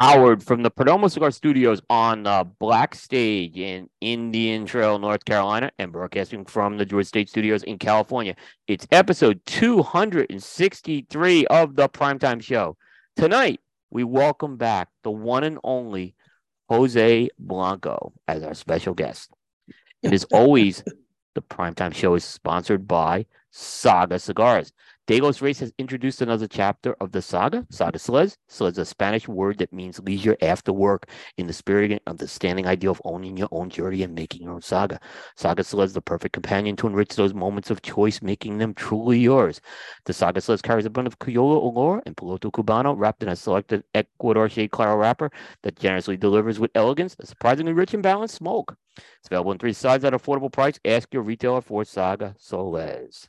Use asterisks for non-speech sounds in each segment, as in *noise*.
Howard from the Perdomo Cigar Studios on the Black Stage in Indian Trail, North Carolina, and broadcasting from the Drew Estate Studios in California. It's episode 263 of the Primetime Show. Tonight, we welcome back the one and only Jose Blanco as our special guest. And as always, *laughs* the Primetime Show is sponsored by Saga Cigars. De Los Reyes has introduced another chapter of the saga, Saga. Slez is a Spanish word that means leisure after work in the spirit of the standing idea of owning your own journey and making your own saga. Saga Slez the perfect companion to enrich those moments of choice, making them truly yours. The Saga Slez carries a blend of Criollo Olor and Piloto Cubano wrapped in a selected Ecuador shade claro wrapper that generously delivers with elegance a surprisingly rich and balanced smoke. It's available in three sizes at affordable price. Ask your retailer for Saga Soles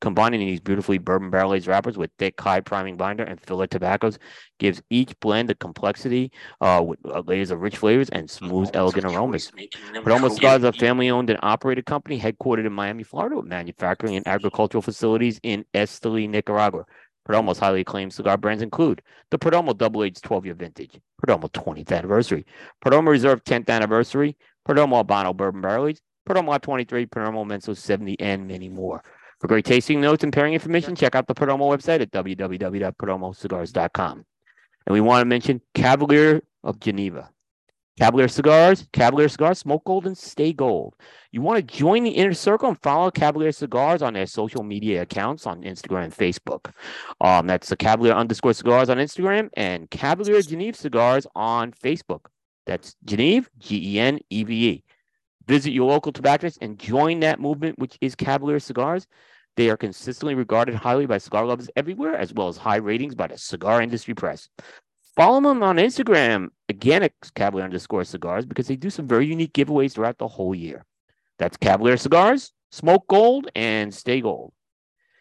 Combining these beautifully bourbon barrel aged wrappers with thick, high priming binder and filler tobaccos gives each blend a complexity uh, with uh, layers of rich flavors and smooth, elegant aromas. Perdomo Cigars is a family owned and operated company headquartered in Miami, Florida, with manufacturing and agricultural facilities in Esteli, Nicaragua. Perdomo's highly acclaimed cigar brands include the Perdomo Double Aged 12 year vintage, Perdomo 20th anniversary, Perdomo Reserve 10th anniversary, Perdomo Habano Bourbon Barrel Aged, Perdomo 23, Perdomo Inmenso 70, and many more. For great tasting notes and pairing information, check out the Perdomo website at www.perdomocigars.com. And we want to mention Cavalier of Geneva. Cavalier Cigars, Cavalier Cigars, smoke gold and stay gold. You want to join the inner circle and follow Cavalier Cigars on their social media accounts on Instagram and Facebook. Um, that's the Cavalier underscore cigars on Instagram and Cavalier Geneve Cigars on Facebook. That's Geneve, G E N E V E. Visit your local tobacconist and join that movement, which is Cavalier Cigars. They are consistently regarded highly by cigar lovers everywhere, as well as high ratings by the cigar industry press. Follow them on Instagram, again at Cavalier underscore cigars, because they do some very unique giveaways throughout the whole year. That's Cavalier Cigars, Smoke Gold, and Stay Gold.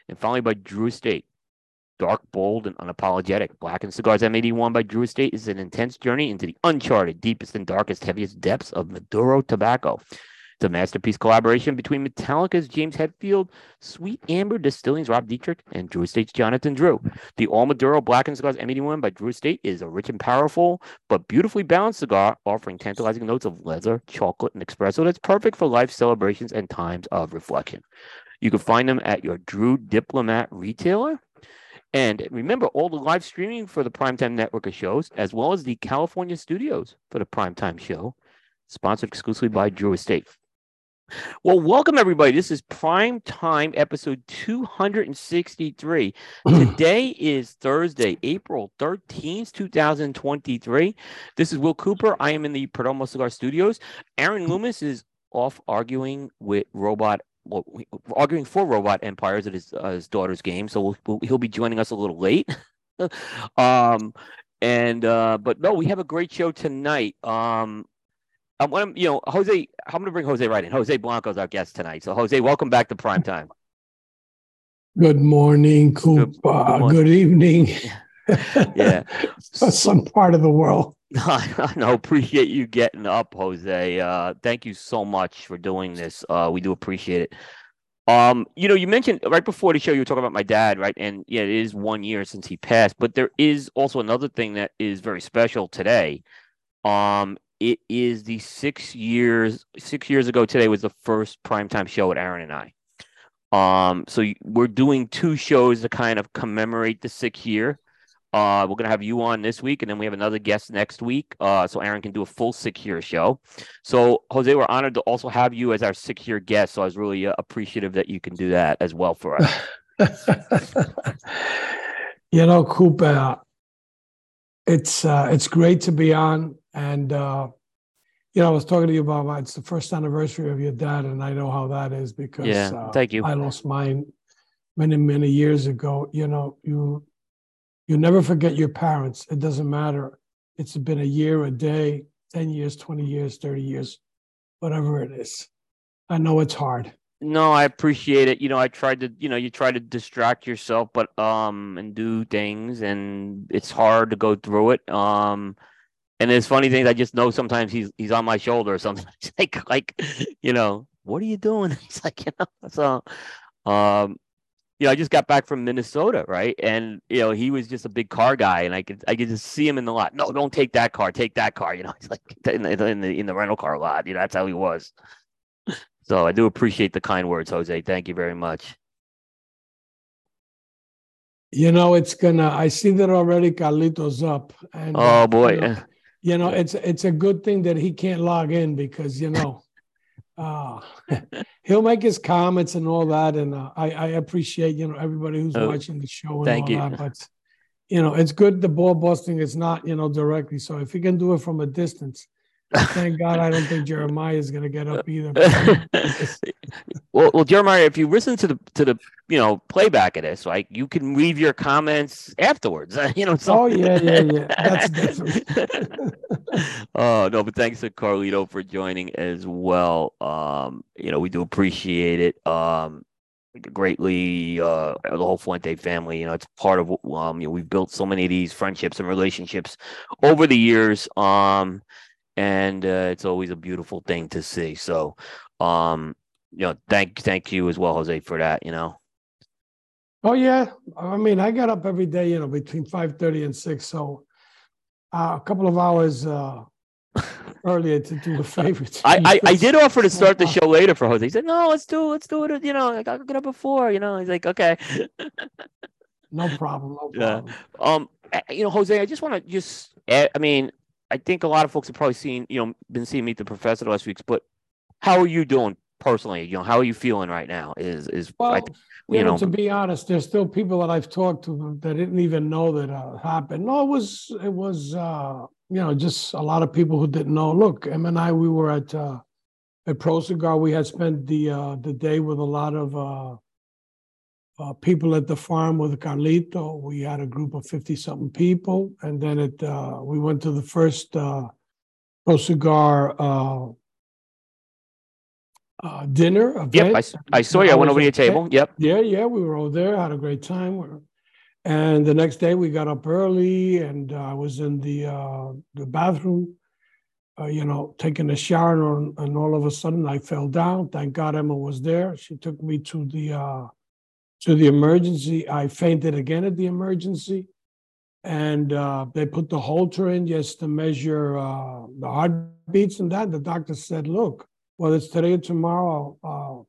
And finally by Drew Estate. Dark, bold, and unapologetic. Blackened Cigars M81 by Drew Estate is an intense journey into the uncharted, deepest, and darkest, heaviest depths of Maduro tobacco. It's a masterpiece collaboration between Metallica's James Hetfield, Sweet Amber Distilling's Rob Dietrich, and Drew Estate's Jonathan Drew. The All Maduro Blackened Cigars M81 by Drew Estate is a rich and powerful but beautifully balanced cigar offering tantalizing notes of leather, chocolate, and espresso that's perfect for life celebrations and times of reflection. You can find them at your Drew Diplomat retailer. And remember, all the live streaming for the Primetime Network of shows, as well as the California studios for the Primetime show, sponsored exclusively by Drew Estate. Well, welcome everybody. This is Prime Time episode 263. Hmm. Today is Thursday, April 13th, 2023. This is Will Cooper. I am in the Perdomo Cigar Studios. Aaron Loomis is off arguing with Robot well, arguing for Robot Empires at his, uh, his daughter's game, so we'll, we'll, he'll be joining us a little late. *laughs* um, and uh, but no, we have a great show tonight. Um, I want to, you know, Jose. I'm going to bring Jose right in. Jose Blanco is our guest tonight. So, Jose, welcome back to Prime Time. Good morning, Coop. Good, good, good evening. *laughs* yeah, *laughs* some part of the world. *laughs* I. Appreciate you getting up, Jose. Uh, thank you so much for doing this. Uh, we do appreciate it. Um, you know, you mentioned right before the show you were talking about my dad, right? And yeah, it is one year since he passed, but there is also another thing that is very special today. Um, it is the six years six years ago today was the first primetime show with Aaron and I. Um, so we're doing two shows to kind of commemorate the sixth year. Uh, we're gonna have you on this week, and then we have another guest next week. Uh, so Aaron can do a full six year show. So Jose, we're honored to also have you as our six year guest. So I was really uh, appreciative that you can do that as well for us. *laughs* you know, Cooper, it's uh, it's great to be on and, uh, you know, I was talking to you about my, it's the first anniversary of your dad, and I know how that is because yeah, uh, thank you. I lost mine many, many years ago. You know, you you never forget your parents. It doesn't matter. It's been a year, a day, 10 years, 20 years, 30 years, whatever it is. I know it's hard. No, I appreciate it. You know, I tried to, you know, you try to distract yourself, but um, and do things, and it's hard to go through it. Um, and there's funny things. I just know sometimes he's he's on my shoulder or something. *laughs* like like, you know, what are you doing? *laughs* He's like, you know, so, um, you know, I just got back from Minnesota, right? And you know, he was just a big car guy, and I could I could just see him in the lot. No, don't take that car. Take that car. You know, *laughs* he's like in the in the, in the rental car lot. You know, that's how he was. So I do appreciate the kind words, Jose. Thank you very much. You know, it's gonna. I see that already. Carlitos up. And, oh boy. You know, you know, it's it's a good thing that he can't log in because you know, uh, *laughs* he'll make his comments and all that, and uh, I I appreciate you know everybody who's oh, watching the show and thank all you. that. But you know, it's good the ball busting is not you know directly. So if he can do it from a distance, Thank God I don't think Jeremiah is going to get up either. *laughs* well, well, Jeremiah, if you listen to the to the you know playback of this, like you can leave your comments afterwards. *laughs* you know. So. Oh yeah, yeah, yeah. That's *laughs* definitely. oh no, but thanks to Carlito for joining as well. Um, you know, we do appreciate it. Um, greatly uh the whole Fuente family you know it's part of um you know we've built so many of these friendships and relationships over the years um and uh, it's always a beautiful thing to see. So, um, you know, thank thank you as well, Jose, for that. You know. Oh yeah, I mean, I got up every day, you know, between five thirty and six, so uh, a couple of hours uh, *laughs* earlier to do the favorites. I, I, I did *laughs* offer to start the show later for Jose. He said, "No, let's do let's do it. You know, like, I'll get up before. You know." He's like, "Okay." no problem. No *laughs* problem. Yeah. Um, eh, you know, Jose, I just want to just. I mean, I think a lot of folks have probably seen, you know, been seeing Meet the Professor the last weeks, but how are you doing personally? You know, how are you feeling right now? Is is well, I, you, you know, know, to be honest, there's still people that I've talked to that didn't even know that uh, happened. No, it was it was uh, you know just a lot of people who didn't know. Look, Em and I, we were at uh, at Pro Cigar. We had spent the uh, the day with a lot of uh, uh, people at the farm with Carlito. We had a group of 50 something people. And then it, uh, we went to the first uh, Pro Cigar uh, uh, dinner event. Yep, I, I saw you. I went over to your table. Yep. Yeah, yeah, we were all there, had a great time. And the next day we got up early and I was in the, uh, the bathroom. Uh, you know, taking a shower, and, and, all of a sudden I fell down. Thank God Emma was there. She took me to the uh, to the emergency. I fainted again at the emergency. And uh, they put the Holter in just to measure uh, the heartbeats and that. The doctor said, look, whether it's today or tomorrow, uh,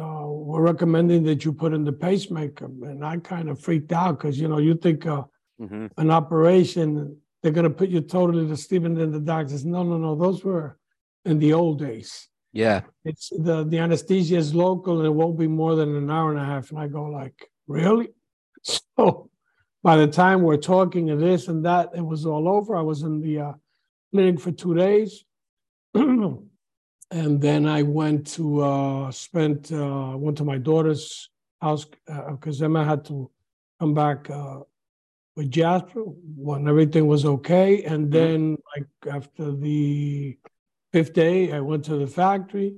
uh we're recommending that you put in the pacemaker. And I kind of freaked out because, you know, you think uh, mm-hmm. an operation, they're going to put you totally to sleep. And then the doctor says, no, no, no, those were in the old days. Yeah. It's the the anesthesia is local and it won't be more than an hour and a half. And I go like, really? *laughs* So by the time we're talking and this and that, it was all over. I was in the uh, clinic for two days. *clears throat* and then I went to uh, spent uh, went to my daughter's house because uh, Emma had to come back uh, with Jasper when everything was okay. And mm-hmm. then like after the Fifth day, I went to the factory.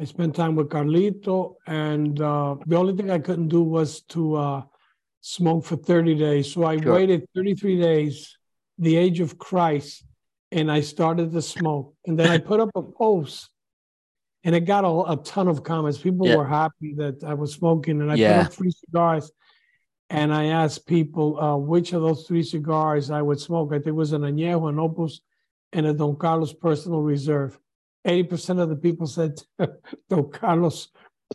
I spent time with Carlito, and uh, the only thing I couldn't do was to uh, smoke for 30 days. So I sure. waited 33 days, the age of Christ, and I started to smoke. And then I put up a post, and it got a, a ton of comments. People yeah. were happy that I was smoking, and I yeah. put up three cigars. And I asked people uh, which of those three cigars I would smoke. I think it was an Añejo, an Opus, and a Don Carlos personal reserve. 80% of the people said *laughs* Don Carlos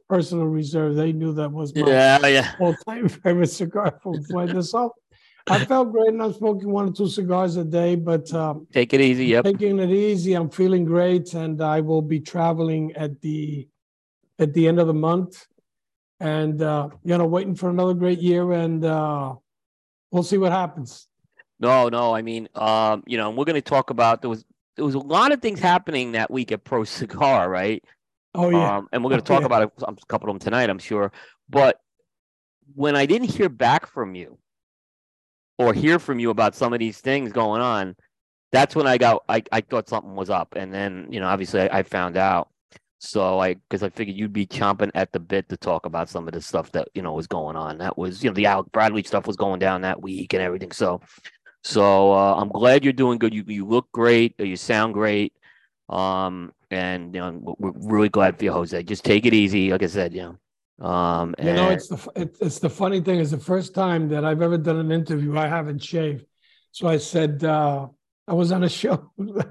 personal reserve. They knew that was my yeah, yeah. all-time *laughs* favorite cigar from Fuente. So I felt great, and I'm smoking one or two cigars a day. But um, take it easy. Yep, taking it easy. I'm feeling great, and I will be traveling at the at the end of the month, and uh, you know, waiting for another great year, and uh, we'll see what happens. No, no. I mean, um, you know, we're going to talk about there was there was a lot of things happening that week at Pro Cigar, right? Oh yeah. Um, and we're going to talk yeah. about a, a couple of them tonight, I'm sure. But when I didn't hear back from you or hear from you about some of these things going on, that's when I got I, I thought something was up, and then you know obviously I, I found out. So I because I figured you'd be chomping at the bit to talk about some of the stuff that you know was going on. That was you know the Alec Bradley stuff was going down that week and everything. So so uh, I'm glad you're doing good. You you look great. You sound great. Um, and you know we're really glad for you, Jose. Just take it easy, like I said. You know, um, you know it's the it's the funny thing is the first time that I've ever done an interview I haven't shaved. So I said uh, I was on a *laughs* show uh,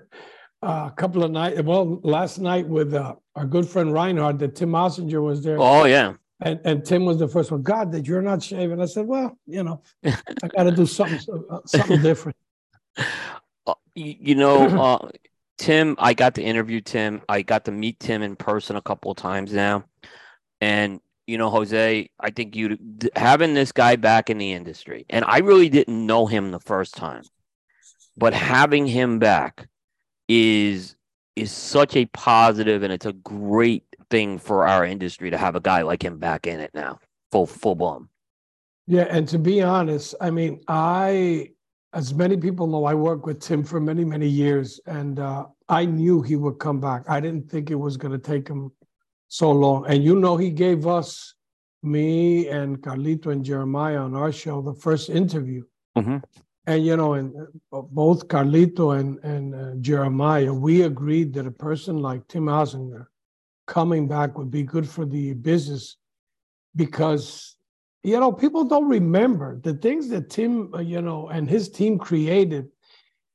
a couple of nights. Well, last night with uh, our good friend Reinhardt, that Tim Ozgener was there. Oh yeah. And, and Tim was the first one. God, that you're not shaving. I said, well, you know, I got to do something uh, something different. Uh, you, you know, uh, Tim, I got to interview Tim. I got to meet Tim in person a couple of times now. And, you know, Jose, I think you having this guy back in the industry, and I really didn't know him the first time, but having him back is is such a positive and it's a great thing for our industry to have a guy like him back in it now, full full blown. Yeah, and to be honest, I mean, I as many people know, I worked with Tim for many, many years, and uh, I knew he would come back. I didn't think it was going to take him so long. And you know, he gave us, me and Carlito and Jeremiah on our show, the first interview. Mm-hmm. And you know, and uh, both Carlito and and uh, Jeremiah, we agreed that a person like Tim Ozgener coming back would be good for the business because you know, people don't remember the things that Tim, uh, you know, and his team created.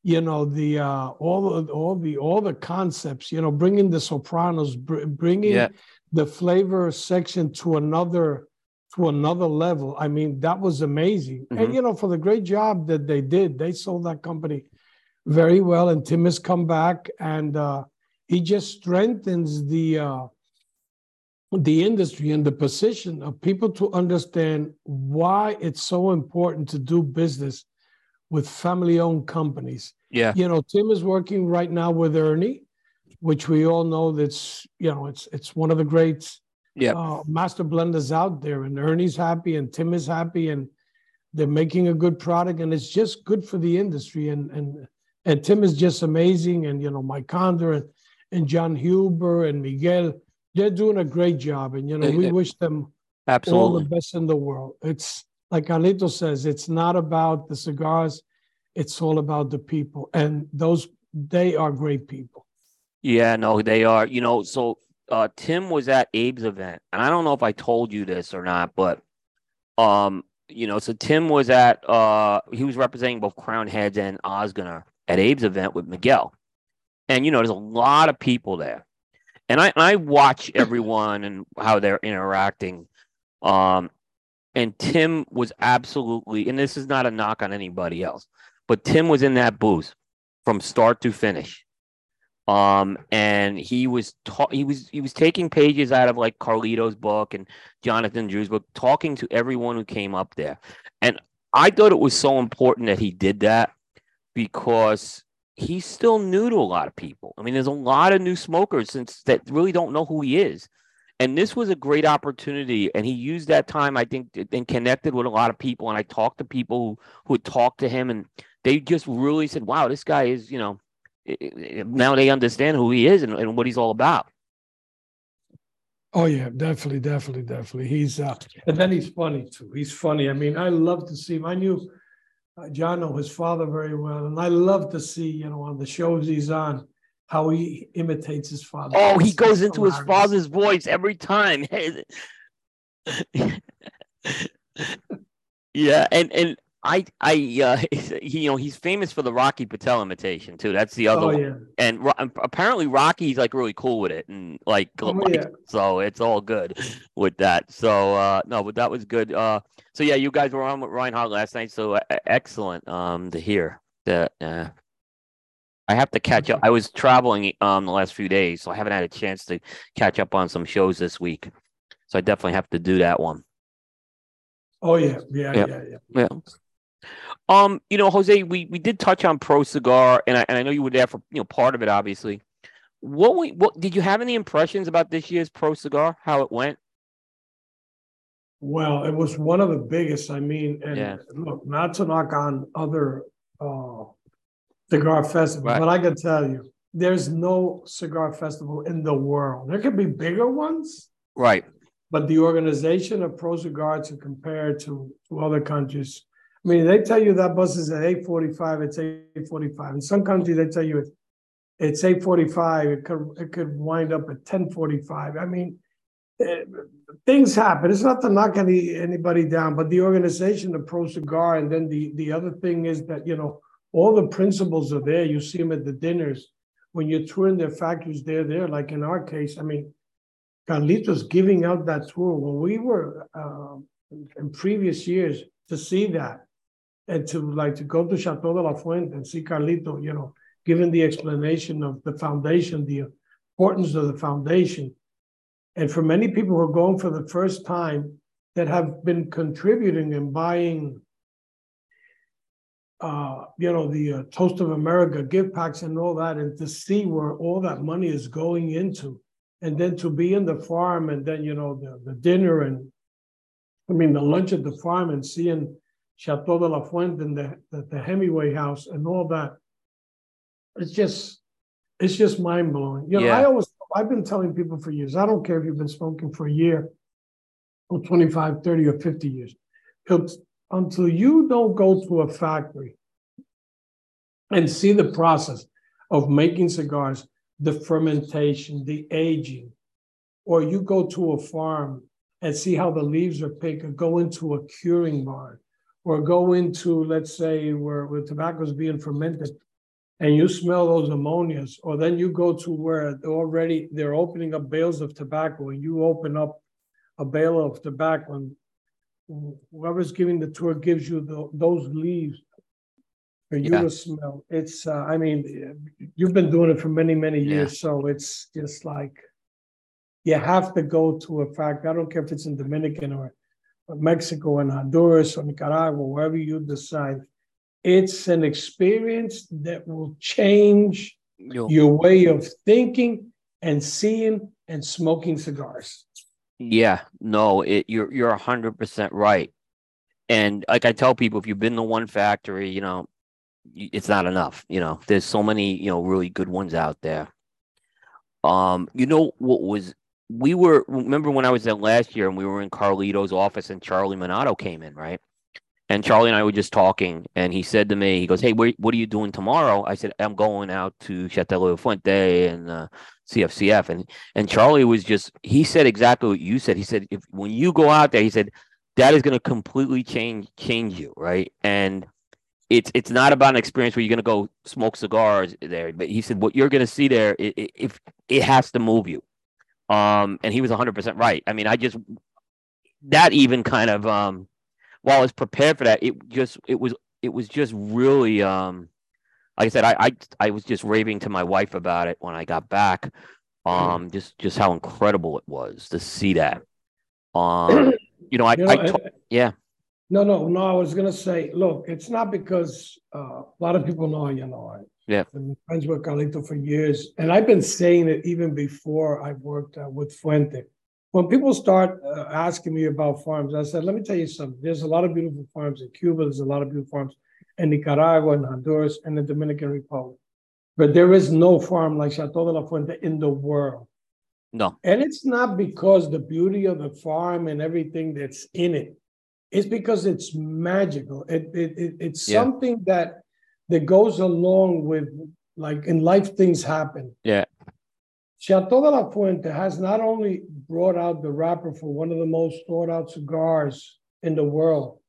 You know, the uh, all the all the all the concepts. You know, bringing the Sopranos, br- bringing yeah. the flavor section to another to another level. I mean, that was amazing. Mm-hmm. And you know, for the great job that they did, they sold that company very well. And Tim has come back, and uh, he just strengthens the uh, the industry and the position of people to understand why it's so important to do business with family owned companies. Yeah. You know, Tim is working right now with Ernie, which we all know that's, you know, it's it's one of the greats yeah. Uh, master blenders out there. And Ernie's happy and Tim is happy and they're making a good product and it's just good for the industry. And and and Tim is just amazing. And you know, Mike Conder and, and John Huber and Miguel they're doing a great job, and you know, we wish them absolutely all the best in the world. It's like Carlito says, it's not about the cigars, it's all about the people, and those they are great people. Yeah, no, they are. You know, so uh, Tim was at Abe's event, and I don't know if I told you this or not, but um, you know, so Tim was at uh, he was representing both Crowned Heads and Ozgener at Abe's event with Miguel, and you know, there's a lot of people there and I I watch *laughs* everyone and how they're interacting. Um, and Tim was absolutely, and this is not a knock on anybody else, but Tim was in that booth from start to finish. Um, and he was ta- he was he was taking pages out of like Carlito's book and Jonathan Drew's book, talking to everyone who came up there. And I thought it was so important that he did that because he's still new to a lot of people. I mean, there's a lot of new smokers since that really don't know who he is. And this was a great opportunity. And he used that time, I think, and connected with a lot of people. And I talked to people who, who had talked to him, and they just really said, wow, this guy is, you know, now they understand who he is and, and what he's all about. Oh yeah, definitely, definitely, definitely. He's uh, and then he's funny too. He's funny. I mean, I love to see him. I knew uh, John know his father very well, and I love to see, you know, on the shows he's on, how he imitates his father. Oh, he goes into his father's voice every time. *laughs* yeah, and and I I uh, *laughs* he, you know he's famous for the Rocky Patel imitation too. That's the other oh, one. Yeah. And ro- apparently Rocky's like really cool with it and like, oh, like yeah. so it's all good with that. So uh no, but that was good. Uh so yeah, you guys were on with Reinhardt last night, so uh, excellent um to hear that uh I have to catch up. I was traveling um the last few days, so I haven't had a chance to catch up on some shows this week. So I definitely have to do that one. Oh yeah, yeah, yeah, yeah. yeah. yeah. Um, you know, Jose, we we did touch on Pro Cigar, and I and I know you were there for you know part of it, obviously. What we what did you have any impressions about this year's Pro Cigar? How it went? Well, it was one of the biggest. I mean, and yeah. look, not to knock on other uh, cigar festival. Right. But I can tell you, there's no cigar festival in the world. There could be bigger ones, Right. but the organization of Pro Cigar to compare to, to other countries. I mean, they tell you that bus is at 845, it's 845. In some countries, they tell you it's it's 845. It could it could wind up at 1045. I mean, eh, things happen. It's not to knock any anybody down, but the organization of Pro Cigar, and then the the other thing is that you know all the principals are there. You see them at the dinners. When you're touring their factories, they're there. Like in our case, I mean, Carlitos giving out that tour. When we were uh, in previous years to see that and to like to go to Chateau de la Fuente and see Carlito, you know, giving the explanation of the foundation, the importance of the foundation. And for many people who are going for the first time that have been contributing and buying, uh, you know, the uh, Toast of America gift packs and all that, and to see where all that money is going into, and then to be in the farm and then, you know, the, the dinner and, I mean, the lunch at the farm and seeing Chateau de la Fuente and the, the, the Hemingway house and all that it's just it's just mind blowing. You know, Yeah. I always I've been telling people for years, I don't care if you've been smoking for a year or 25, 30, or 50 years. Until you don't go to a factory and see the process of making cigars, the fermentation, the aging, or you go to a farm and see how the leaves are picked, or go into a curing barn, or go into, let's say, where, where tobacco is being fermented and you smell those ammonias, or then you go to where they're already they're opening up bales of tobacco, and you open up a bale of tobacco, and whoever's giving the tour gives you the, those leaves for you Yeah. to smell. It's, uh, I mean, you've been doing it for many, many Yeah. years, so it's just like you have to go to a factory. I don't care if it's in Dominican or Mexico and Honduras or Nicaragua, wherever you decide. It's an experience that will change Yo, your way of thinking and seeing and smoking cigars. Yeah, no, it you're you're a hundred percent right. And like I tell people, if you've been to one factory, you know, it's not enough. You know, there's so many, you know, really good ones out there. Um, you know what was we were remember when I was there last year and we were in Carlito's office and Charlie Minato came in, right? And Charlie and I were just talking, and he said to me, he goes, "Hey, what are you doing tomorrow?" I said, "I'm going out to Chateau Fuente and uh, CFCF." And and Charlie was just he said exactly what you said. He said, "If when you go out there, he said that is going to completely change change you, right?" And it's it's not about an experience where you're going to go smoke cigars there, but he said what you're going to see there, it, it, if it has to move you. Um, and he was 100 percent right. I mean, I just that even kind of um while I was prepared for that, it just it was it was just really um like I said, I I I was just raving to my wife about it when I got back. Um just just how incredible it was to see that. Um *clears throat* you know, I, You know, I and- to- yeah, No, no, no. I was gonna say, look, it's not because uh, a lot of people know, you know, I, Yeah. I've been friends with Carlito for years, and I've been saying it even before I worked uh, with Fuente. When people start uh, asking me about farms, I said, let me tell you something. There's a lot of beautiful farms in Cuba. There's a lot of beautiful farms in Nicaragua and Honduras and the Dominican Republic, but there is no farm like Chateau de la Fuente in the world. no, And it's not because the beauty of the farm and everything that's in it. It's because it's magical. It, it, it it's Yeah. something that that goes along with like in life things happen. Yeah. Chateau de la Fuente has not only brought out the wrapper for one of the most thought out cigars in the world,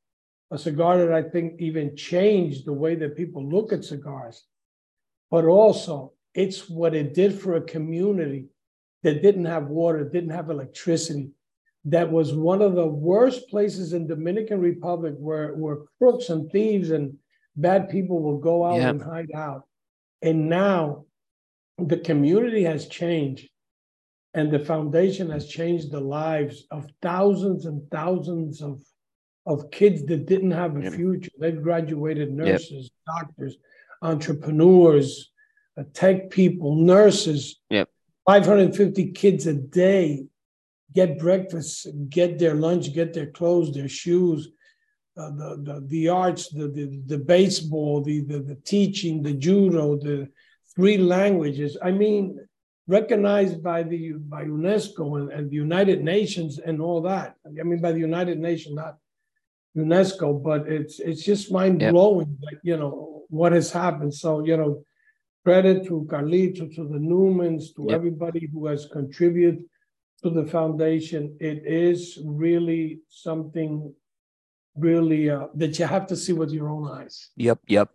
a cigar that I think even changed the way that people look at cigars, but also it's what it did for a community that didn't have water, didn't have electricity, that was one of the worst places in Dominican Republic where, where crooks and thieves and bad people will go out Yeah. and hide out. And now the community has changed and the foundation has changed the lives of thousands and thousands of, of kids that didn't have a future. They've graduated nurses, doctors, entrepreneurs, uh, tech people, nurses. Yep. 550 kids a day get breakfast, get their lunch, get their clothes, their shoes. uh, the, the the arts, the, the the baseball, the, the the teaching, the judo, the three languages. I mean, recognized by the by UNESCO and, and the United Nations and all that. I mean, by the United Nations, not UNESCO, but it's it's just mind blowing yep. that you know what has happened. So you know, credit to Carlito, to the Newmans, to yep. everybody who has contributed to the foundation. It is really something really uh, that you have to see with your own eyes. Yep, yep.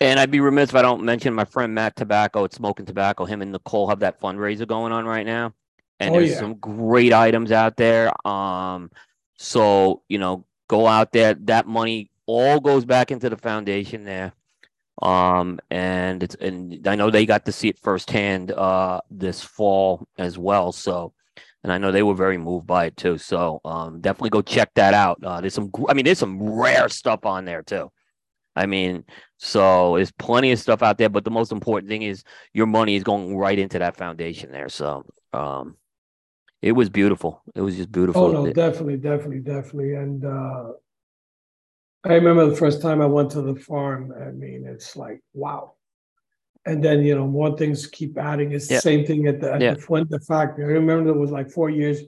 And I'd be remiss if I don't mention my friend Matt Tobacco at Smoking Tobacco. Him and Nicole have that fundraiser going on right now, and oh, there's yeah. some great items out there. Um, so you know, go out there. That money all goes back into the foundation there. Um, and it's and I know they got to see it firsthand uh this fall as well. So and I know they were very moved by it too. So um, definitely go check that out. Uh, there's some, I mean, there's some rare stuff on there too. I mean, so there's plenty of stuff out there, but the most important thing is your money is going right into that foundation there. So um, it was beautiful. It was just beautiful. Oh no, definitely, definitely, definitely. And uh, I remember the first time I went to the farm. I mean, it's like wow and then you know more things keep adding. It's the same thing at the at yeah. the Fuente factory. I remember it was like four years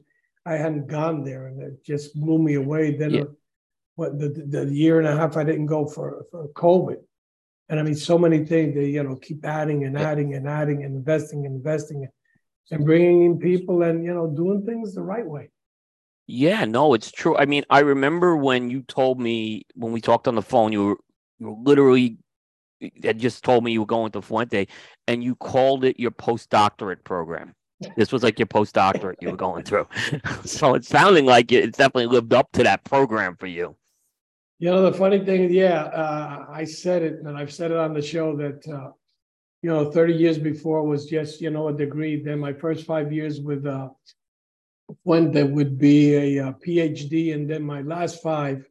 I hadn't gone there, and it just blew me away. Then, yeah. what the, the year and a half I didn't go for for COVID, and I mean so many things. They you know keep adding and adding and adding and investing and investing, and bringing in people and you know doing things the right way. Yeah, no, it's true. I mean, I remember when you told me when we talked on the phone, you were you were literally had just told me you were going to Fuente and you called it your postdoctorate program. This was like your postdoctorate you were going through. *laughs* so it's sounding like it's definitely lived up to that program for you. You know, the funny thing yeah, uh, I said it and I've said it on the show that, uh, you know, 30 years before was just, you know, a degree. Then my first five years with uh, Fuente would be a, a uh, PhD. And then my last five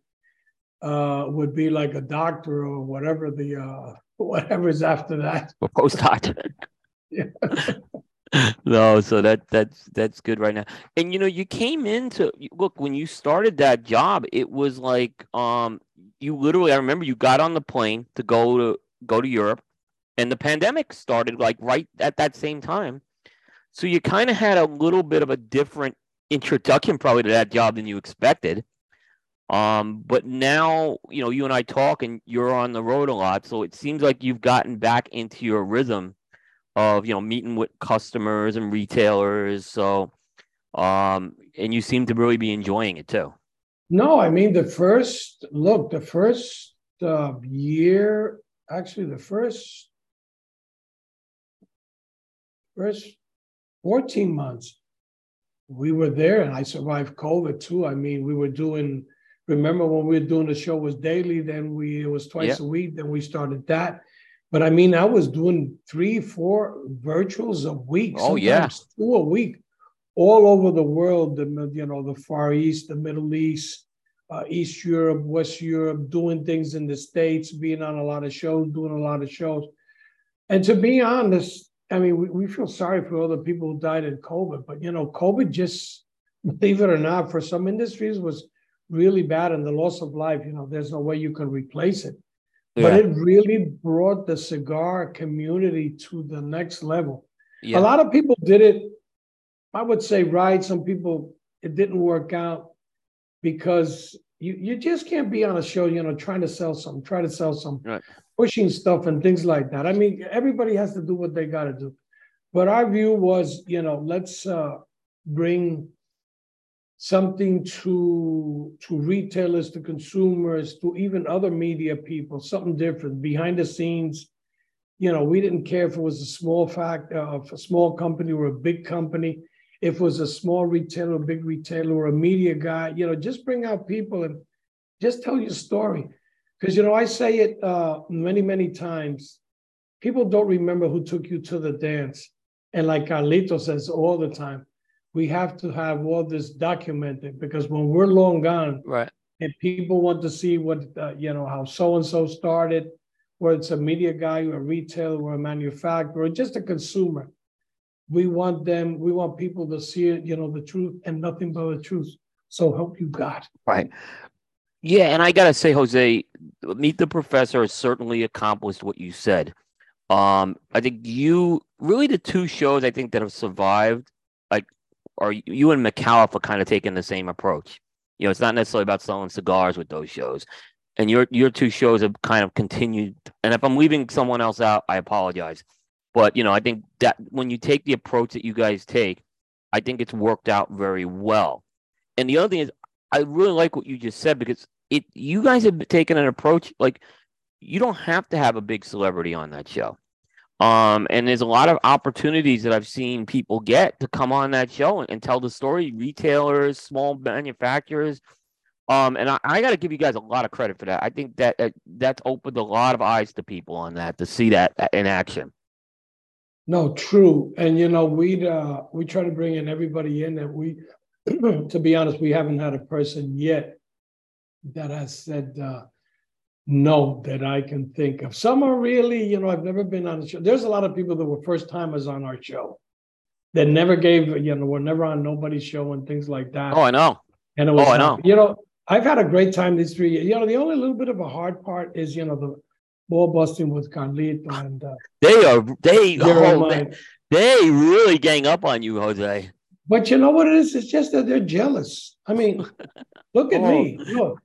uh, would be like a doctor or whatever the uh, *laughs* whatever's after that. Or postdoc. yeah. *laughs* *laughs* no, so that that's that's good right now. And you know, you came into look when you started that job, it was like um you literally I remember you got on the plane to go to go to Europe and the pandemic started like right at that same time. So you kind of had a little bit of a different introduction probably to that job than you expected. Um, but now, you know, you and I talk and you're on the road a lot. So it seems like you've gotten back into your rhythm of, you know, meeting with customers and retailers. So, um, and you seem to really be enjoying it too. No, I mean, the first look, the first uh, year, actually, the first, first 14 months, we were there and I survived COVID too. I mean, we were doing Remember when we were doing the show was daily, then we it was twice a week, then we started that. But I mean, I was doing three, four virtuals a week. Oh yeah, two a week, all over the world. The you know the Far East, the Middle East, uh, East Europe, West Europe, doing things in the States, being on a lot of shows, doing a lot of shows. And to be honest, I mean, we, we feel sorry for all the people who died in COVID, but you know, COVID just, *laughs* believe it or not, for some industries was really bad and the loss of life, you know, there's no way you can replace it. Yeah. But it really brought the cigar community to the next level. Yeah. A lot of people did it, I would say, right. Some people, it didn't work out because you, you just can't be on a show, you know, trying to sell some, try to sell some, right. pushing stuff and things like that. I mean, everybody has to do what they got to do. But our view was, you know, let's uh, bring something to to retailers to consumers to even other media people something different behind the scenes. You know we didn't care if it was a small fact uh, a small company or a big company. If it was a small retailer a big retailer or a media guy you know just bring out people and just tell your story. Because you know i say it uh, many many times. People don't remember who took you to the dance. And like carlito says all the time we have to have all this documented because when we're long gone, right, and people want to see what uh, you know how so and so started, whether it's a media guy or a retailer or a manufacturer or just a consumer, we want them, we want people to see it, you know, the truth and nothing but the truth. So help you God. Right. Yeah, and I gotta say, Jose, Meet the Professor has certainly accomplished what you said. Um, I think you really the two shows I think that have survived, are you and McAuliffe are kind of taking the same approach. You know, it's not necessarily about selling cigars with those shows, and your your two shows have kind of continued. And if I'm leaving someone else out, I apologize. But you know, I think that when you take the approach that you guys take, I think it's worked out very well. And the other thing is, I really like what you just said because it you guys have taken an approach like you don't have to have a big celebrity on that show. Um, and there's a lot of opportunities that I've seen people get to come on that show and, and tell the story. Retailers, small manufacturers, um, and I, I got to give you guys a lot of credit for that. I think that, that that's opened a lot of eyes to people on that to see that in action. No, true. And you know, we uh we try to bring in everybody in that we *clears throat* to be honest, we haven't had a person yet that has said uh, no that I can think of. Some are really, you know, I've never been on a show. There's a lot of people that were first timers on our show that never gave, you know, were never on nobody's show and things like that. Oh, I know. And it was, oh, I know. You know, I've had a great time these three years. You know, the only little bit of a hard part is, you know, the ball busting with Carlito and uh, they are they, oh, they they really gang up on you, Jose. But you know what it is? It's just that they're jealous. I mean, *laughs* look at oh. me. Look,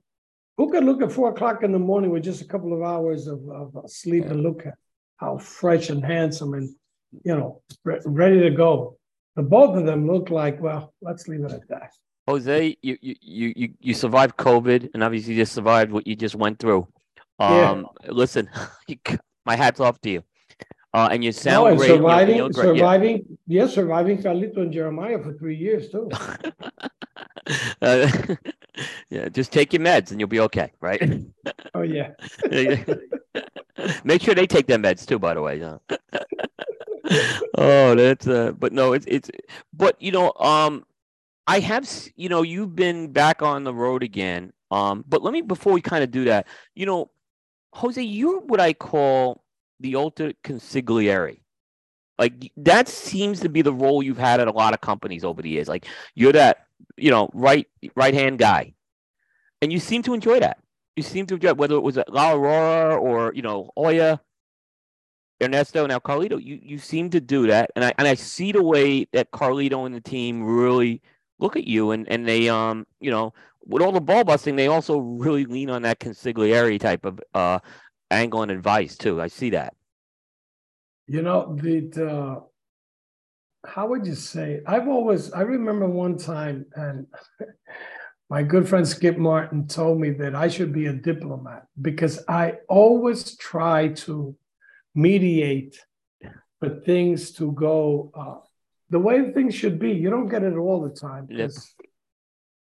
who could look at four o'clock in the morning with just a couple of hours of, of sleep and look at how fresh and handsome and you know ready to go? The both of them look like well. Let's leave it at that. Jose, you you you you survived COVID, and obviously you just survived what you just went through. Um, yeah. listen, *laughs* my hat's off to you. Uh, and you sound no, and great. Surviving, you great. surviving, yeah. yeah, surviving Carlito and Jeremiah for three years too. *laughs* uh, *laughs* yeah, just take your meds and you'll be okay, right? *laughs* oh yeah. Make sure they take their meds too, by the way. oh, that's uh, but no, it's it's but you know, um, I have you know you've been back on the road again. Um, but let me before we kind of do that, you know, Jose, you're what I call the ultimate consigliere. Like that seems to be the role you've had at a lot of companies over the years. Like you're that, you know, right right hand guy, and you seem to enjoy that. You seem to enjoy whether it was at La Aurora or you know Joya, Ernesto, now Carlito. You you seem to do that, and I and I see the way that Carlito and the team really look at you, and and they um you know with all the ball busting, they also really lean on that consigliere type of uh angle and advice too. I see that. You know, the uh, how would you say? I've always I remember one time, and *laughs* my good friend Skip Martin told me that I should be a diplomat because I always try to mediate for things to go uh, the way things should be. You don't get it all the time. Yes.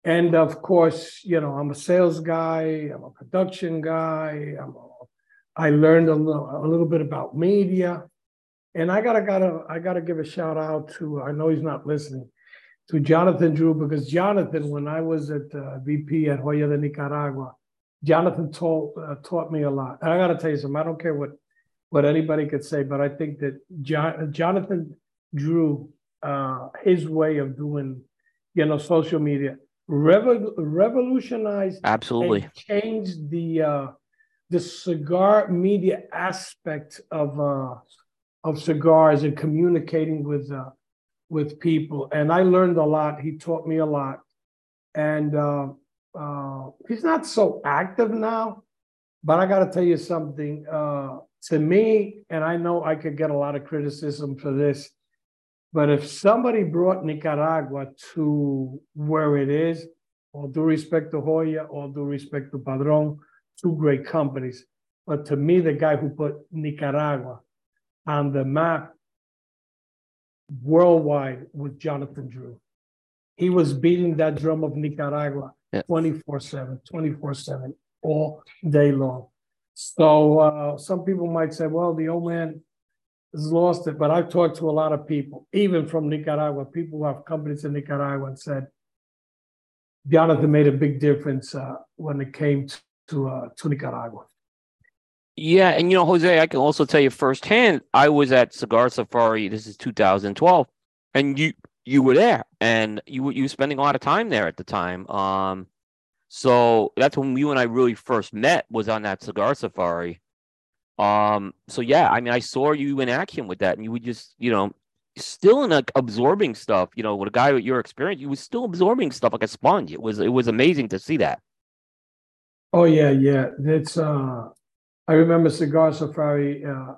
And of course, you know, I'm a sales guy, I'm a production guy, I'm a I learned a little, a little bit about media. And I gotta gotta I gotta give a shout out to I know he's not listening to Jonathan Drew because Jonathan, when I was at uh, VP at Joya de Nicaragua, Jonathan taught uh, taught me a lot. And I gotta tell you something. I don't care what what anybody could say, but I think that John, Jonathan Drew, uh, his way of doing, you know, social media, revo- revolutionized, absolutely changed the uh, the cigar media aspect of uh, of cigars and communicating with uh, with people. And I learned a lot. He taught me a lot. And uh, uh, he's not so active now, but I got to tell you something. Uh, to me, and I know I could get a lot of criticism for this, but if somebody brought Nicaragua to where it is, all due respect to Joya, all due respect to Padron, two great companies. But to me, the guy who put Nicaragua on the map worldwide was Jonathan Drew. He was beating that drum of Nicaragua 24 7, 24 7, all day long. So uh, some people might say, well, the old man has lost it. But I've talked to a lot of people, even from Nicaragua, people who have companies in Nicaragua, and said, Jonathan made a big difference uh, when it came to uh, to Nicaragua. Yeah, and you know, Jose, I can also tell you firsthand. I was at Cigar Safari. This is 2012, and you you were there, and you you were spending a lot of time there at the time. Um, So that's when you and I really first met was on that cigar safari. Um, so yeah, I mean, I saw you in action with that, and you would just, you know, still in absorbing stuff. You know, with a guy with your experience, you was still absorbing stuff like a sponge. It was it was amazing to see that. Oh yeah, yeah. That's uh I remember Cigar Safari. Uh,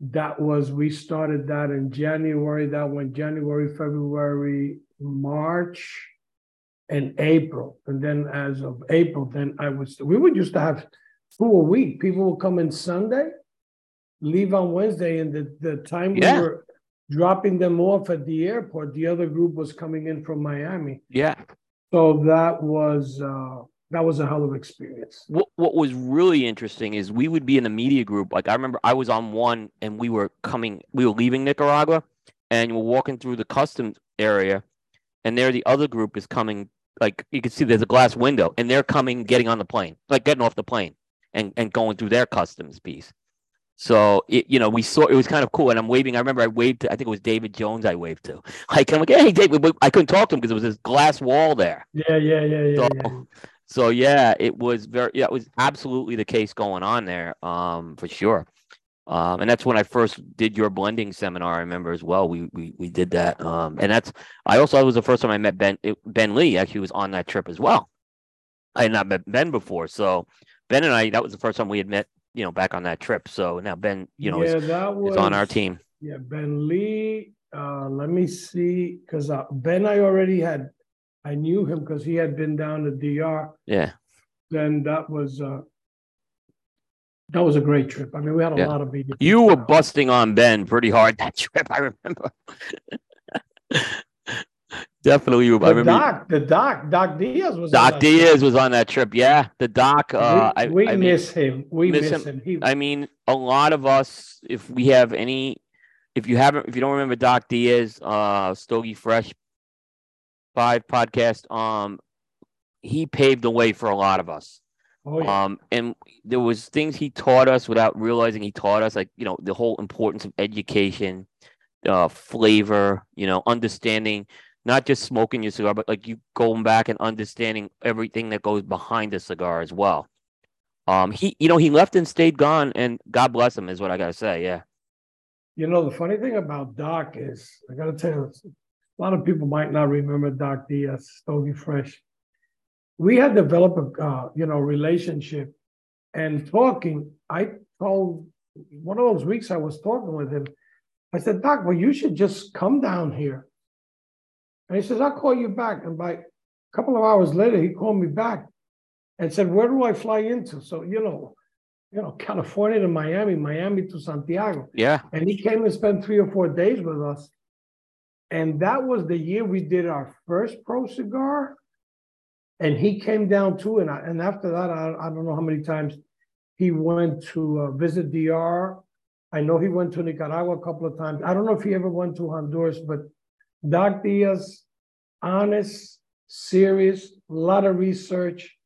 that was we started that in January. That went January, February, March, and April. And then as of April, then I was we would used to have two a week. People would come in Sunday, leave on Wednesday, and the, the time Yeah. we were dropping them off at the airport, the other group was coming in from Miami. Yeah. So that was uh that was a hell of an experience. What what was really interesting is we would be in the media group. Like I remember I was on one and we were coming, we were leaving Nicaragua and we're walking through the customs area and there the other group is coming like you can see there's a glass window and they're coming getting on the plane, like getting off the plane and, and going through their customs piece. So it, you know, we saw it was kind of cool, and I'm waving. I remember I waved to. I think it was David Jones. I waved to. *laughs* Like I'm like, hey, David. I couldn't talk to him because there was this glass wall there. Yeah, yeah, yeah, yeah. So, yeah. So yeah, it was very. Yeah, it was absolutely the case going on there. Um, for sure. Um, and that's when I first did your blending seminar. I remember as well. We we we did that. Um, and that's. I also was the first time I met Ben. It, ben Lee actually was on that trip as well. I had not met Ben before, so Ben and I. That was the first time we had met. You know, back on that trip. So now Ben, you know, yeah, is, that was is on our team. Yeah, Ben Lee. Uh, let me see, because uh, Ben, I already had, I knew him because he had been down to DR. Yeah. Then that was uh, that was a great trip. I mean, we had a Yeah. lot of. You were busting on Ben pretty hard that *laughs* trip. I remember. Definitely, you. I The remember. you- doc, the doc, Doc Diaz was. on Doc that Diaz was on that trip. Yeah, the doc. Uh, we I, we I mean, miss him. We miss miss, him. him. He, I mean, a lot of us, if we have any, if you haven't, if you don't remember Doc Diaz, uh, Stogie Fresh Five podcast, um, he paved the way for a lot of us. oh yeah, Um, and there was things he taught us without realizing he taught us, like you know, the whole importance of education, uh, flavor, you know, understanding not just smoking your cigar, but like you going back and understanding everything that goes behind the cigar as well. Um, he, you know, he left and stayed gone, and God bless him, is what I gotta say. Yeah, you know the funny thing about Doc is, I got to tell you, a lot of people might not remember Doc Diaz, Stogie Fresh. We had developed a uh, you know relationship, and talking. I told one of those weeks I was talking with him. I said, Doc, well, you should just come down here. And he says, I'll call you back. And by a couple of hours later, he called me back and said, Where do I fly into? So, you know, you know, California to Miami, Miami to Santiago. yeah, And he came and spent three or four days with us. And that was the year we did our first pro cigar. And he came down too. And, I, and after that, I, I don't know how many times he went to uh, visit DR. I know he went to Nicaragua a couple of times. I don't know if he ever went to Honduras, but Doc Diaz, honest, serious, a lot of research,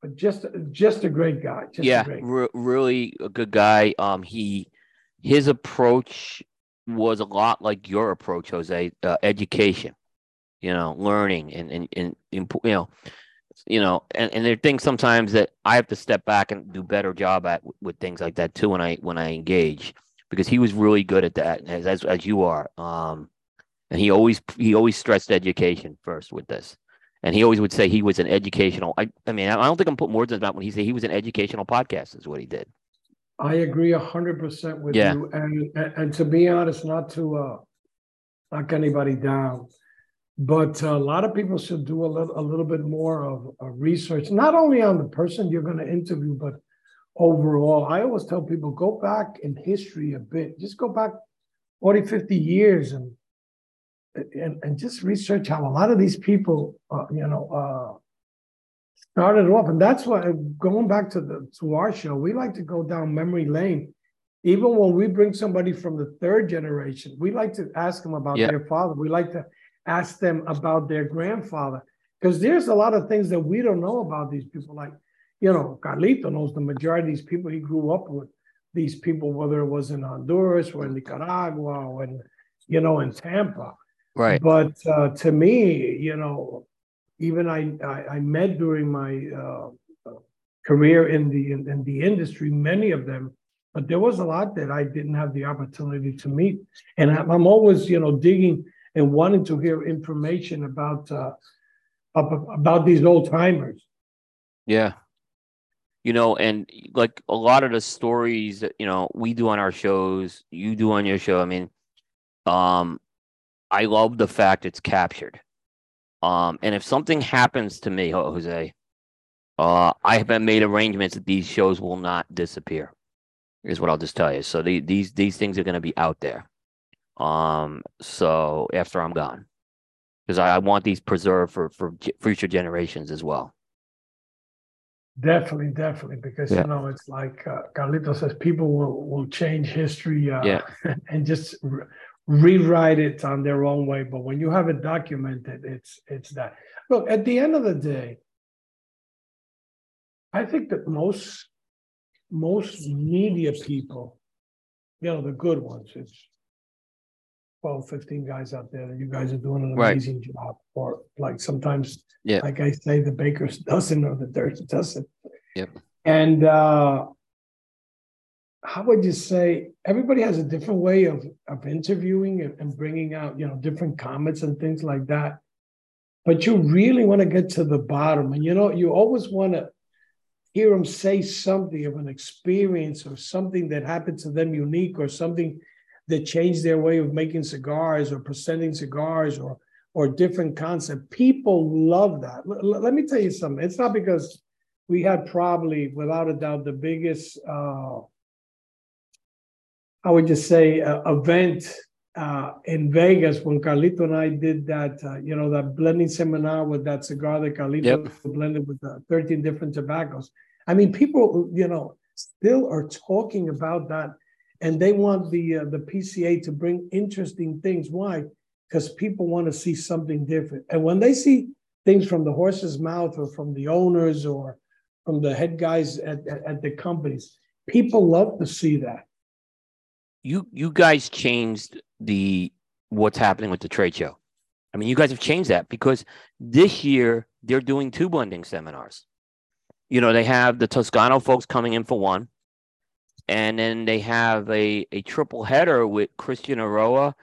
but just just a great guy. Just a yeah, great re- really a good guy. Um, he, his approach was a lot like your approach, Jose. Uh, education, you know, learning and and and, you know, you know, and, and there are things sometimes that I have to step back and do better job at with, with things like that too when I when I engage because he was really good at that as as, as you are. Um, and he always he always stressed education first with this. And he always would say he was an educational. I, I mean, I don't think I'm putting words in his mouth when he said he was an educational podcast. Is what he did. I agree a hundred percent with Yeah. you, and, and and to be honest, not to uh knock anybody down, but uh, a lot of people should do a little a little bit more of, of research, not only on the person you're going to interview, but overall. I always tell people go back in history a bit, just go back 40, 50 years, and and and just research how a lot of these people, uh, you know, uh, started off, and that's why going back to the to our show, we like to go down memory lane. Even when we bring somebody from the third generation, we like to ask them about Yeah. their father. We like to ask them about their grandfather because there's a lot of things that we don't know about these people. Like, you know, Carlito knows the majority of these people he grew up with. These people, whether it was in Honduras or in Nicaragua or in, you know, in Tampa. Right. But uh, to me, you know, even I, I, I met during my uh, career in the in, in, the industry, many of them, but there was a lot that I didn't have the opportunity to meet, and I'm, always you know digging and wanting to hear information about uh, about these old timers. Yeah, you know, and like a lot of the stories that you know we do on our shows, you do on your show. I mean, um, I love the fact it's captured. Um, and if something happens to me, Jose, uh, I have made arrangements that these shows will not disappear. Is what I'll just tell you. So the, these these things are going to be out there. Um, so after I'm gone, because I, I want these preserved for for future generations as well. Definitely, definitely, because yeah. you know it's like uh, Carlito says, people will will change history, uh, yeah. *laughs* and just rewrite it on their own way. But when you have it documented, it's it's that. Look, at the end of the day, I think that most most media people, you know, the good ones, it's 12, 15 guys out there that you guys are doing an amazing right. job. Or like sometimes, yeah. like I say, the baker's *laughs* dozen or the dirt dozen. Yep. And uh, how would you say everybody has a different way of, of interviewing and, bringing out, you know, different comments and things like that. But you really want to get to the bottom. And, you know, you always want to hear them say something of an experience or something that happened to them unique or something that changed their way of making cigars or presenting cigars or or different concept. People love that. L- let me tell you something. It's not because we had probably, without a doubt, the biggest, uh, I would just say, uh, event uh, in Vegas when Carlito and I did that, uh, you know, that blending seminar with that cigar that Carlito yep. blended with 13 different tobaccos. I mean, people, you know, still are talking about that and they want the uh, the PCA to bring interesting things. Why? Because people want to see something different, and when they see things from the horse's mouth or from the owners or from the head guys at, at, at the companies, people love to see that. You you guys changed the what's happening with the trade show. I mean, you guys have changed that because this year they're doing two blending seminars. You know, they have the Toscano folks coming in for one, and then they have a, a triple header with Christian Eiroa,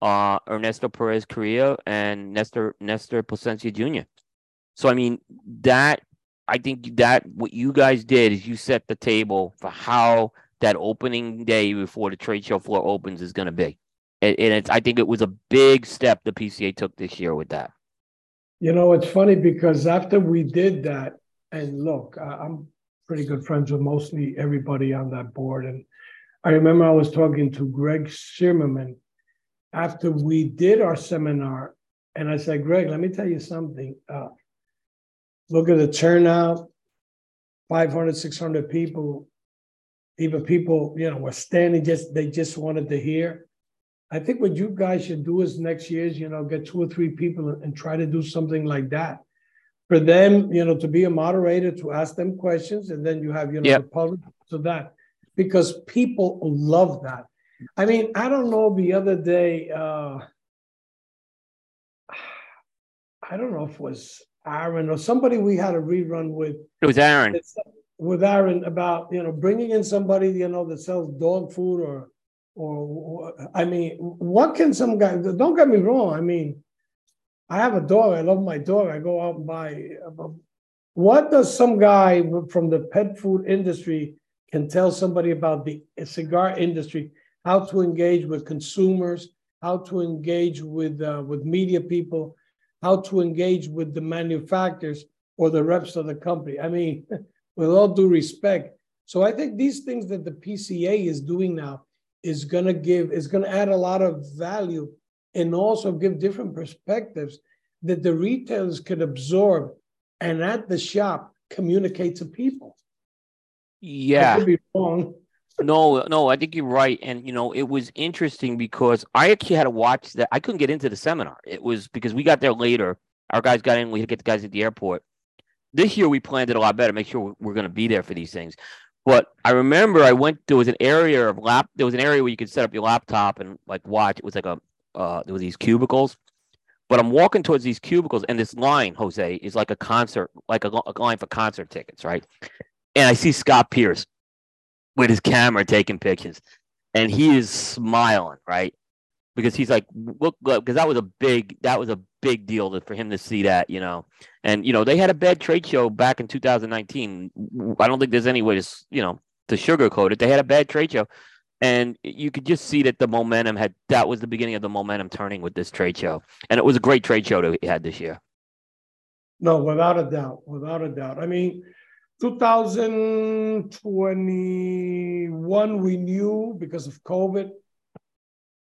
uh, Ernesto Perez Carrillo, and Nestor Nestor Plasencia Jr. So I mean that I think that what you guys did is you set the table for how that opening day before the trade show floor opens is going to be, and, and it's I think it was a big step the PCA took this year with that. You know, it's funny because after we did that, and look, I'm pretty good friends with mostly everybody on that board. And I remember I was talking to Greg Zimmerman after we did our seminar. And I said, Greg, let me tell you something. Uh, look at the turnout 500, 600 people. Even people, you know, were standing just, they just wanted to hear. I think what you guys should do is next year is, you know, get two or three people and try to do something like that for them, you know, to be a moderator, to ask them questions, and then you have, you know, yep. the public to that because people love that. I mean, I don't know the other day, uh, I don't know if it was Aaron or somebody we had a rerun with. It was Aaron. With Aaron about, you know, bringing in somebody, you know, that sells dog food or, or, I mean, what can some guy, don't get me wrong. I mean, I have a dog. I love my dog. I go out and buy. What does some guy from the pet food industry can tell somebody about the cigar industry? How to engage with consumers? How to engage with uh, with media people? How to engage with the manufacturers or the reps of the company? I mean, *laughs* with all due respect. So I think these things that the PCA is doing now is going to give is going to add a lot of value and also give different perspectives that the retailers could absorb and at the shop communicate to people. Yeah. be wrong. no, no, I think you're right. And you know, it was interesting because I actually had to watch that. I couldn't get into the seminar. It was because we got there later. Our guys got in, we had to get the guys at the airport. This year we planned it a lot better, make sure we're, going to be there for these things. But I remember I went. There was an area of lap. There was an area where you could set up your laptop and like watch. It was like a uh, there were these cubicles. But I'm walking towards these cubicles, and this line, Jose, is like a concert, like a, a line for concert tickets, right? And I see Scott Pearce with his camera taking pictures, and he is smiling, right? Because he's like, look, because that was a big, that was a big deal to, for him to see that, you know. And you know, they had a bad trade show back in 2019. I don't think there's any way to, you know, to sugarcoat it. They had a bad trade show, and you could just see that the momentum had that was the beginning of the momentum turning with this trade show and it was a great trade show that we had this year no without a doubt without a doubt i mean 2021 we knew because of covid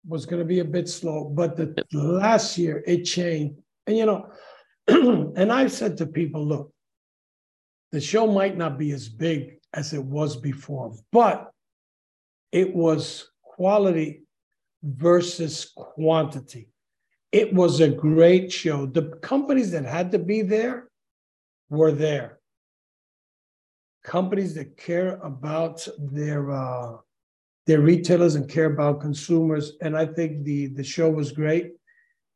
was going to be a bit slow but the last year it changed and you know *clears throat* and i've said to people look the show might not be as big as it was before but it was quality versus quantity. It was a great show. The companies that had to be there were there. Companies that care about their uh, their retailers and care about consumers, and I think the the show was great.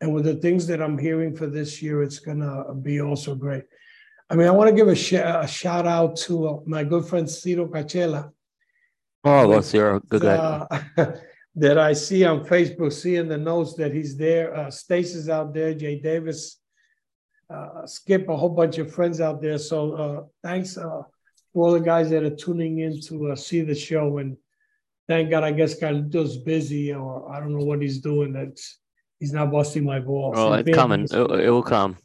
And with the things that I'm hearing for this year, it's gonna be also great. I mean, I want to give a, sh- a shout out to uh, my good friend Ciro Cachela, Oh, well, Sarah, good guy. uh, *laughs* that I see on Facebook, seeing the notes that he's there. Uh, Stacy's out there, Jay Davis, uh, Skip, a whole bunch of friends out there. So uh, thanks uh, for all the guys that are tuning in to uh, see the show. And thank God, I guess Carlito's busy or I don't know what he's doing. That's he's not busting my balls. Oh, it's coming. It, it will come.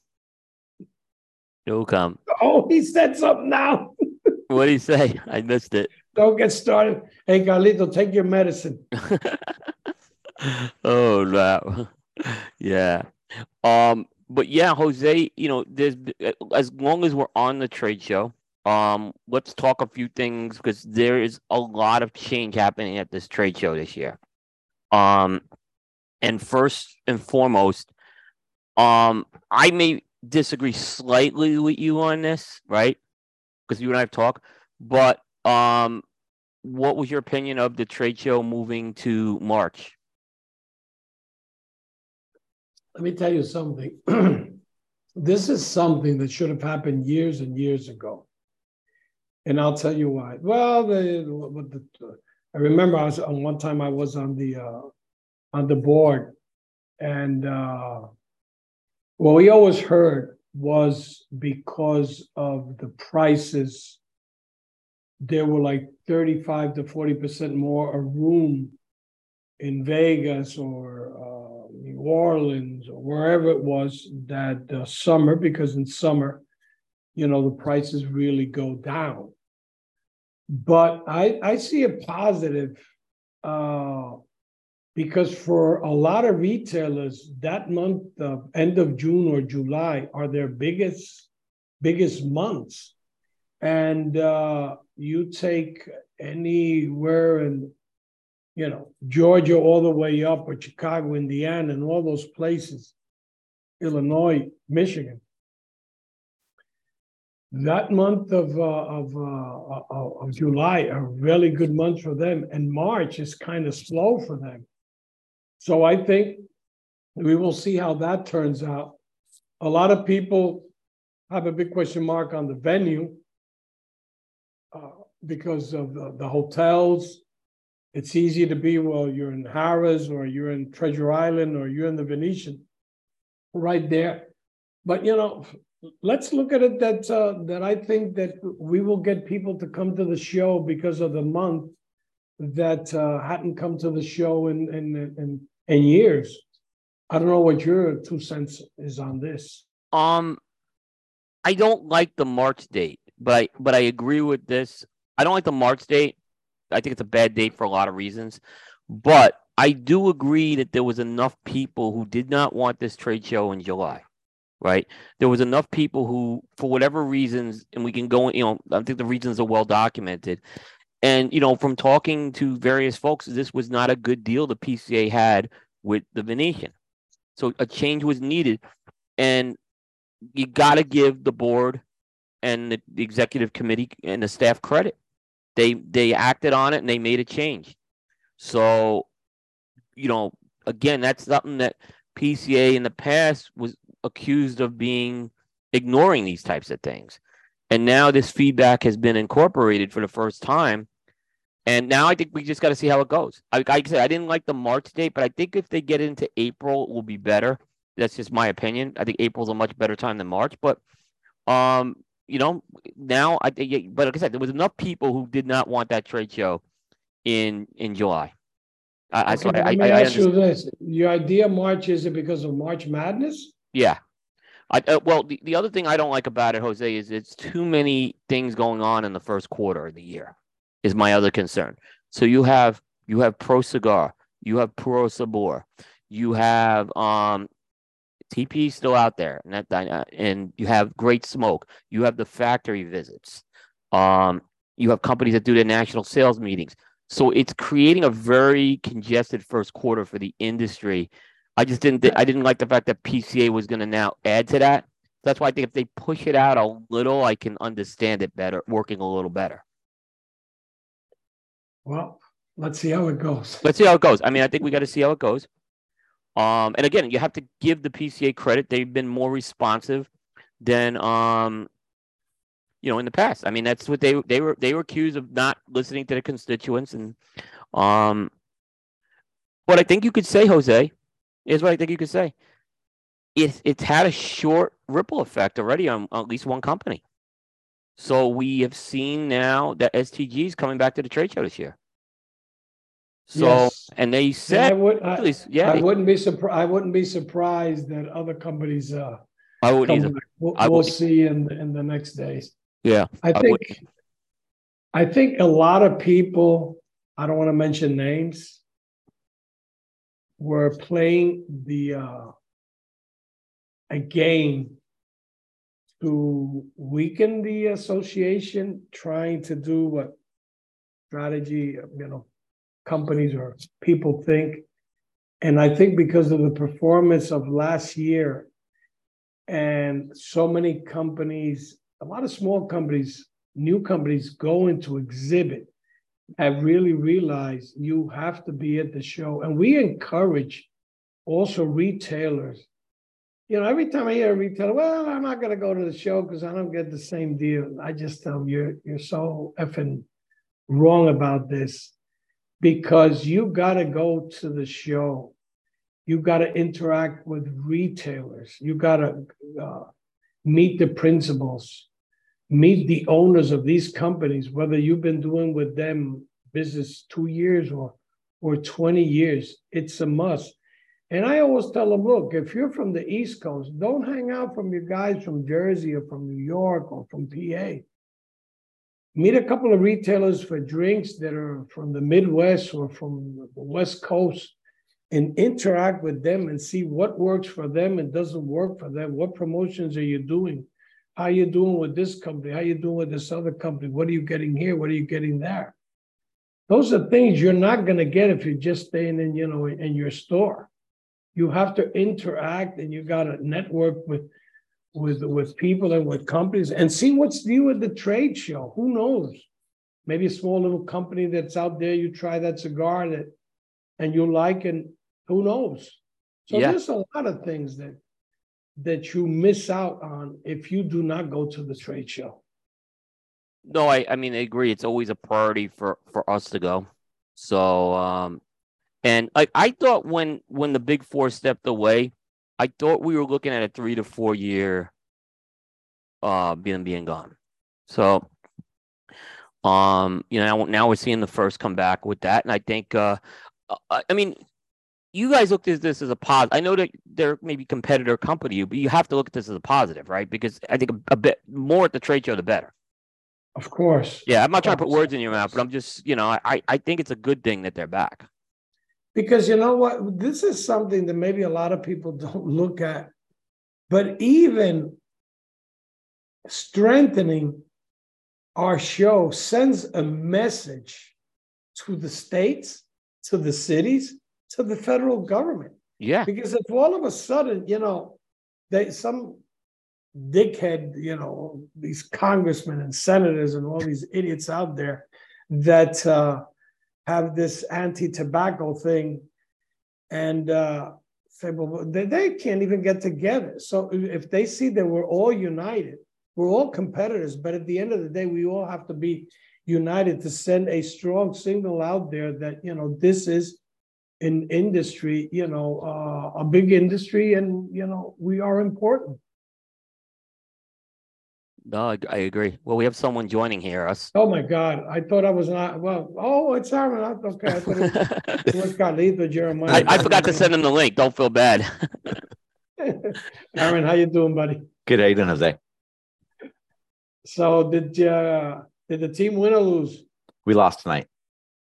It will come. Oh, he said something now. *laughs* What did he say? I missed it. Don't get started. Hey, Carlito, take your medicine. *laughs* oh no. Yeah. Um, but yeah, Jose, you know, there's as long as we're on the trade show, um, let's talk a few things because there is a lot of change happening at this trade show this year. Um, and first and foremost, um, I may disagree slightly with you on this, right? Because you and I have talked, but um, what was your opinion of the trade show moving to March? Let me tell you something. *clears throat* this is something that should have happened years and years ago. And I'll tell you why. Well, the, the, I remember I was on one time I was on the uh, on the board, and uh, what we always heard was because of the prices, there were like 35 to 40 percent more a room in Vegas or uh, New Orleans or wherever it was that uh, summer, because in summer, you know, the prices really go down. But I, I see a positive uh, because for a lot of retailers, that month, uh, end of June or July, are their biggest biggest months. And uh, you take anywhere in you know, Georgia all the way up, or Chicago, Indiana, and all those places, Illinois, Michigan. That month of uh, of, uh, of of July a really good month for them, and March is kind of slow for them. So I think we will see how that turns out. A lot of people have a big question mark on the venue uh, because of the, the hotels, it's easy to be, well, you're in Harrah's or you're in Treasure Island or you're in the Venetian, right there. But you know, let's look at it that uh, that I think that we will get people to come to the show because of the month that uh, hadn't come to the show in in in, in years. I don't know what your two cents is on this. Um, I don't like the March date, but I but I agree with this. I don't like the March date. I think it's a bad date for a lot of reasons, but I do agree that there was enough people who did not want this trade show in July, right? There was enough people who, for whatever reasons, and we can go, you know, I think the reasons are well documented. And you know, from talking to various folks, this was not a good deal the PCA had with the Venetian. So a change was needed, and you got to give the board and the, executive committee and the staff credit. They they acted on it and they made a change. So, you know, again, that's something that PCA in the past was accused of being ignoring these types of things. And now this feedback has been incorporated for the first time. And now I think we just got to see how it goes. I, like I said, I didn't like the March date, but I think if they get into April, it will be better. That's just my opinion. I think April's a much better time than March. But, um, you know, now I think, but like I said, there was enough people who did not want that trade show in in July. I, okay, so I, me I, ask you this: Your idea March is it because of March Madness? Yeah. I, uh, well, the, the other thing I don't like about it, Jose, is it's too many things going on in the first quarter of the year. Is my other concern. So you have you have Pro Cigar, you have Pro Sabor, you have um TP still out there, and that uh, and you have Great Smoke, you have the factory visits, um, you have companies that do their national sales meetings. So it's creating a very congested first quarter for the industry. I just didn't. Th- I didn't like the fact that PCA was going to now add to that. That's why I think if they push it out a little, I can understand it better, working a little better. Well, let's see how it goes. Let's see how it goes. I mean, I think we got to see how it goes. Um, and again, you have to give the PCA credit; they've been more responsive than um, you know in the past. I mean, that's what they they were they were accused of not listening to the constituents, and um, what I think you could say, Jose, is what I think you could say. It's it's had a short ripple effect already on, on at least one company. So we have seen now that STG is coming back to the trade show this year. So yes. and they said, I would, I, yeah, I wouldn't be surprised. I wouldn't be surprised that other companies. Uh, I wouldn't either. We'll, I we'll see in in the next days. Yeah, I think I, I think a lot of people, I don't want to mention names, were playing the uh, a game to weaken the association, trying to do what strategy, you know, companies or people think. And I think because of the performance of last year and so many companies a lot of small companies, new companies going to exhibit have really realized you have to be at the show. And we encourage also retailers. You know, every time I hear a retailer, well, I'm not going to go to the show because I don't get the same deal. I just tell them you're you're so effing wrong about this because you got to go to the show. You got to interact with retailers. You got to uh, meet the principals, meet the owners of these companies, whether you've been doing with them business two years or or 20 years, it's a must. And I always tell them, look, if you're from the East Coast, don't hang out from your guys from Jersey or from New York or from PA. Meet a couple of retailers for drinks that are from the Midwest or from the West Coast and interact with them and see what works for them and doesn't work for them. What promotions are you doing? How you doing with this company? How you doing with this other company? What are you getting here? What are you getting there? Those are things you're not going to get if you're just staying in, you know, in your store. You have to interact and you got to network with with with people and with companies and see what's new at the trade show. Who knows? Maybe a small little company that's out there. You try that cigar that and you like, and who knows? So yeah. there's a lot of things that that you miss out on if you do not go to the trade show. No, I, I mean I agree. It's always a priority for for us to go. So um and I, I thought when when the big four stepped away, I thought we were looking at a three to four year uh being being gone. So um, you know, now, now we're seeing the first come back with that. And I think uh I mean, you guys looked at this as a positive. I know that they're maybe competitor company, but you have to look at this as a positive, right? Because I think a, a bit more at the trade show, the better. Of course. Yeah, I'm not trying to put words in your mouth, but I'm just, you know, I, I think it's a good thing that they're back. Because you know what? This is something that maybe a lot of people *laughs* don't look at. But even strengthening our show sends a message to the states to the cities, to the federal government. Yeah. Because if all of a sudden, you know, they some dickhead, you know, these congressmen and senators and all these idiots out there that uh, have this anti-tobacco thing, and uh, say, well, they, they can't even get together. So if they see that we're all united, we're all competitors, but at the end of the day, we all have to be united to send a strong signal out there that, you know, this is an industry, you know, uh, a big industry, and, you know, we are important. No, I, I agree. Well, we have someone joining here. Us. Oh my God, I thought I was not, well, oh, it's Aaron, I- okay, I thought it it was *laughs* Carlito, Jeremiah. I, I forgot to send him the link. Don't feel bad. *laughs* Aaron, how you doing, buddy? Good. How you doing, Jose? So did, uh, did the team win or lose? We lost tonight.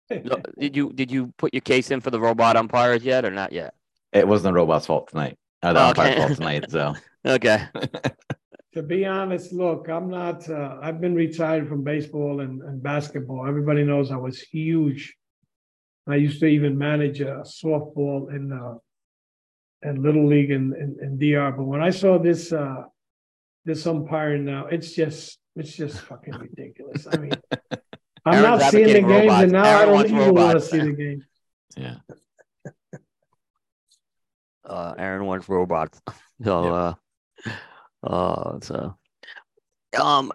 No, did you did you put your case in for the robot umpires yet or not yet? It wasn't the robot's fault tonight. Uh, the umpire's Okay. fault tonight. So *laughs* Okay. *laughs* To be honest, look, I'm not, uh, I've been retired from baseball and, and basketball. Everybody knows I was huge. I used to even manage a softball in, uh, in Little League in, in, in DR. But when I saw this, uh, this umpiring now, it's just, it's just fucking ridiculous. I mean, *laughs* I'm Aaron's not seeing the advocating games robots. and now I don't wants even want to see the game. yeah, Uh, Aaron wants robots. *laughs* So, uh, uh, so, um,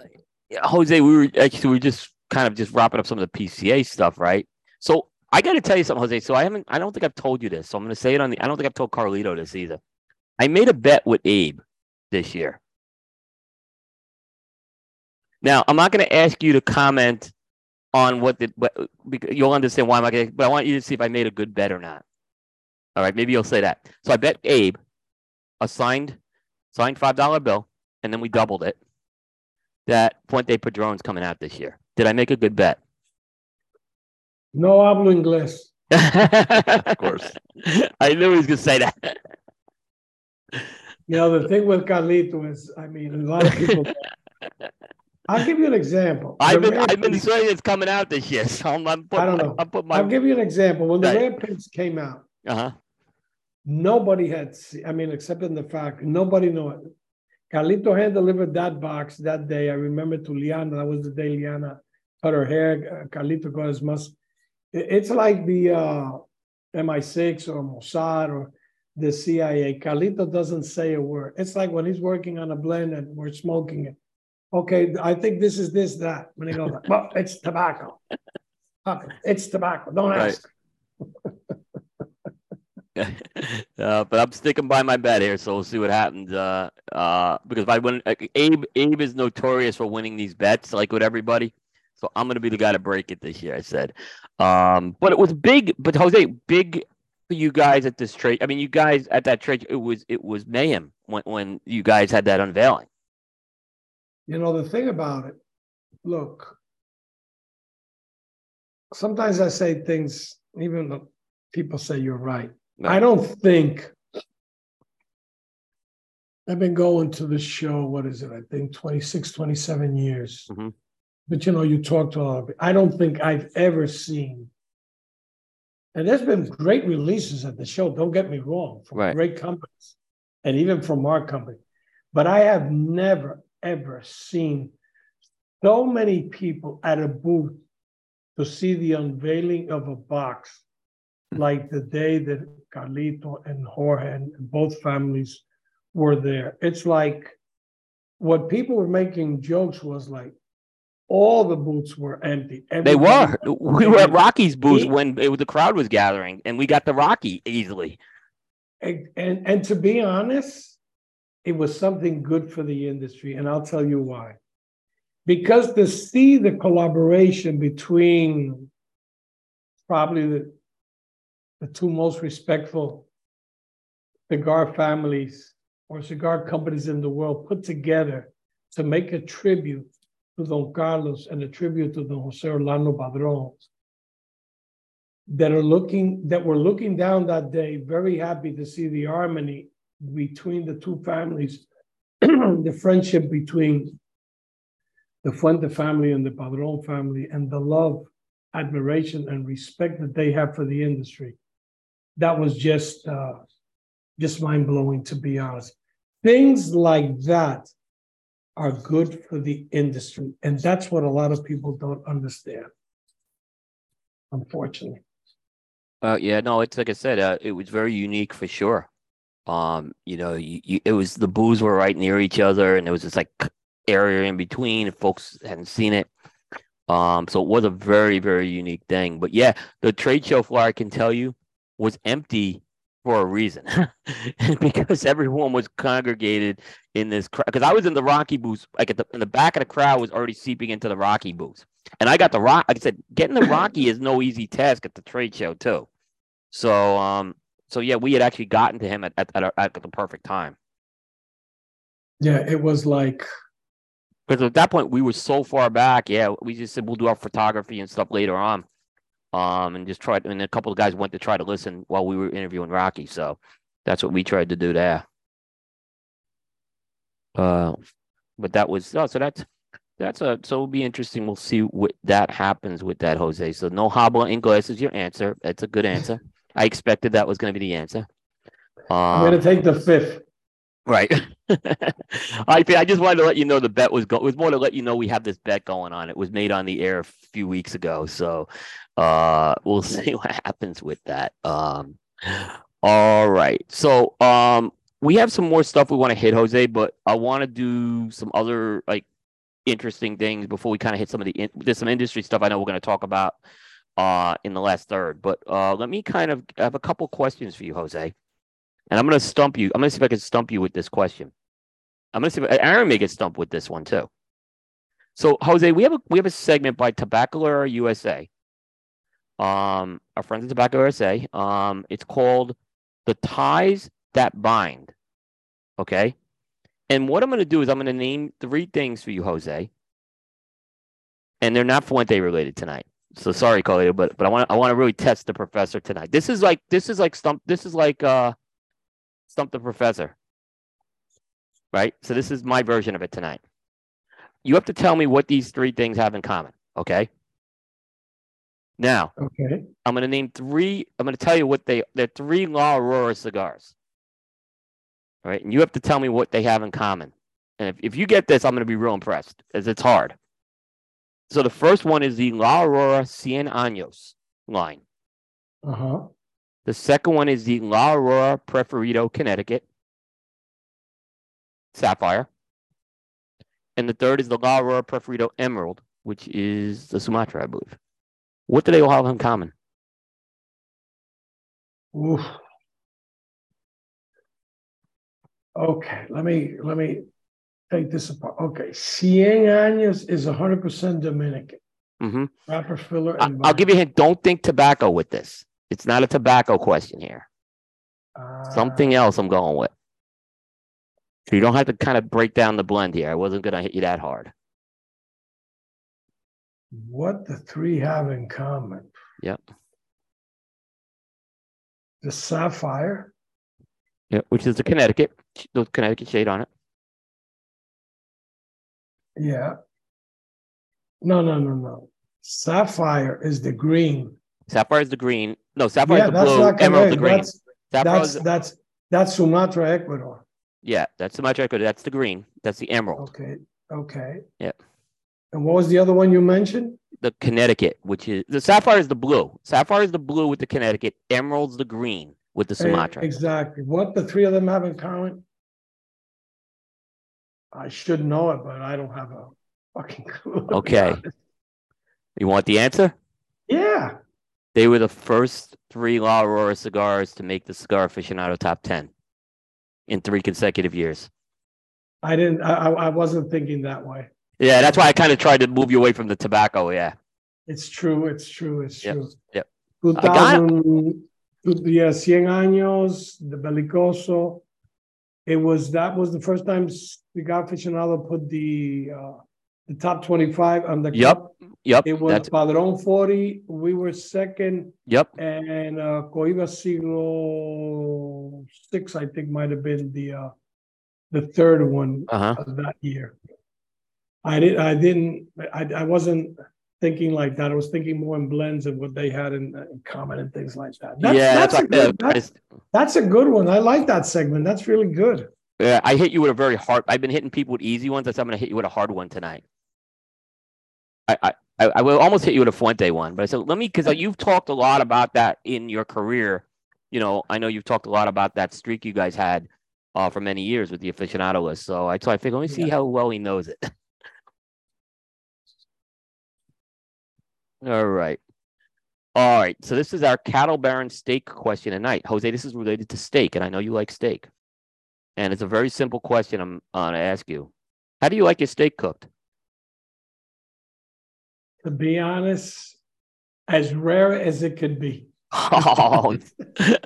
Jose, we were actually we were just kind of just wrapping up some of the PCA stuff, right? So I got to tell you something, Jose. So I haven't, I don't think I've told you this. So I'm going to say it on the. I don't think I've told Carlito this either. I made a bet with Abe this year. Now I'm not going to ask you to comment on what the, but because you'll understand why I'm not going to. But I want you to see if I made a good bet or not. All right, maybe you'll say that. So I bet Abe a signed signed five dollar bill, and then we doubled it. That Fuente Padron's coming out this year. Did I make a good bet? No hablo inglés. *laughs* of course. I knew he was gonna say that. You know, the thing with Carlito is, I mean, a lot of people. *laughs* I'll give you an example. *laughs* I've The been I've been saying it's coming out this year, so I'm, I'm putting I don't my- know. I'm putting my I'll give you an example. When the Right. Red Pins came out, uh huh. nobody had, I mean, except in the fact, nobody knew it. Carlito hand delivered that box that day. I remember to Liana. That was the day Liana cut her hair. Carlito got his must. It's like the uh, MI6 or Mossad or the CIA. Carlito doesn't say a word. It's like when he's working on a blend and we're smoking it. Okay, I think this is this, that. When he goes, well, it's tobacco. Okay, It's tobacco. Don't Right. ask. *laughs* uh, but I'm sticking by my bet here, so we'll see what happens. Uh, uh, because if I win, uh, Abe, Abe is notorious for winning these bets, like with everybody. So I'm gonna be the guy to break it this year. I said, um, but it was big. But Jose, big for you guys at this trade. I mean, you guys at that trade, it was it was mayhem when when you guys had that unveiling. You know, the thing about it, look, sometimes I say things, even though people say you're right. I don't think I've been going to the show, what is it? I think 26, 27 years. Mhm. But you know, you talk to a lot of people. I don't think I've ever seen. And there's been great releases at the show, don't get me wrong, from Right. great companies and even from our company. But I have never, ever seen so many people at a booth to see the unveiling of a box hmm. like the day that Carlito and Jorge and both families were there. It's like what people were making jokes was like all the booths were empty. They were. *laughs* We were at Rocky's booth when it, the crowd was gathering, and we got the Rocky easily. And, and and to be honest, it was something good for the industry, and I'll tell you why. Because to see the collaboration between probably the the two most respectful cigar families or cigar companies in the world put together to make a tribute to Don Carlos and a tribute to Don Jose Orlando Padron that are looking that were looking down that day, very happy to see the harmony between the two families, *clears throat* the friendship between the Fuente family and the Padron family, and the love, admiration, and respect that they have for the industry. That was just uh, just mind blowing, to be honest. Things like that are good for the industry, and that's what a lot of people don't understand. Unfortunately. Uh, yeah, no, it's like I said, uh, it was very unique for sure. Um, you know, you, you, it was the booths were right near each other, and there was this like area in between. If folks hadn't seen it, um, so it was a very very unique thing. But yeah, the trade show floor I can tell you was empty for a reason, *laughs* because everyone was congregated in this crowd. Because I was in the Rocky booth, like at the in the back of the crowd was already seeping into the Rocky booth, and I got the rock. Like I said, getting the Rocky is no easy task at the trade show too. So um, so yeah, we had actually gotten to him at at, at, at the perfect time. Yeah, it was like because at that point we were so far back. Yeah, we just said we'll do our photography and stuff later on, um, and just tried. And a couple of guys went to try to listen while we were interviewing Rocky. So that's what we tried to do there. Uh, but that was oh, so that's that's a so it'll be interesting. We'll see what that happens with that Jose. So no habla inglés is your answer. That's a good answer. I expected that was going to be the answer. Um, I'm going to take the fifth. Right. *laughs* I I just wanted to let you know the bet was go. It was more to let you know we have this bet going on. It was made on the air a few weeks ago, so uh, we'll *laughs* see what happens with that. Um, all right. So um, we have some more stuff we want to hit, Jose, but I want to do some other like interesting things before we kind of hit some of the in- there's some industry stuff I know we're going to talk about uh, in the last third. But uh, let me kind of have a couple questions for you, Jose. And I'm going to stump you. I'm going to see if I can stump you with this question. I'm going to see if Aaron may get stumped with this one too. So, Jose, we have a we have a segment by Tabacalera USA. Um, our friends at Tabacalera USA. Um, it's called "The Ties That Bind." Okay, and what I'm going to do is I'm going to name three things for you, Jose, and they're not Fuente related tonight. So sorry, Carlito, but but I want I want to really test the professor tonight. This is like this is like stump. This is like uh, stump the professor. Right. So this is my version of it tonight. You have to tell me what these three things have in common. Okay. Now, okay, I'm going to name three. I'm going to tell you what they. They're three La Aurora cigars. All right, and you have to tell me what they have in common. And if, if you get this, I'm going to be real impressed, as it's hard. So the first one is the La Aurora Cien Años line. Uh huh. The second one is the La Aurora Preferido Connecticut Sapphire. And the third is the La Aurora Preferido Emerald, which is the Sumatra, I believe. What do they all have in common? Oof. Okay, let me let me take this apart. Okay, Cien Años is 100% Dominican. Mm-hmm. Wrapper filler. I, will give you a hint. Don't think tobacco with this. It's not a tobacco question here. Uh, Something else I'm going with. So you don't have to kind of break down the blend here. I wasn't going to hit you that hard. What the three have in common? Yep. The sapphire. Yeah, which is the Connecticut, the Connecticut shade on it. Yeah. No, no, no, no. Sapphire is the green. Sapphire is the green. No, sapphire yeah, is the blue. Emerald the green. That's that's, that's that's Sumatra, Ecuador. Yeah, that's Sumatra, Ecuador. That's the green. That's the emerald. Okay. Okay. Yeah. And what was the other one you mentioned? The Connecticut, which is the sapphire is the blue. Sapphire is the blue with the Connecticut. Emerald's the green with the eh, Sumatra. Exactly. What the three of them have in common? I should know it, but I don't have a fucking *laughs* clue. Okay. You want the answer? Yeah. They were the first three La Aurora cigars to make the Cigar Aficionado top 10 in three consecutive years. I didn't, I, I wasn't thinking that way. Yeah, that's why I kind of tried to move you away from the tobacco. Yeah. It's true. It's true. It's true. Yep. 2000, yeah, Cien Años, the Belicoso. It was, that was the first time Cigar Aficionado put the, uh, the top 25 on the Yep. cup. Yep. It was that's, Padron 40. We were second, yep. and uh, Cohiba Siglo six, I think, might have been the uh, the third one Uh-huh. of that year. I did. I didn't. I, I wasn't thinking like that. I was thinking more in blends and what they had in, in common and things like that. That's, yeah, that's, that's, a good, that's, that's a good one. I like that segment. That's really good. Yeah, I hit you with a very hard. I've been hitting people with easy ones. That's I'm going to hit you with a hard one tonight. I, I, I I will almost hit you with a Fuente one, but I said let me because you've talked a lot about that in your career. you know, I know you've talked a lot about that streak you guys had uh, for many years with the aficionado list. So I, so I figured, let me see Yeah. how well he knows it. *laughs* All right. All right. So this is our cattle baron steak question tonight. Jose, this is related to steak, and I know you like steak. And it's a very simple question I'm going to ask you. How do you like your steak cooked? To be honest, as rare as it could be. Oh, *laughs*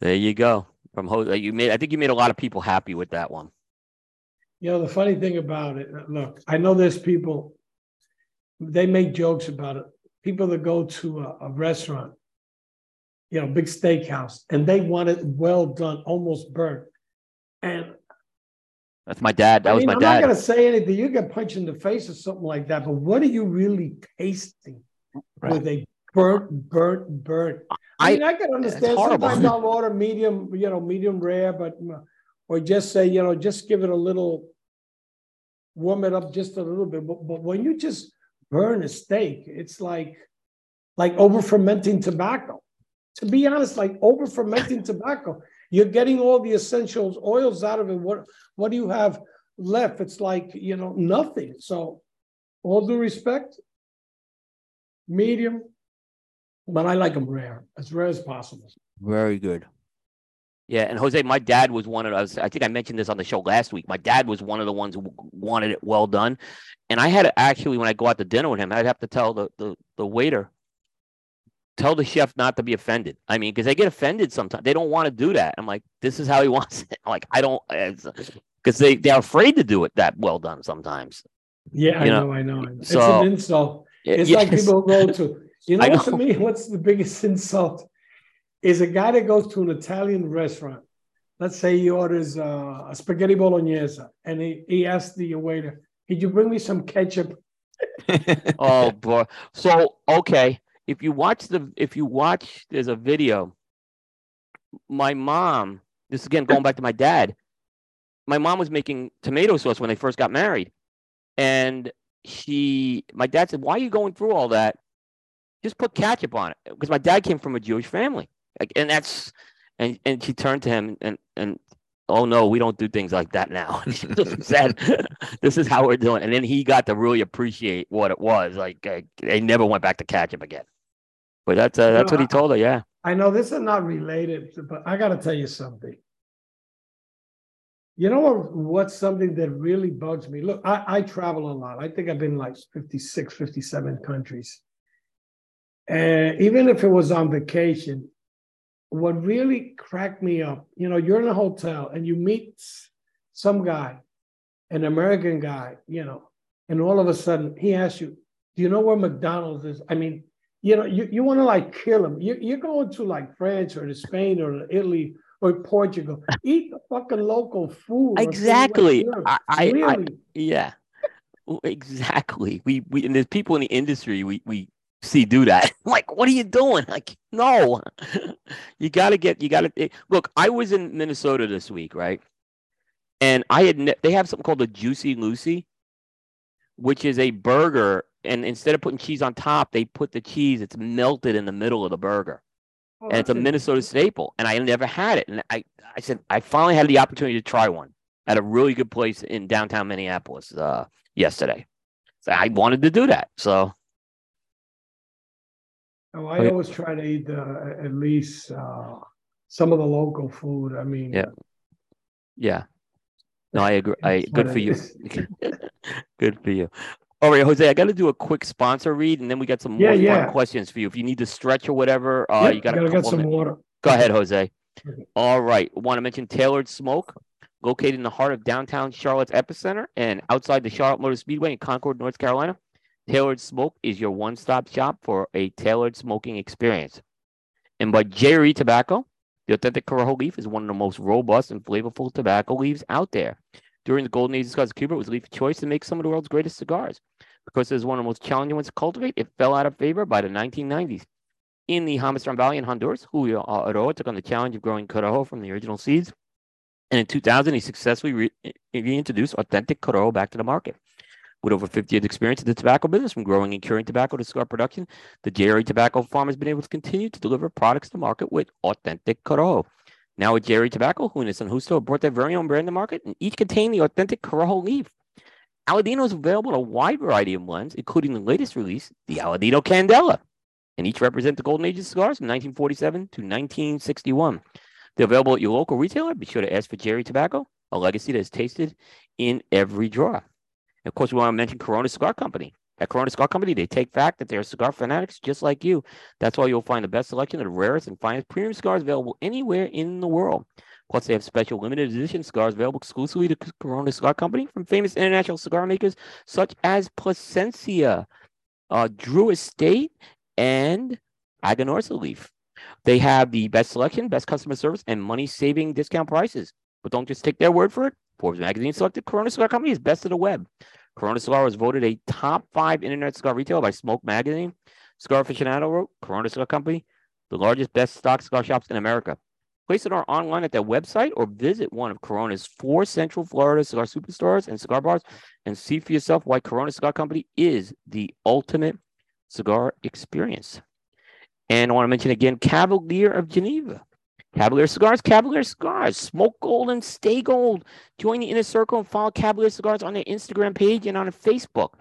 there you go. From Jose, you made. I think you made a lot of people happy with that one. You know, the funny thing about it, look, I know there's people, they make jokes about it. People that go to a, a restaurant, you know, big steakhouse, and they want it well done, almost burnt. And That's my dad. That I was mean, my I'm dad. not going to say anything. You get punched in the face or something like that, but what are you really tasting with a burnt, burnt, burnt? I, I- mean, I can understand. Sometimes I'll order medium, you know, medium rare, but mm, or just say, you know, just give it a little, warm it up just a little bit. But, but when you just burn a steak, it's like like over fermenting tobacco. To be honest, like over fermenting tobacco, you're getting all the essentials oils out of it. What what do you have left? It's like you know nothing. So, all due respect, medium, but I like them rare, as rare as possible. Very good. Yeah, and Jose, my dad was one of us. I think I mentioned this on the show last week. My dad was one of the ones who wanted it well done, and I had to actually, when I go out to dinner with him, I'd have to tell the the, the waiter, tell the chef not to be offended. I mean, because they get offended sometimes. They don't want to do that. I'm like, this is how he *laughs* wants it. I'm like, I don't, because they they're afraid to do it that well done sometimes. Yeah, I You know, know, I know. I know. It's so- an insult. It's Yes. like people go *laughs* to, you know, I to me, what's the biggest insult? Is a guy that goes to an Italian restaurant. Let's say he orders uh, a spaghetti bolognese and he, he asks the waiter, Could you bring me some ketchup? *laughs* oh boy. So okay, if you watch the if you watch there's a video. My mom, this is again going back to my dad. My mom was making tomato sauce when they first got married. And she my dad said, Why are you going through all that? Just put ketchup on it. Because my dad came from a Jewish family. Like, and that's and and she turned to him and and oh no, we don't do things like that now. *laughs* said, *laughs* this is how we're doing. And then he got to really appreciate what it was. Like uh, they never went back to ketchup again. But that's uh, that's No, what he told her. Yeah. I know this is not related, but I got to tell you something. You know what, what's something that really bugs me? Look, I, I travel a lot. I think I've been like 56, 57 countries. And even if it was on vacation, what really cracked me up, you know, you're in a hotel and you meet some guy, an American guy, you know, and all of a sudden he asks you, Do you know where McDonald's is? I mean, you know, you, you want to like kill them. You, you're going to like France or to Spain or Italy or Portugal. Eat the fucking local food. like Exactly. I, I, I yeah. Exactly. We we and there's people in the industry we we see do that. *laughs* like, what are you doing? Like, no. *laughs* you gotta get you gotta eh, look. I was in Minnesota this week, right? And I had ne- they have something called a Juicy Lucy, which is a burger, and instead of putting cheese on top, they put the cheese. It's melted in the middle of the burger Oh, and it's a Minnesota staple. And I never had it. And I, I said, I finally had the opportunity to try one at a really good place in downtown Minneapolis uh, yesterday. So I wanted to do that. So Oh, I Okay. always try to eat uh, at least uh, some of the local food. I mean, Yeah. yeah, no, I agree. I *laughs* *laughs* good for you. good for you. All right, Jose, I got to do a quick sponsor read, and then we got some more Yeah, fun yeah. questions for you. If you need to stretch or whatever, uh, you got gotta get some minutes. water. Go ahead, Jose. Okay. All right. Want to mention Tailored Smoke, located in the heart of downtown Charlotte's epicenter and outside the Charlotte Motor Speedway in Concord, North Carolina. Tailored Smoke is your one stop shop for a tailored smoking experience. And by Jerry Tobacco, the authentic Corojo leaf is one of the most robust and flavorful tobacco leaves out there. During the golden age of Cuba, it was leaf of choice to make some of the world's greatest cigars. Because it was one of the most challenging ones to cultivate, it fell out of favor by the 1990s. In the Jamastran Valley in Honduras, Julio Eiroa took on the challenge of growing Corojo from the original seeds. And in 2000, he successfully re- eh, reintroduced authentic Corojo back to the market. With over 50 years experience in the tobacco business, from growing and curing tobacco to cigar production, the Jerry Tobacco Farm has been able to continue to deliver products to market with authentic Corojo. Now with Jerry Tobacco, Junis and Justo have brought their very own brand to market and each contain the authentic Corojo leaf. Aladino is available in a wide variety of blends, including the latest release, the Aladino Candela, and each represent the golden age of cigars from 1947 to 1961. They're available at your local retailer. Be sure to ask for Jerry Tobacco, a legacy that is tasted in every drawer. And of course, we want to mention Corona Cigar Company. At Corona Cigar Company, they take fact that they're cigar fanatics just like you. That's why you'll find the best selection of the rarest and finest premium cigars available anywhere in the world. Plus, they have special limited edition cigars available exclusively to Corona Cigar Company from famous international cigar makers such as Plasencia, uh, Drew Estate, and Aganorsa Leaf. They have the best selection, best customer service, and money saving discount prices. But don't just take their word for it. Forbes magazine selected Corona Cigar Company as best of the web. Corona Cigar was voted a top five internet cigar retailer by Smoke Magazine. Cigar Aficionado wrote Corona Cigar Company, the largest best stock cigar shops in America. Place an order online at their website or visit one of Corona's four Central Florida cigar superstores and cigar bars and see for yourself why Corona Cigar Company is the ultimate cigar experience. And I want to mention again Cavalier of Geneva. Cavalier Cigars, Cavalier Cigars, smoke gold and stay gold. Join the inner circle and follow Cavalier Cigars on their Instagram page and on Facebook.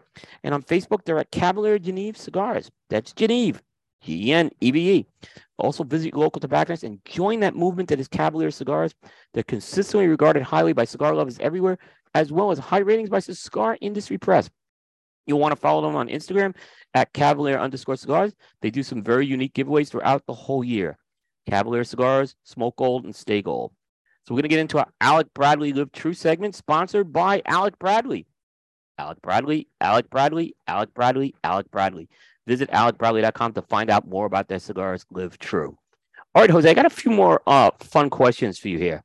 And on Facebook, they're at Cavalier Geneve Cigars. That's Geneve, G E N E V E. Also, visit your local tobacconists and join that movement that is Cavalier Cigars. They're consistently regarded highly by cigar lovers everywhere, as well as high ratings by Cigar Industry Press. You'll want to follow them on Instagram at Cavalier underscore cigars. They do some very unique giveaways throughout the whole year. Cavalier Cigars, Smoke Gold, and Stay Gold. So we're going to get into our Alec Bradley Live True segment sponsored by Alec Bradley. Alec Bradley, Alec Bradley, Alec Bradley, Alec Bradley. Visit alecbradley.com to find out more about their cigars Live True. All right, Jose, I got a few more uh, fun questions for you here.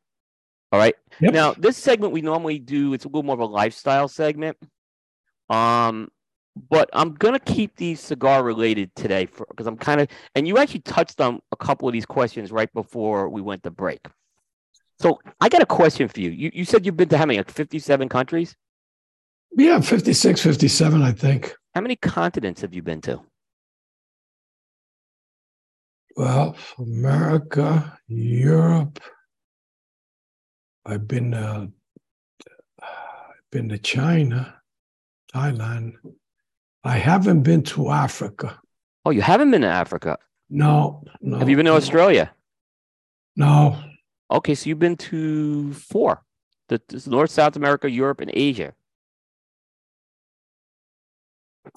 All right. Yep. Now, this segment we normally do, it's a little more of a lifestyle segment. Um, but I'm gonna keep these cigar related today because I'm kind of and you actually touched on a couple of these questions right before we went to break. So I got a question for you. You you said you've been to how many like 57 countries? Yeah, 56, 57, I think. How many continents have you been to? Well, America, Europe. I've been uh, I've been to China, Thailand, I haven't been to Africa. Oh, you haven't been to Africa? No, no. Have you been to. Australia? No. Okay, so you've been to four: the, the North, South America, Europe, and Asia.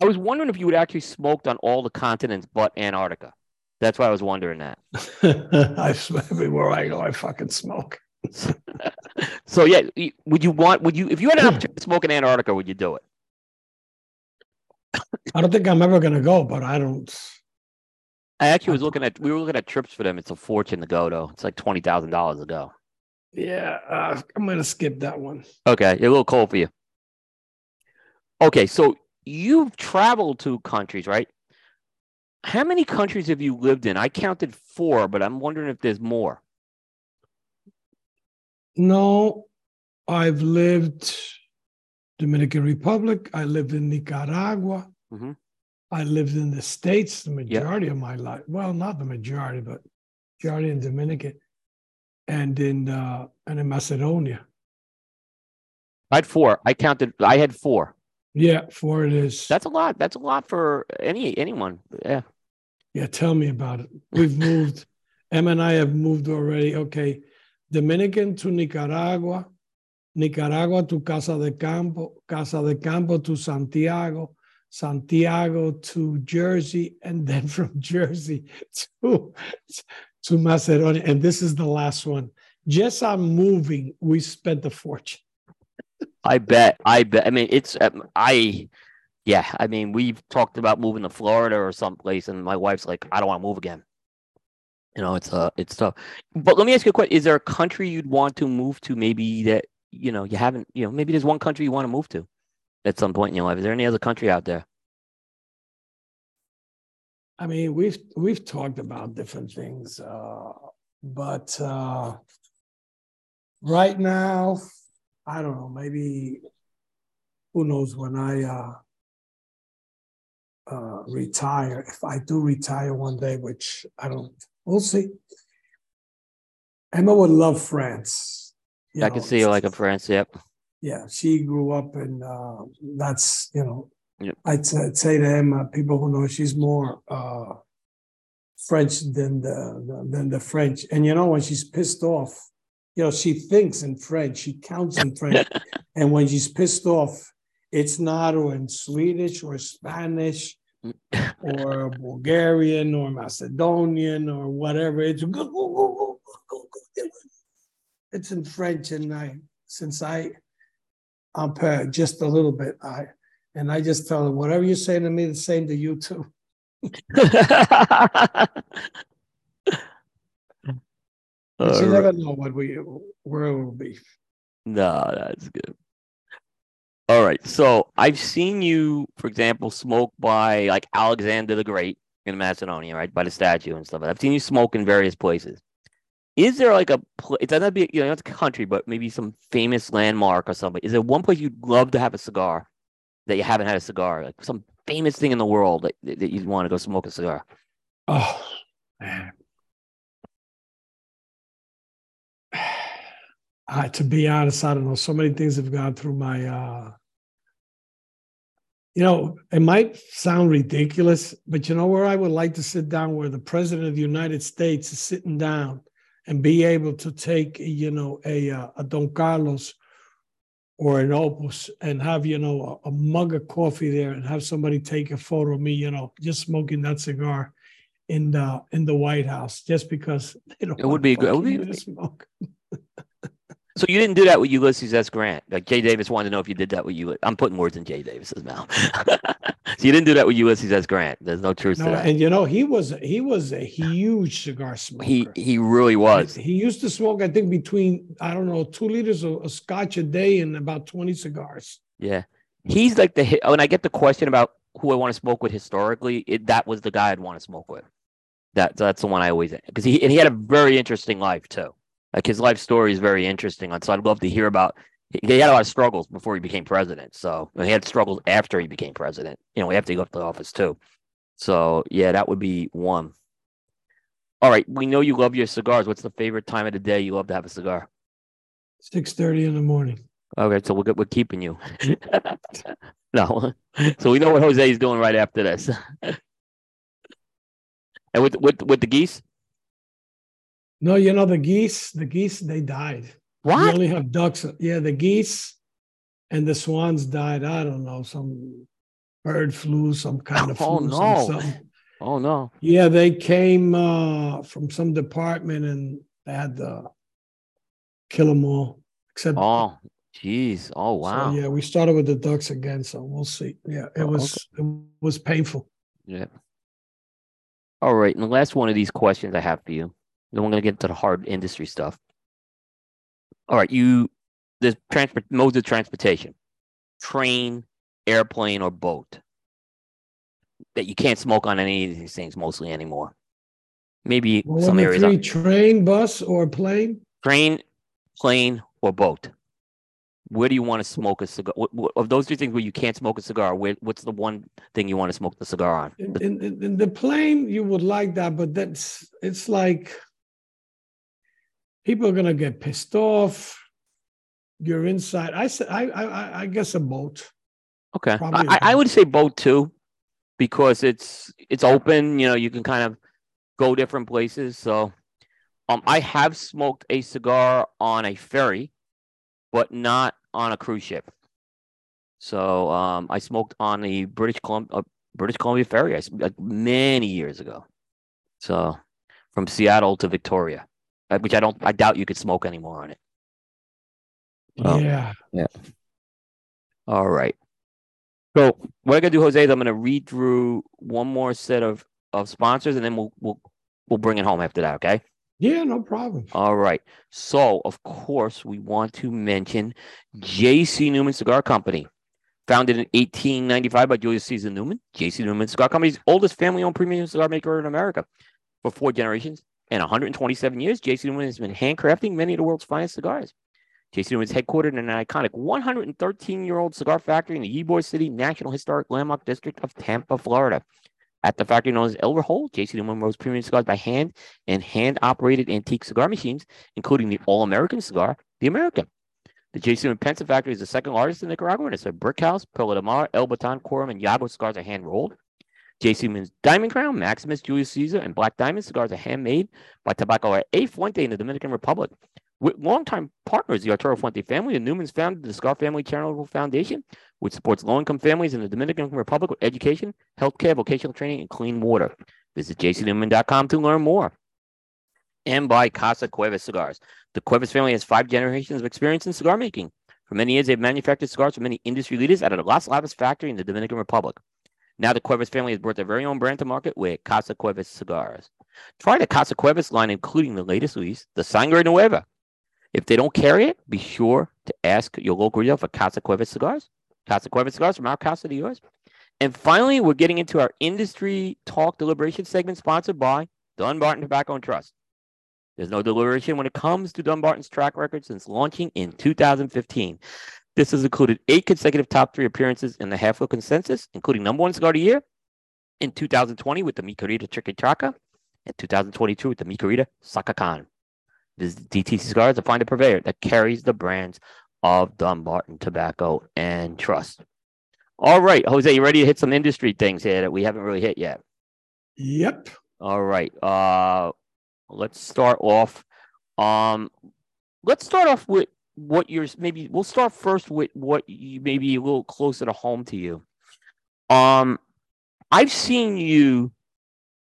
I was wondering if you would actually smoked on all the continents but Antarctica. That's why I was wondering that. *laughs* I smoke everywhere I go, I fucking smoke. *laughs* so yeah, would you want? Would you if you had an opportunity to smoke in Antarctica, would you do it? I don't think I'm ever going to go, but I don't. I actually was looking at. We were looking at trips for them. It's a fortune to go though. It's like twenty thousand dollars to go. Yeah, uh, I'm going to skip that one. Okay, a little cold for you. Okay, so you've traveled to countries, right? How many countries have you lived in? I counted four, but I'm wondering if there's more. No, I've lived Dominican Republic. I lived in Nicaragua. Mm-hmm. I lived in the States the majority yep. of my life. Well, not the majority, but majority in Dominican and in uh, and in Macedonia. I had four. I counted. I had four. Yeah, four it is. That's a lot. That's a lot for any anyone. Yeah. Yeah, tell me about it. We've *laughs* moved. Em and I have moved already. Okay, Dominican to Nicaragua, Nicaragua to Casa de Campo, Casa de Campo to Santiago, Santiago to Jersey, and then *laughs* from Jersey to, to Macedonia. And this is the last one. Just on moving, we spent a fortune. I bet. I bet. I mean, it's, um, I, yeah. I mean, we've talked about moving to Florida or someplace, and my wife's like, I don't want to move again. You know, it's uh, it's tough. But let me ask you a question: Is there a country you'd want to move to? Maybe that you know you haven't you know maybe there's one country you want to move to at some point in your life is there any other country out there i mean we've we've talked about different things uh, but uh, right now i don't know maybe who knows when I uh, uh, retire, if I do retire one day, which I don't, we'll see. Emma would love France. You I know, can see you like a France, yep. Yeah, she grew up and uh, that's, you know, yep. I'd, I'd, say to Emma, people who know she's more uh, French than the, than the French. And you know, when she's pissed off, you know, she thinks in French, she counts in French. *laughs* and when she's pissed off, it's not or in Swedish or Spanish or Bulgarian or Macedonian or whatever. It's it's in French, and I since I I'm just a little bit, I and I just tell her whatever you're saying to me, the same to you too. *laughs* But you never know what we where it will be. No, that's good. All right. So I've seen you, for example, smoke by like Alexander the Great in Macedonia, right? By the statue and stuff. I've seen you smoke in various places. Is there like a it doesn't have to be you know it's a country, but maybe some famous landmark or something? Is there one place you'd love to have a cigar that you haven't had a cigar? Like some famous thing in the world that, that you'd want to go smoke a cigar? Oh man. Uh, to be honest, I don't know. So many things have gone through my. Uh, you know, it might sound ridiculous, but you know where I would like to sit down, where the president of the United States is sitting down and be able to take, you know, a uh, a Don Carlos or an Opus and have, you know, a, a, mug of coffee there and have somebody take a photo of me, you know, just smoking that cigar in the in the White House, just because they don't. It would be good. It would be, *laughs* smoke. So you didn't do that with Ulysses S. Grant. Like Jay Davis wanted to know if you did that with you. I'm putting words in Jay Davis's mouth. *laughs* so you didn't do that with Ulysses S. Grant. There's no truth no, to that. And you know, he was he was a huge cigar smoker. He he really was. He used to smoke, I think, between I don't know, two liters of, of scotch a day and about 20 cigars. Yeah. He's like the oh, when I get the question about who I want to smoke with historically, it, that was the guy I'd want to smoke with. That that's the one I always because he and he had a very interesting life too. Like his life story is very interesting. So I'd love to hear about. He had a lot of struggles before he became president. So he had struggles after he became president. You know, we after he left the office too. So yeah, that would be one. All right, we know you love your cigars. What's the favorite time of the day you love to have a cigar? Six thirty in the morning. Okay, so we're we're keeping you. *laughs* no, so we know what Jose is doing right after this. *laughs* and with with with the geese. No, you know the geese. The geese they died. What? We only have ducks. Yeah, the geese and the swans died. I don't know some bird flu, some kind of *laughs* oh, flu. Oh no! Oh no! Yeah, they came uh, from some department and they had to kill them all. Except oh, jeez! Oh wow! So, yeah, we started with the ducks again, so we'll see. Yeah, it oh, was okay. it was painful. Yeah. All right, and the last one of these questions I have for you then we're going to get into the hard industry stuff. All right, you the transport modes of transportation, train, airplane, or boat. That you can't smoke on any of these things mostly anymore. Maybe well, some areas. Three, train, bus, or plane. Train, plane, or boat. Where do you want to smoke a cigar? Of those three things where you can't smoke a cigar, where, what's the one thing you want to smoke the cigar on? In, in, in the plane, you would like that, but that's it's like people are gonna get pissed off. You're inside. I said, I, I, I guess a boat. Okay, I, I would say boat too, because it's it's open. You know, you can kind of go different places. So, um, I have smoked a cigar on a ferry, but not on a cruise ship. So, um, I smoked on the British Columbia uh, British Columbia ferry, I, like many years ago. So, from Seattle to Victoria. Which I don't. I doubt you could smoke anymore on it. Um, yeah. Yeah. All right. So what I'm gonna do, Jose, is I'm gonna read through one more set of of sponsors, and then we'll we'll we'll bring it home after that. Okay. Yeah, no problem. All right. So of course we want to mention J.C. Newman Cigar Company. Founded in 1895 by Julius Caesar Newman, J.C. Newman Cigar Company's oldest family-owned premium cigar maker in America for four generations. In 127 years, J.C. Newman has been handcrafting many of the world's finest cigars. JC Newman is headquartered in an iconic 113 year old cigar factory in the Ybor City National Historic Landmark District of Tampa, Florida. At the factory known as El Reloj, JC Newman roasts premium cigars by hand and hand operated antique cigar machines, including the All American cigar, the American. The JC Newman Pensa factory is the second largest in Nicaragua, and it's a brick house. Perla de Mar, El Baton, Quorum, and Yago cigars are hand rolled. JC Newman's Diamond Crown, Maximus, Julius Caesar, and Black Diamond cigars are handmade by Tabacalera A Fuente in the Dominican Republic. With longtime partners, the Arturo Fuente family, the Newmans founded the Cigar Family Charitable Foundation, which supports low-income families in the Dominican Republic with education, healthcare, vocational training, and clean water. Visit jcnewman.com to learn more. And by Casa Cuevas Cigars. The Cuevas family has five generations of experience in cigar making. For many years, they've manufactured cigars for many industry leaders at a Las Lavas factory in the Dominican Republic. Now, the Cuevas family has brought their very own brand to market with Casa Cuevas Cigars. Try the Casa Cuevas line, including the latest release, the Sangre Nueva, if they don't carry it, be sure to ask your local retailer for Casa Cuevas cigars. Casa Cuevas cigars from our casa to yours. And finally, we're getting into our industry talk deliberation segment sponsored by Dunbarton Tobacco and Trust. There's no deliberation when it comes to Dunbarton's track record since launching in 2015. This has included eight consecutive top three appearances in the Half consensus, including number one cigar of the year in 2020 with the Mi Querida Chiquitraca and 2022 with the Mi Querida Sacacan. Visit DTC Cigars to find a purveyor that carries the brands of Dunbarton Tobacco and Trust. All right, Jose, you ready to hit some industry things here that we haven't really hit yet? Yep. All right. Uh, let's start off. Um, let's start off with what you're maybe. We'll start first with what you maybe a little closer to home to you. Um, I've seen you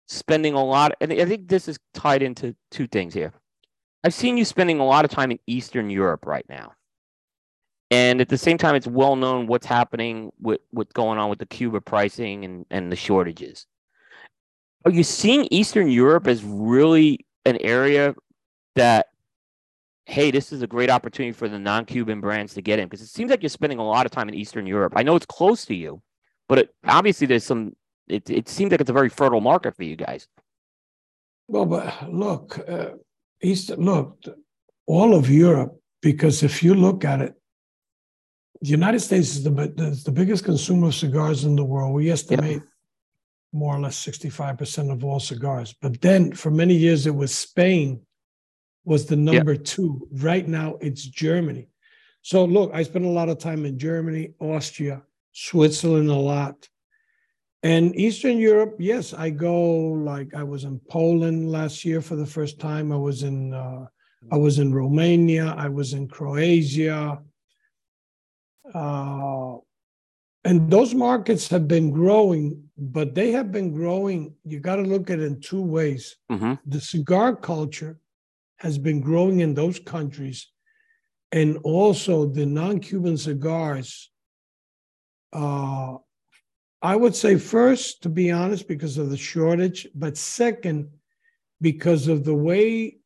spending a lot, and I think this is tied into two things here. I've seen you spending a lot of time in Eastern Europe right now. And at the same time, it's well known what's happening with what's going on with the Cuba pricing and, and the shortages. Are you seeing Eastern Europe as really an area that, hey, this is a great opportunity for the non Cuban brands to get in? Because it seems like you're spending a lot of time in Eastern Europe. I know it's close to you, but it, obviously there's some, it, it seems like it's a very fertile market for you guys. Well, but look, uh, East, look, all of Europe, because if you look at it, the United States is the, is the biggest consumer of cigars in the world. We estimate more or less 65% of all cigars. But then for many years, it was Spain was the number two. Right now, it's Germany. So look, I spent a lot of time in Germany, Austria, Switzerland a lot. And Eastern Europe, yes, I go like I was in Poland last year for the first time. I was in uh, I was in Romania. I was in Croatia. Uh, and those markets have been growing, but they have been growing. You got to look at it in two ways. Mm-hmm. The cigar culture has been growing in those countries, and also the non-Cuban cigars uh, I would say first, to be honest, because of the shortage, but second, because of the way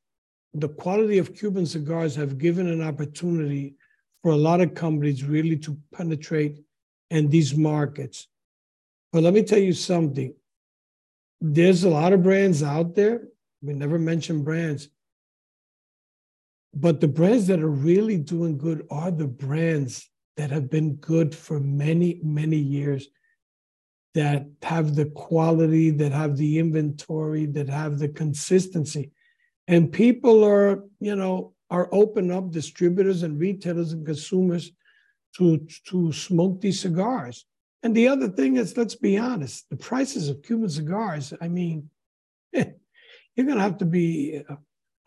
the quality of Cuban cigars have given an opportunity for a lot of companies really to penetrate in these markets. But let me tell you something. There's a lot of brands out there. We never mention brands. But the brands that are really doing good are the brands that have been good for many, many years that have the quality, that have the inventory, that have the consistency. And people are, you know, are open up distributors and retailers and consumers to, to smoke these cigars. And the other thing is, let's be honest, the prices of Cuban cigars, I mean, *laughs* you're going to have to be uh,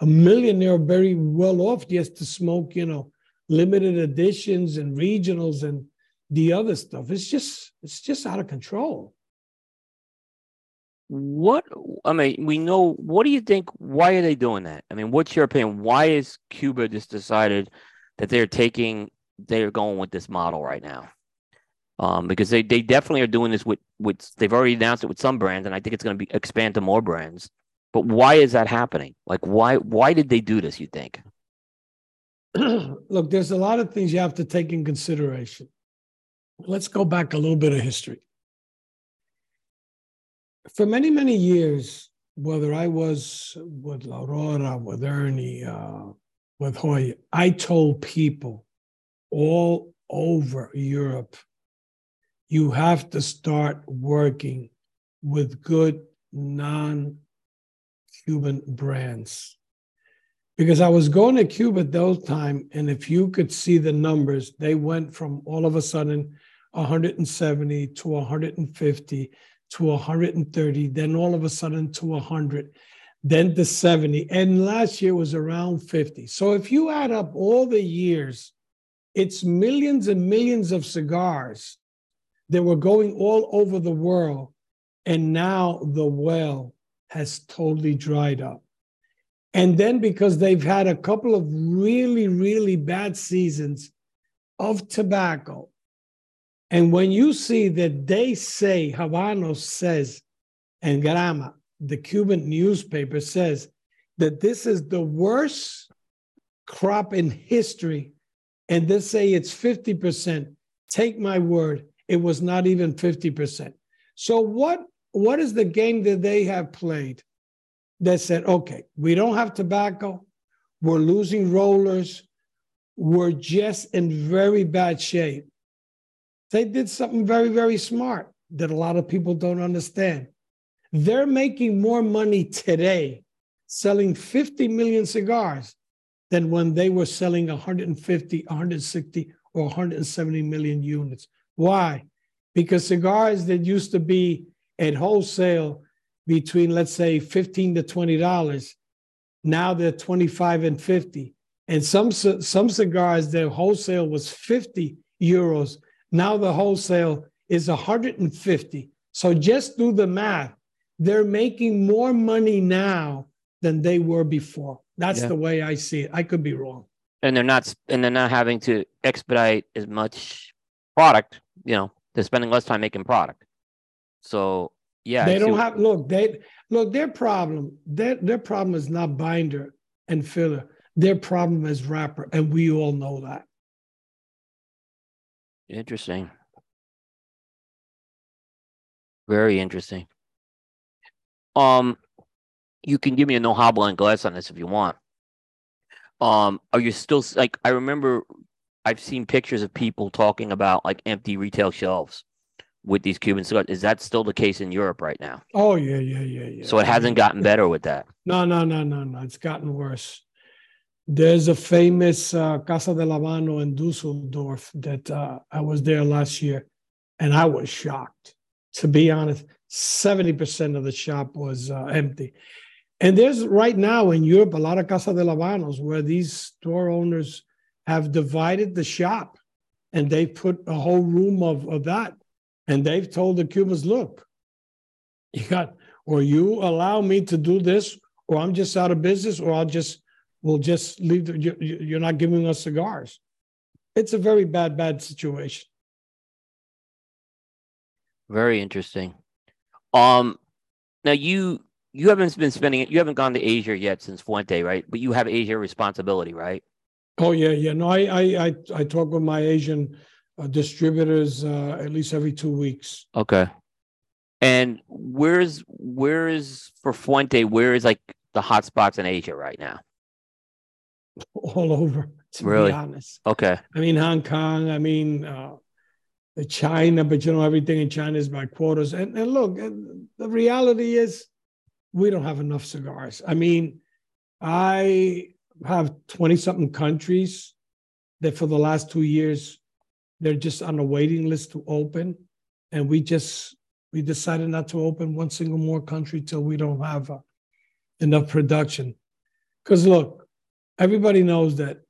a, millionaire very well off just to smoke, you know, limited editions and regionals and the other stuff. It's just it's just out of control. What i mean we know what do you think why are they doing that? I mean what's your opinion? Why is cuba just decided that they're taking they're going with this model right now? Um, because they, they definitely are doing this with with they've already announced it with some brands and i think it's going to be expand to more brands but why is that happening like why why did they do this you think *clears throat* look there's a lot of things you have to take in consideration let's go back a little bit of history. For many, many years, whether I was with La Aurora, with Ernie, uh, with Joya. I told people all over Europe, you have to start working with good non Cuban brands. Because I was going to Cuba at those time, and if you could see the numbers, they went from all of a sudden 170 to 150 to 130, then all of a sudden to 100, then to 70, and last year was around 50. So if you add up all the years, it's millions and millions of cigars that were going all over the world, and now the well has totally dried up. And then because they've had a couple of really, really bad seasons of tobacco, and when you see that they say, Habanos says, and Granma, the Cuban newspaper says, that this is the worst crop in history, and they say it's 50%, take my word, it was not even 50%. So, what, what is the game that they have played that said, okay, we don't have tobacco, we're losing rollers, we're just in very bad shape they did something very, very smart that a lot of people don't understand. They're making more money today selling 50 million cigars than when they were selling 150, 160, or 170 million units. Why? Because cigars that used to be at wholesale between, let's say, 15 to $20, now they're 25 and 50. And some, some cigars, their wholesale was 50 euros now the wholesale is 150. So just do the math. They're making more money now than they were before. That's yeah. the way I see it. I could be wrong. And they're not and they're not having to expedite as much product, you know, they're spending less time making product. So yeah. They don't have look, they look, their problem, their their problem is not binder and filler. Their problem is wrapper, and we all know that. Interesting. Very interesting. Um, you can give me a no hobble and glass on this if you want. Um, are you still like I remember I've seen pictures of people talking about like empty retail shelves with these Cuban cigars. Is that still the case in Europe right now? Oh yeah, yeah, yeah, yeah. So it hasn't gotten better with that. No, no, no, no, no. It's gotten worse. There's a famous uh, Casa del Habano in Dusseldorf that uh, I was there last year, and I was shocked. To be honest, 70% of the shop was uh, empty. And there's right now in Europe a lot of Casa del Habanos where these store owners have divided the shop and they put a whole room of, of that. And they've told the Cubans, look, you got, or you allow me to do this, or I'm just out of business, or I'll just we'll just leave. The, you, you're not giving us cigars. It's a very bad, bad situation. Very interesting. Um, now you you haven't been spending it. You haven't gone to Asia yet since Fuente, right? But you have Asia responsibility, right? Oh yeah, yeah. No, I I I, I talk with my Asian uh, distributors uh, at least every two weeks. Okay. And where's where is for Fuente? Where is like the hot spots in Asia right now? *laughs* all over, to really? be honest. Okay. I mean, Hong Kong, I mean, uh, China, but you know, everything in China is by quotas. And, and look, the reality is we don't have enough cigars. I mean, I have 20 something countries that for the last two years, they're just on a waiting list to open. And we just, we decided not to open one single more country till we don't have uh, enough production. Because look, everybody knows that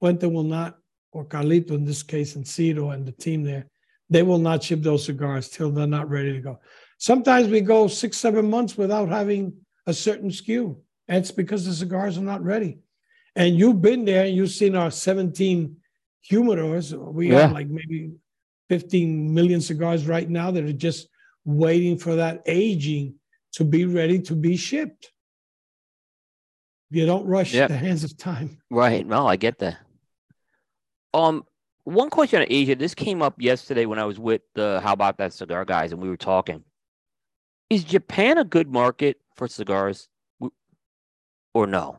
Fuente will not, or Carlito in this case, and Ciro and the team there, they will not ship those cigars till they're not ready to go. Sometimes we go six, seven months without having a certain SKU. And it's because the cigars are not ready. And you've been there, you've seen our 17 humidors. We yeah. have like maybe 15 million cigars right now that are just waiting for that aging to be ready to be shipped. You don't rush yep. the hands of time. Right. No, I get that. Um, one question on Asia. This came up yesterday when I was with the How About That Cigar guys, and we were talking. Is Japan a good market for cigars, or no?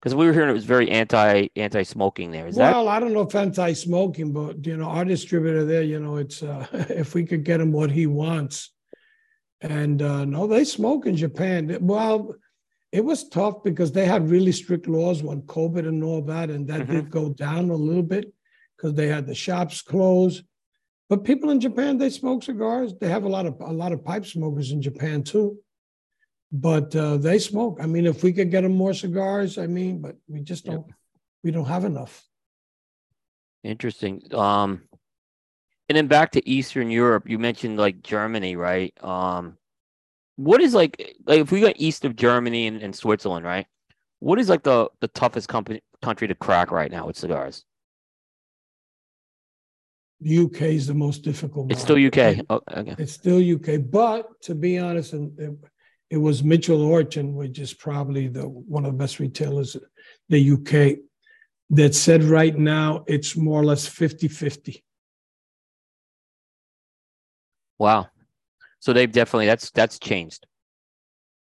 Because we were hearing it was very anti anti smoking there. Is well, that? I don't know if anti-smoking, but you know, our distributor there, you know, it's uh, *laughs* if we could get him what he wants, and uh, no, they smoke in Japan. Well, it was tough because they had really strict laws when COVID and all that, and that Mm-hmm. did go down a little bit because they had the shops closed. But people in Japan, they smoke cigars. They have a lot of a lot of pipe smokers in Japan too. But uh, they smoke. I mean, if we could get them more cigars, I mean, but we just don't. We don't have enough. Interesting. Um, and then back to Eastern Europe, you mentioned like Germany, right? Um, what is like like if we go east of Germany and, and Switzerland, right? What is like the the toughest company country to crack right now with cigars? The UK is the most difficult. It's still. UK. Oh, okay. It's still UK, but to be honest, and it, was Mitchell Orchant, which is probably the one of the best retailers, in the UK, that said right now it's more or less 50-50. Wow. So they've definitely that's that's changed.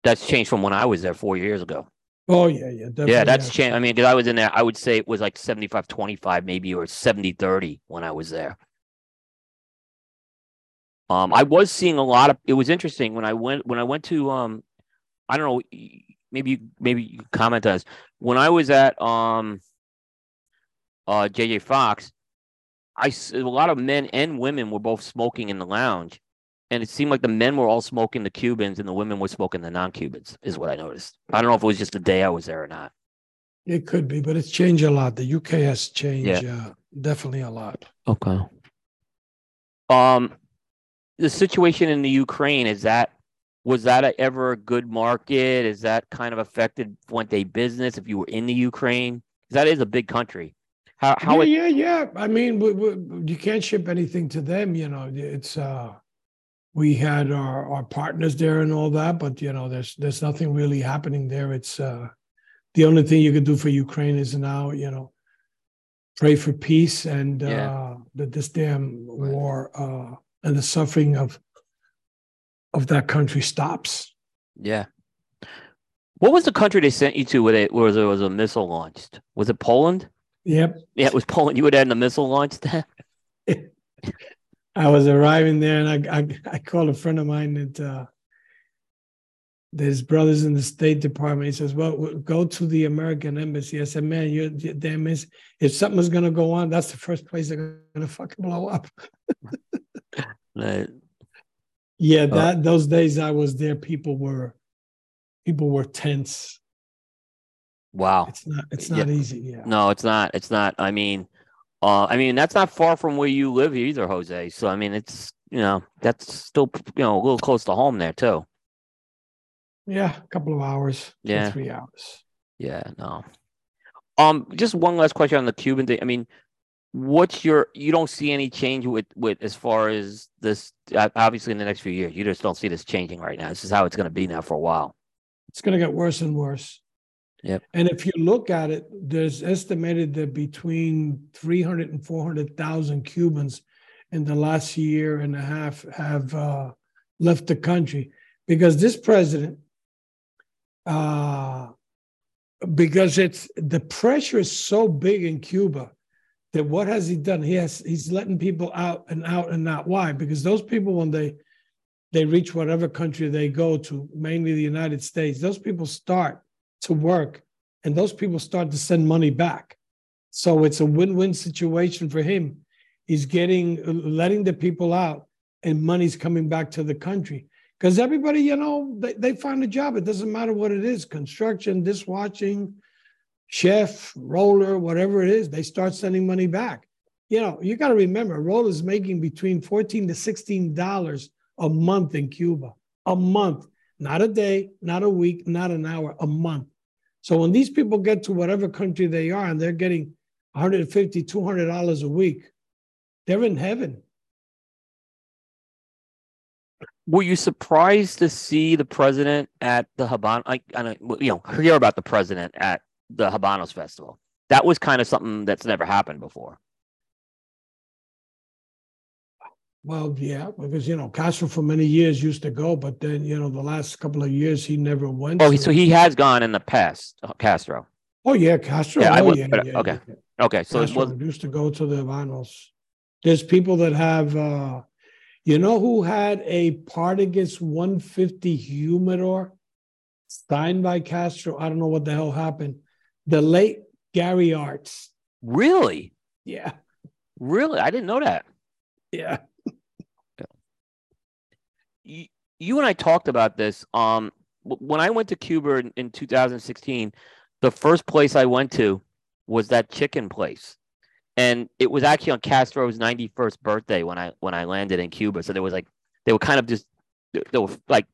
That's changed from when I was there four years ago. Oh yeah, yeah, yeah, that's changed. I mean, because I was in there, I would say it was like 75 25, maybe, or 70 30 when I was there. Um, I was seeing a lot of it was interesting when I went when I went to um I don't know, maybe you maybe you comment on this. When I was at um uh JJ Fox, I a lot of men and women were both smoking in the lounge. And it seemed like the men were all smoking the Cubans and the women were smoking the non-Cubans, is what I noticed. I don't know if it was just the day I was there or not. It could be, but it's changed a lot. The UK has changed, uh, definitely a lot. Okay. Um, the situation in the Ukraine is that was that a, ever a good market? Is that kind of affected day business if you were in the Ukraine? that is a big country. How how yeah, it, yeah, yeah. I mean, we, we, you can't ship anything to them. You know, it's uh, we had our, our partners there and all that, but you know, there's there's nothing really happening there. It's uh, the only thing you can do for Ukraine is now, you know, pray for peace and Yeah. uh, that this damn war uh, and the suffering of of that country stops. yeah. What was the country they sent you to where, they, where there was a missile launched? Was it Poland? Yep. Yeah, it was Poland. You would had a missile launched there. *laughs* I was arriving there, and I I, I called a friend of mine that uh, there's brothers in the State Department. He says, "Well, we'll go to the American embassy." I said, "Man, you're damn miss. If something's gonna go on, that's the first place they're gonna fucking blow up." *laughs* Uh, Yeah, that those days I was there, people were people were tense. wow. It's not it's not easy. Yeah. No, it's not. It's not. I mean, uh, I mean that's not far from where you live either, Jose. So I mean, it's you know that's still you know a little close to home there too. Yeah, a couple of hours. Yeah. three hours. Yeah, no. Um, just one last question on the Cuban thing. I mean, what's your? You don't see any change with with as far as this? uh, Obviously, in the next few years, you just don't see this changing right now. This is how it's going to be now for a while. it's going to get worse and worse. Yep. And if you look at it, there's estimated that between 300 and 400,000 Cubans in the last year and a half have uh, left the country because this president, uh, because it's the pressure is so big in Cuba that what has he done? He has he's letting people out and out and out. Why? Because those people when they they reach whatever country they go to, mainly the United States, those people start to work and those people start to send money back. So it's a win win situation for him. He's getting, letting the people out and money's coming back to the country. Because everybody, you know, they, they find a job. It doesn't matter what it is construction, dishwashing, chef, roller, whatever it is, they start sending money back. You know, you got to remember, roller's making between 14 to $16 a month in Cuba, a month, not a day, not a week, not an hour, a month. So when these people get to whatever country they are and they're getting 150, 200 dollars a week, they're in heaven. Were you surprised to see the president at the Habano? I, I know, you know, hear about the president at the Habanos Festival. That was kind of something that's never happened before. Well, yeah, because you know Castro for many years used to go, but then you know the last couple of years he never went. Oh, so- so he has gone in the past, uh, Castro. Oh yeah, Castro. Yeah, I oh, was- yeah, but- yeah, okay. yeah. Okay, so Castro was used to go to the Habanos. There's people that have, uh, you know, who had a Partagas 150 humidor signed by Castro. I don't know what the hell happened. The late Gary Arzt. really, Yeah, really. I didn't know that. yeah. you, you and I talked about this. Um, when I went to Cuba in, in 2016, the first place I went to was that chicken place, and it was actually on Castro's 91st birthday when I when I landed in Cuba. So there was like they were kind of just there were like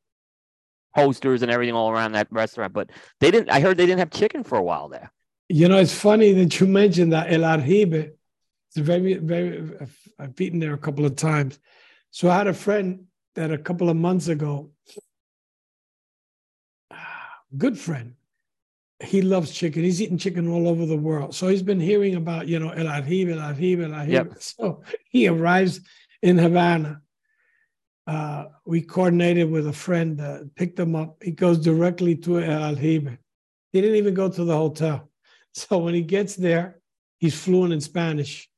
posters and everything all around that restaurant, but they didn't. I heard they didn't have chicken for a while there. You know, it's funny that you mentioned that El Aljibe. It's very, very. I've, eaten there a couple of times. So I had a friend that a couple of months ago, *sighs* good friend. He loves chicken. He's eating chicken all over the world. So he's been hearing about, you know, El Aljibe, El Aljibe, El Aljibe. Yep. *laughs* So he arrives in Havana. Uh, we coordinated with a friend, uh, picked him up. He goes directly to El Aljibe. He didn't even go to the hotel. *laughs* So when he gets there, he's fluent in Spanish.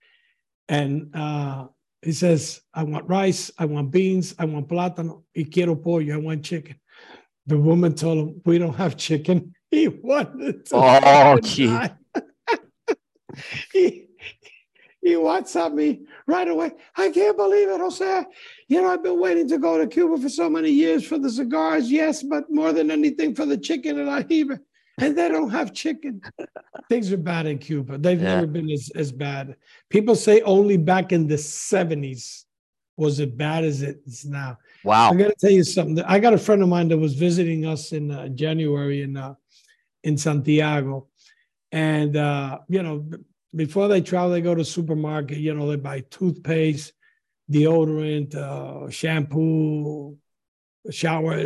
And uh, he says, I want rice, I want beans, I want plátano, y quiero pollo, I want chicken. The woman told him, We don't have chicken. *laughs* He wanted to. Oh, gee. *laughs* he, he WhatsApp me right away. I can't believe it, Jose. You know, I've been waiting to go to Cuba for so many years for the cigars, yes, but more than anything for the chicken and Aljibe. And they don't have chicken. Things are bad in Cuba. They've Yeah. never been as, as bad. People say only back in the 70s was it bad as it is now. Wow. I got to tell you something. I got a friend of mine that was visiting us in uh, January in uh, in Santiago, and uh, you know, before they travel, they go to supermarket. You know, they buy toothpaste, deodorant, uh, shampoo, shower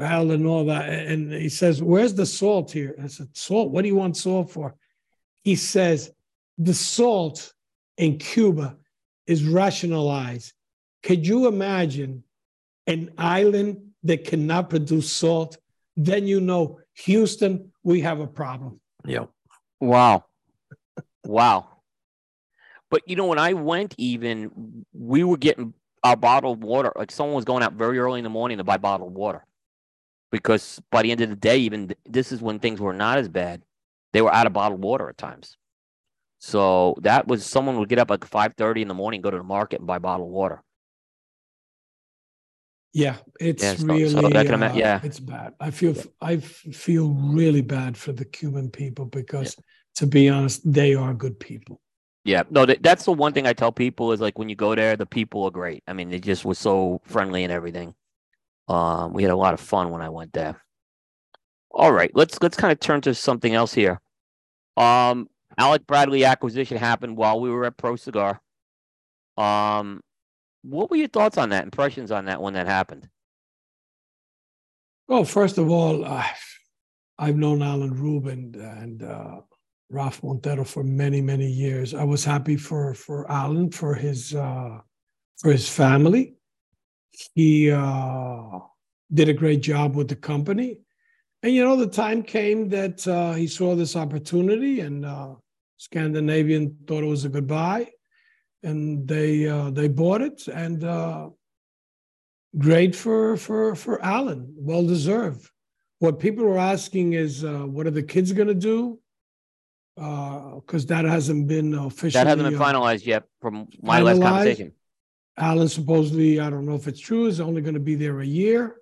hell, and all that. And he says, "Where's the salt here?" I said, "Salt? What do you want salt for?" He says, "The salt in Cuba is rationalized. Could you imagine?" an island that cannot produce salt, then you know, Houston, we have a problem. Yeah. Wow. Wow. But you know, when I went, even we were getting our bottled water. Like someone was going out very early in the morning to buy bottled water, because by the end of the day, even this is when things were not as bad. They were out of bottled water at times. So that was someone would get up at like five thirty in the morning, go to the market and buy bottled water. Yeah, it's Yeah, so- really, so I uh, yeah. it's bad. I feel, I f- feel really bad for the Cuban people because, to be honest, they are good people. Yeah, no, that, that's the one thing I tell people is like when you go there, the people are great. I mean, they just were so friendly and everything. Um, we had a lot of fun when I went there. All right, let's let's kind of turn to something else here. Um, Alec Bradley acquisition happened while we were at Pro Cigar. Um, what were your thoughts on that? Impressions on that when that happened? Well, first of all, I've, I've known Alan Rubin and uh, Ralph Montero for many, many years. I was happy for for Alan for his uh, for his family. He uh, did a great job with the company, and you know the time came that uh, he saw this opportunity, and uh, Scandinavian thought it was a good buy, and they uh, they bought it, and uh, great for for for Alan, well deserved. What people are asking is, uh, what are the kids going to do? Because that hasn't been officially. That hasn't been uh, finalized yet from my last conversation. Allen supposedly, I don't know if it's true, is only going to be there a year.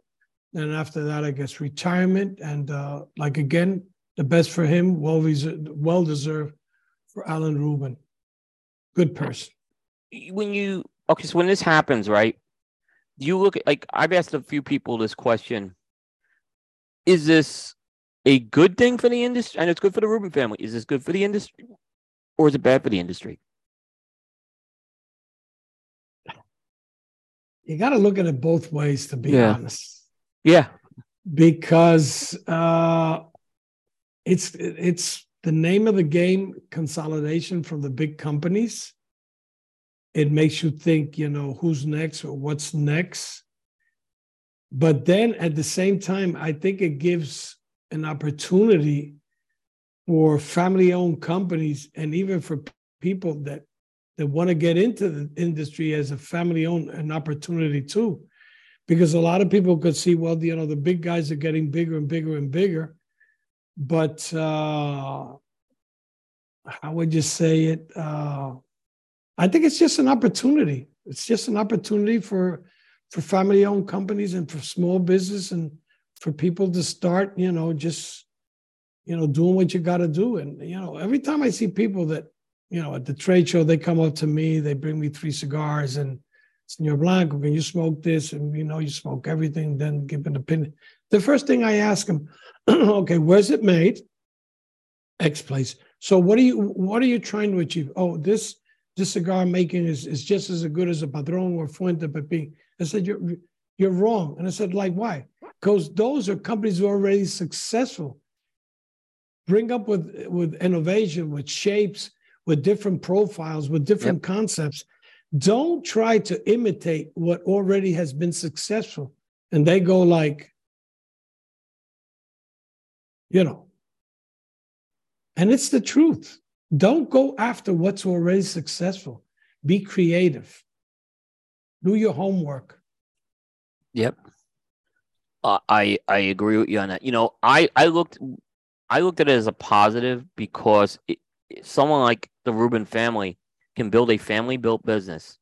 And after that, I guess retirement. And uh, like again, the best for him, well, well deserved for Alan Rubin. Good person. when you okay, so when this happens, right? You look at like I've asked a few people this question. Is this a good thing for the industry? And it's good for the Rubin family. Is this good for the industry? Or is it bad for the industry? You got to look at it both ways, to be Yeah. honest. Yeah. because uh, it's it's the name of the game consolidation from the big companies it makes you think you know who's next or what's next but then at the same time i think it gives an opportunity for family owned companies and even for people that that want to get into the industry as a family owned an opportunity too. Because a lot of people could see well you know the big guys are getting bigger and bigger and bigger. But uh how would you say it? Uh i think it's just an opportunity. It's just an opportunity for for family owned companies and for small business and for people to start you know just you know doing what you got to do. And you know every time i see people that you know at the trade show they come up to me they bring me three cigars and senor blanco can you smoke this? And you know you smoke everything then give an opinion. The first thing i ask them *clears throat* okay where's it made? X place. So what are you what are you trying to achieve? Oh this this cigar making is, is just as good as a padron or fuente pepin i said you're you're wrong. And i said like why because those are companies who are already successful. Bring up with with innovation with shapes with different profiles with different yep. concepts. Don't try to imitate what already has been successful. And they go like you know. And it's the truth. Don't go after what's already successful. Be creative. Do your homework. Yep uh, i i agree with you on that you know i i looked I looked at it as a positive because it, someone like the Rubin family can build a family built business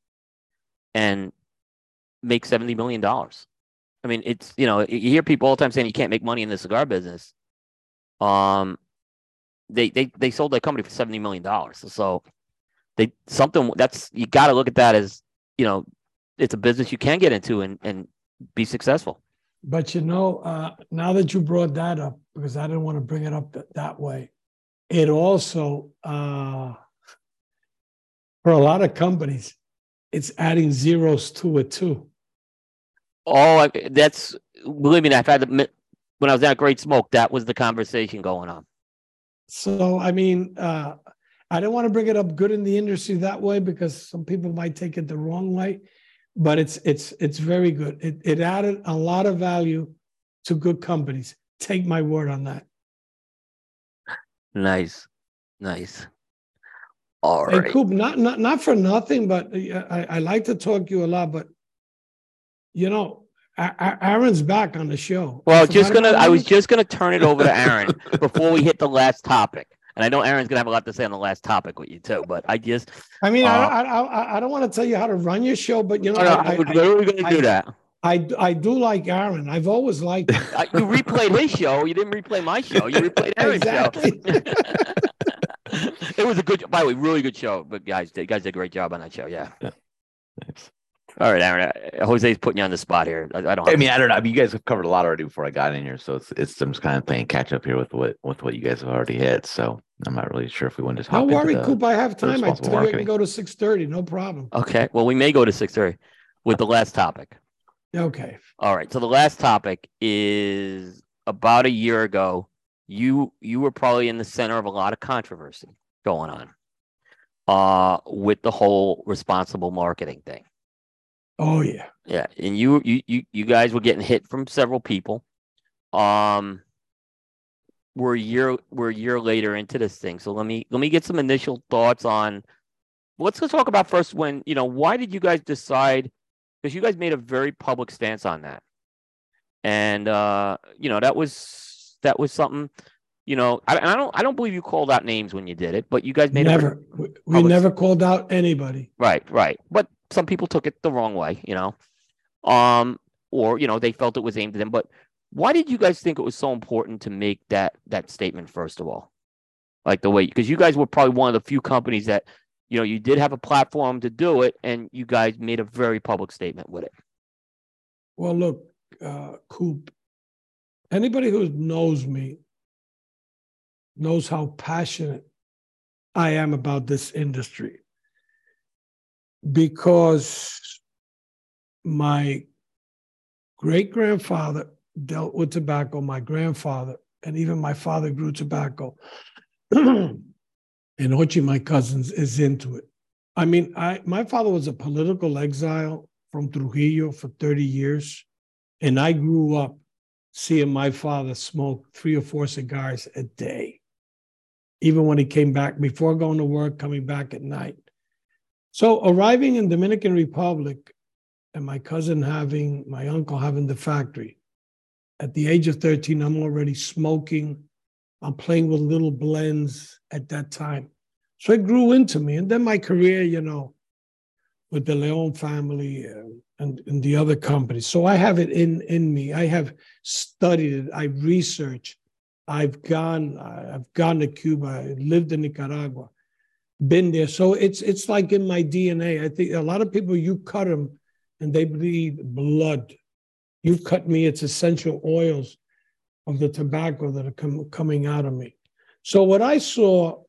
and make $70 million. I mean, it's, you know, you hear people all the time saying you can't make money in the cigar business. Um, they, they, they sold their company for $70 million. So they, something that's, you got to look at that as, you know, it's a business you can get into and, and be successful. But you know, uh, now that you brought that up, because I didn't want to bring it up that, that way, it also uh, for a lot of companies, it's adding zeros to it too. Oh, that's believe me, I've had when I was at Great Smoke, that was the conversation going on. So I mean, uh, I don't want to bring it up good in the industry that way because some people might take it the wrong way but it's it's it's very good. It it added a lot of value to good companies. Take my word on that. Nice, nice. All right. Hey, Coop, not not not for nothing, but uh, I, I like to talk to you a lot. But you know, Aaron's back on the show. Well, just gonna. I was just gonna turn it over to Aaron *laughs* before we hit the last topic. And I know Aaron's gonna have a lot to say on the last topic with you too. But I just, I mean, uh, I, I, I don't want to tell you how to run your show, but you know, no, I, I, literally going to do that. I, I do like Aaron. I've always liked. you replayed his show. You didn't replay my show. You replayed Aaron's show. *laughs* it was a good, by the way, really good show. But guys, you guys did a great job on that show. Yeah. yeah. Thanks. All right, Aaron. Uh, Jose's putting you on the spot here. I, I don't. I mean, I don't know. I mean, you guys have covered a lot already before I got in here, so it's it's I'm just kind of playing catch up here with what with what you guys have already hit. So I'm not really sure if we want to. Talk. Don't worry, Coop. I have time. I tell you, I can go to six thirty. No problem. Okay. Well, we may go to six thirty with the last topic. Okay. All right. So the last topic is about a year ago. You you were probably in the center of a lot of controversy going on, uh, with the whole responsible marketing thing. Oh yeah. Yeah, and you you you you guys were getting hit from several people. Um we're a year we're a year later into this thing. So let me let me get some initial thoughts on let's let's talk about first when, you know, why did you guys decide because you guys made a very public stance on that. And uh, you know, that was that was something you know, I, I, don't I don't believe you called out names when you did it, but you guys made never we never called out anybody. Right, right. But some people took it the wrong way, you know, um, or you know they felt it was aimed at them. But why did you guys think it was so important to make that that statement first of all, like the way because you guys were probably one of the few companies that you know you did have a platform to do it, and you guys made a very public statement with it. Well, look, uh, Coop. Anybody who knows me knows how passionate I am about this industry because my great grandfather dealt with tobacco, my grandfather, and even my father grew tobacco. *clears throat* and Ochi, my cousins, is into it. I mean, I my father was a political exile from Trujillo for 30 years. And I grew up seeing my father smoke three or four cigars a day. even when he came back before going to work, coming back at night. So arriving in Dominican Republic and my cousin having, my uncle having the factory, at the age of 13, I'm already smoking. I'm playing with little blends at that time. So it grew into me. And then my career, you know, with the Leon family and, and the other companies. So I have it in, in me. I have studied it. I've researched. I've gone, I've gone to Cuba. I lived in Nicaragua, been there. So it's it's like in my DNA. I think a lot of people you cut them and they bleed blood. You cut me, it's essential oils of the tobacco that are com- coming out of me. So, what I saw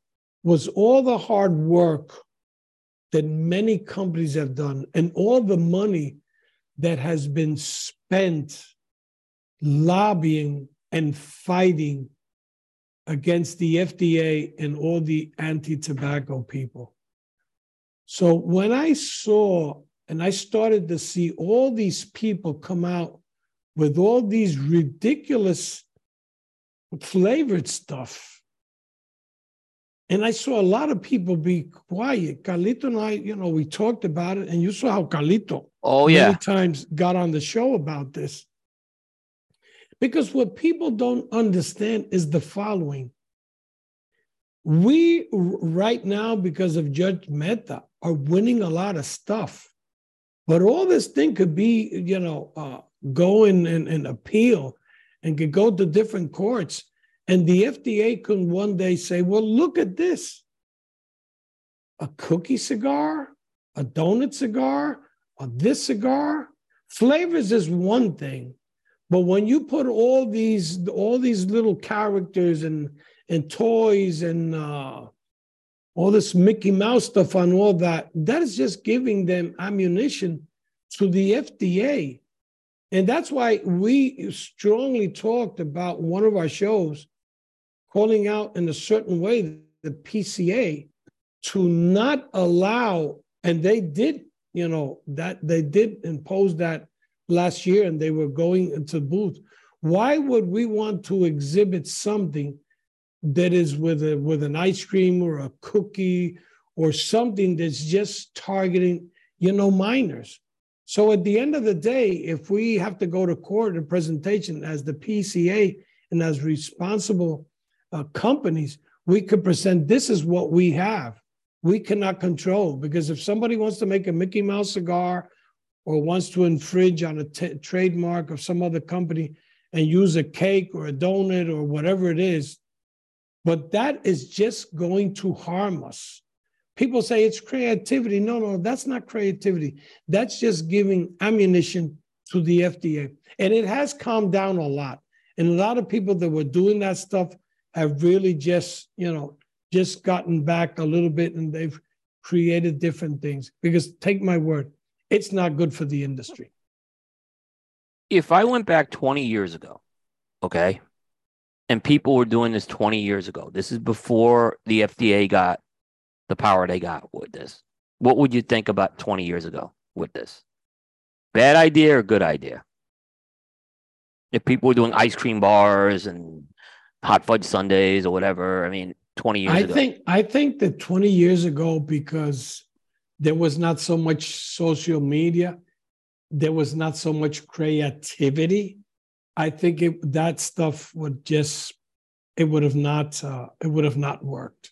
was all the hard work that many companies have done and all the money that has been spent lobbying and fighting against the FDA and all the anti tobacco people. So, when I saw and I started to see all these people come out with all these ridiculous flavored stuff. And I saw a lot of people be quiet. Carlito and I, you know, we talked about it, and you saw how Carlito oh yeah many times got on the show about this. Because what people don't understand is the following. We right now, because of Judge Mehta, are winning a lot of stuff. But all this thing could be, you know, uh, go and, and appeal and could go to different courts. And the FDA could one day say, well, look at this a cookie cigar, a donut cigar, a this cigar. Flavors is one thing. But when you put all these all these little characters and and toys and uh, all this Mickey Mouse stuff on all that, that is just giving them ammunition to the FDA and that's why we strongly talked about one of our shows calling out in a certain way the PCA to not allow, and they did, you know, that they did impose that last year and they were going into booth. Why would we want to exhibit something that is with a with an ice cream or a cookie or something that's just targeting, you know, minors? So at the end of the day, if we have to go to court and presentation as the PCA and as responsible uh, companies, we could present this is what we have. We cannot control because if somebody wants to make a Mickey Mouse cigar or wants to infringe on a t- trademark of some other company and use a cake or a donut or whatever it is, but that is just going to harm us. People say it's creativity. No, no, that's not creativity. That's just giving ammunition to the FDA. And it has calmed down a lot. And a lot of people that were doing that stuff have really just, you know, just gotten back a little bit and they've created different things. Because take my word, it's not good for the industry. If I went back 20 years ago, okay, and people were doing this 20 years ago, this is before the FDA got the power they got with this. What would you think about 20 years ago with this? Bad idea or good idea? If people were doing ice cream bars and hot fudge sundays or whatever, I mean, 20 years I ago. think I think that 20 years ago, because there was not so much social media, there was not so much creativity. I think it, that stuff would just it would have not uh, it would have not worked.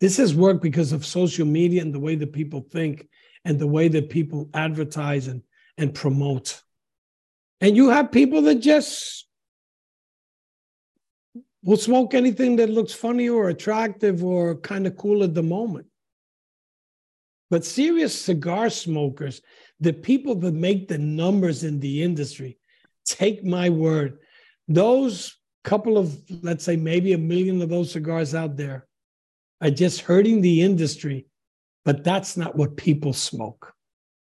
This has worked because of social media and the way that people think and the way that people advertise and, and promote. And you have people that just will smoke anything that looks funny or attractive or kind of cool at the moment. But serious cigar smokers, the people that make the numbers in the industry, take my word, those couple of, let's say, maybe a million of those cigars out there are just hurting the industry, but that's not what people smoke.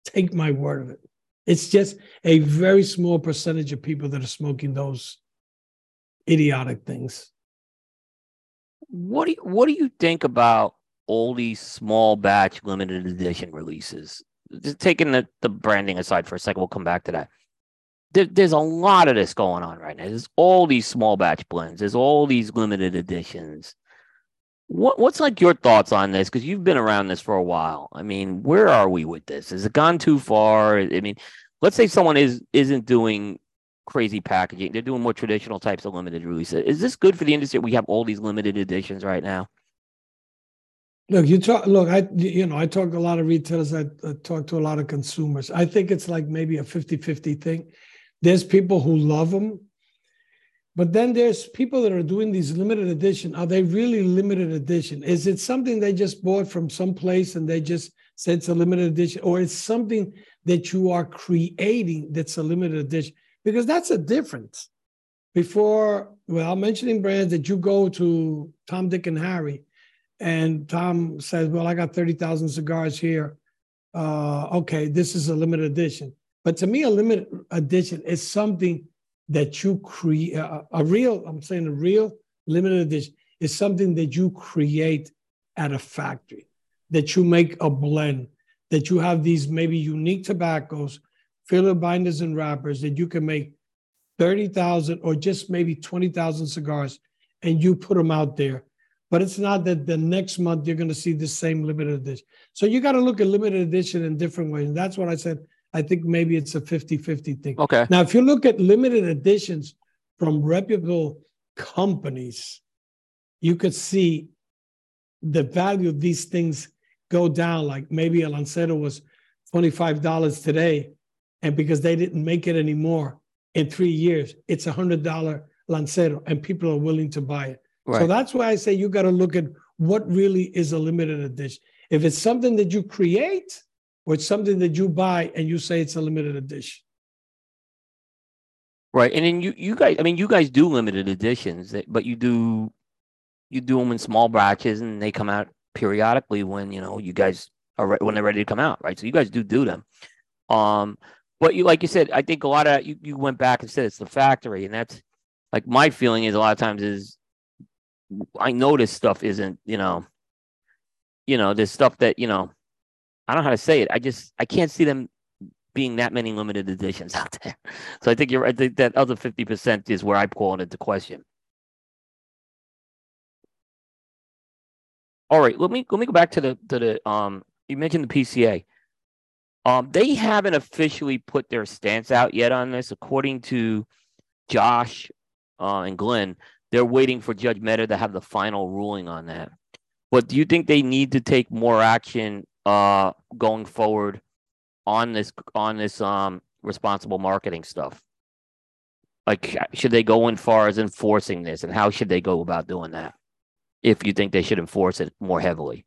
Take my word of it. It's just a very small percentage of people that are smoking those idiotic things. What do you, what do you think about all these small batch limited edition releases? Just taking the, the branding aside for a second, we'll come back to that. There, there's a lot of this going on right now. There's all these small batch blends. There's all these limited editions What what's like your thoughts on this? Because you've been around this for a while. I mean, where are we with this? Has it gone too far? I mean, let's say someone is isn't doing crazy packaging; they're doing more traditional types of limited releases. Is this good for the industry? We have all these limited editions right now. Look, you talk. Look, I you know I talk to a lot of retailers. I, I talk to a lot of consumers. I think it's like maybe a 50-50 thing. There's people who love them but then there's people that are doing these limited edition. Are they really limited edition? Is it something they just bought from some place and they just said it's a limited edition, or it's something that you are creating that's a limited edition? Because that's a difference. Before, well, mentioning brands that you go to Tom, Dick, and Harry, and Tom says, "Well, I got thirty thousand cigars here. Uh, okay, this is a limited edition." But to me, a limited edition is something that you create a, a real, I'm saying a real limited edition is something that you create at a factory, that you make a blend, that you have these maybe unique tobaccos, filler binders and wrappers that you can make 30,000 or just maybe 20,000 cigars and you put them out there. But it's not that the next month you're going to see the same limited edition. So you got to look at limited edition in different ways. And that's what I said I think maybe it's a 50 50 thing. Okay. Now, if you look at limited editions from reputable companies, you could see the value of these things go down. Like maybe a Lancero was $25 today, and because they didn't make it anymore in three years, it's a $100 Lancero, and people are willing to buy it. Right. So that's why I say you got to look at what really is a limited edition. If it's something that you create, or it's something that you buy and you say it's a limited edition. Right, and then you you guys, I mean, you guys do limited editions, eh, but you do you do them in small batches, and they come out periodically when you know you guys are re- when they're ready to come out, right? So you guys do do them. Um, but you like you said, I think a lot of you you went back and said it's the factory, and that's like my feeling is a lot of times is I know this stuff isn't you know you know this stuff that you know I don't know how to say it. I just I can't see them being that many limited editions *laughs* out there. So I think you're I think that other 50% is where I call it into question. All right, let me let me go back to the to the um you mentioned the PCA. Um they haven't officially put their stance out yet on this according to Josh uh, and Glenn. They're waiting for Judge Mehta to have the final ruling on that. But do you think they need to take more action uh, going forward on this on this um responsible marketing stuff? Like, should they go in far as enforcing this, and how should they go about doing that? If you think they should enforce it more heavily.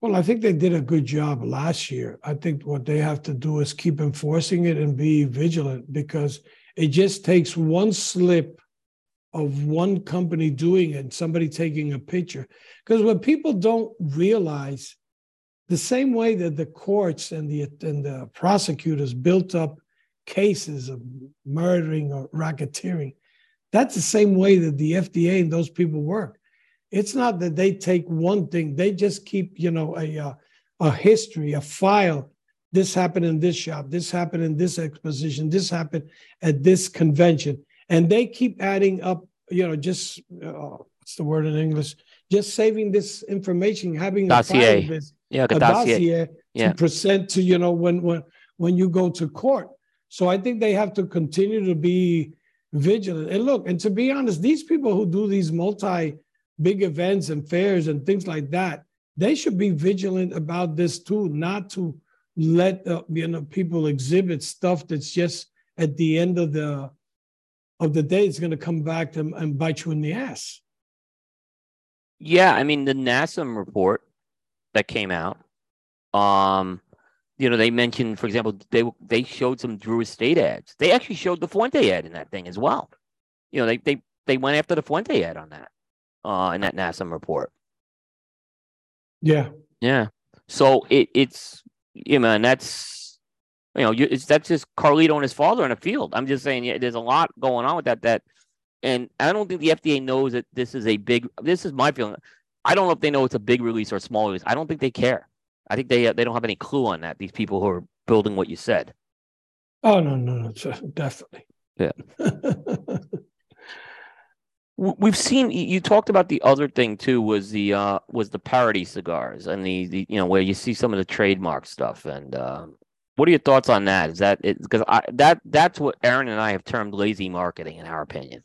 Well, I think they did a good job last year. I think what they have to do is keep enforcing it and be vigilant because it just takes one slip of one company doing it and somebody taking a picture. Because what people don't realize the same way that the courts and the and the prosecutors built up cases of murdering or racketeering that's the same way that the fda and those people work. It's not that they take one thing they just keep you know a a, a history a file. This happened in this shop this happened in this exposition this happened at this convention and they keep adding up you know just uh, what's the word in english just saving this information having dossier. a file this yeah, a dossier yeah. to present to you know when when when you go to court. So I think they have to continue to be vigilant. And look, and to be honest, these people who do these multi big events and fairs and things like that, they should be vigilant about this too, not to let uh, you know people exhibit stuff that's just at the end of the of the day is going to come back to, and bite you in the ass. Yeah, I mean the NASM report that came out. Um, you know, they mentioned, for example, they they showed some Drew Estate ads. They actually showed the Fuente ad in that thing as well. You know, they they they went after the Fuente ad on that, uh, in that NASM report. Yeah, yeah. So it it's you know, and that's you know, you, it's that's just Carlito and his father in a field. I'm just saying, yeah, there's a lot going on with that. That, and I don't think the FDA knows that this is a big. This is my feeling. I don't know if they know it's a big release or a small release. I don't think they care. I think they uh, they don't have any clue on that. These people who are building what you said. Oh no no no definitely. Yeah. *laughs* We've seen you talked about the other thing too was the uh was the parody cigars and the, the you know where you see some of the trademark stuff and um what are your thoughts on that? Is that because I that that's what Aaron and I have termed lazy marketing in our opinion.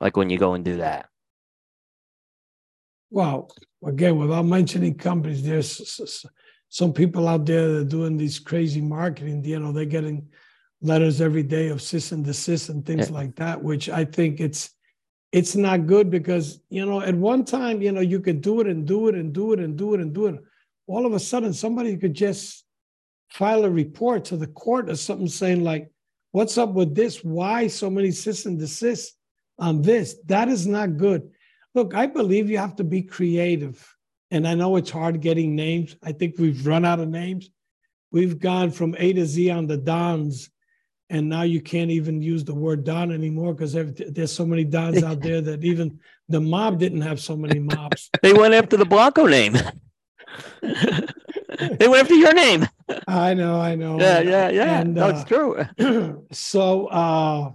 Like when you go and do that. Well, again, without mentioning companies, there's some people out there that are doing these crazy marketing. You know, they're getting letters every day of cease and desist and things Yeah. like that, which I think it's it's not good because you know at one time you know you could do it and do it and do it and do it and do it. All of a sudden, somebody could just file a report to the court or something saying like, "What's up with this? Why so many cease and desist on this?" That is not good. Look, I believe you have to be creative. And I know it's hard getting names. I think we've run out of names. We've gone from A to Z on the Dons, and now you can't even use the word Don anymore because there's so many Dons out there that even the mob didn't have so many mobs. *laughs* They went after the Blanco name. *laughs* *laughs* they went after your name. I know, I know. Yeah, yeah, yeah. And, no, uh, it's true. *clears throat* so uh,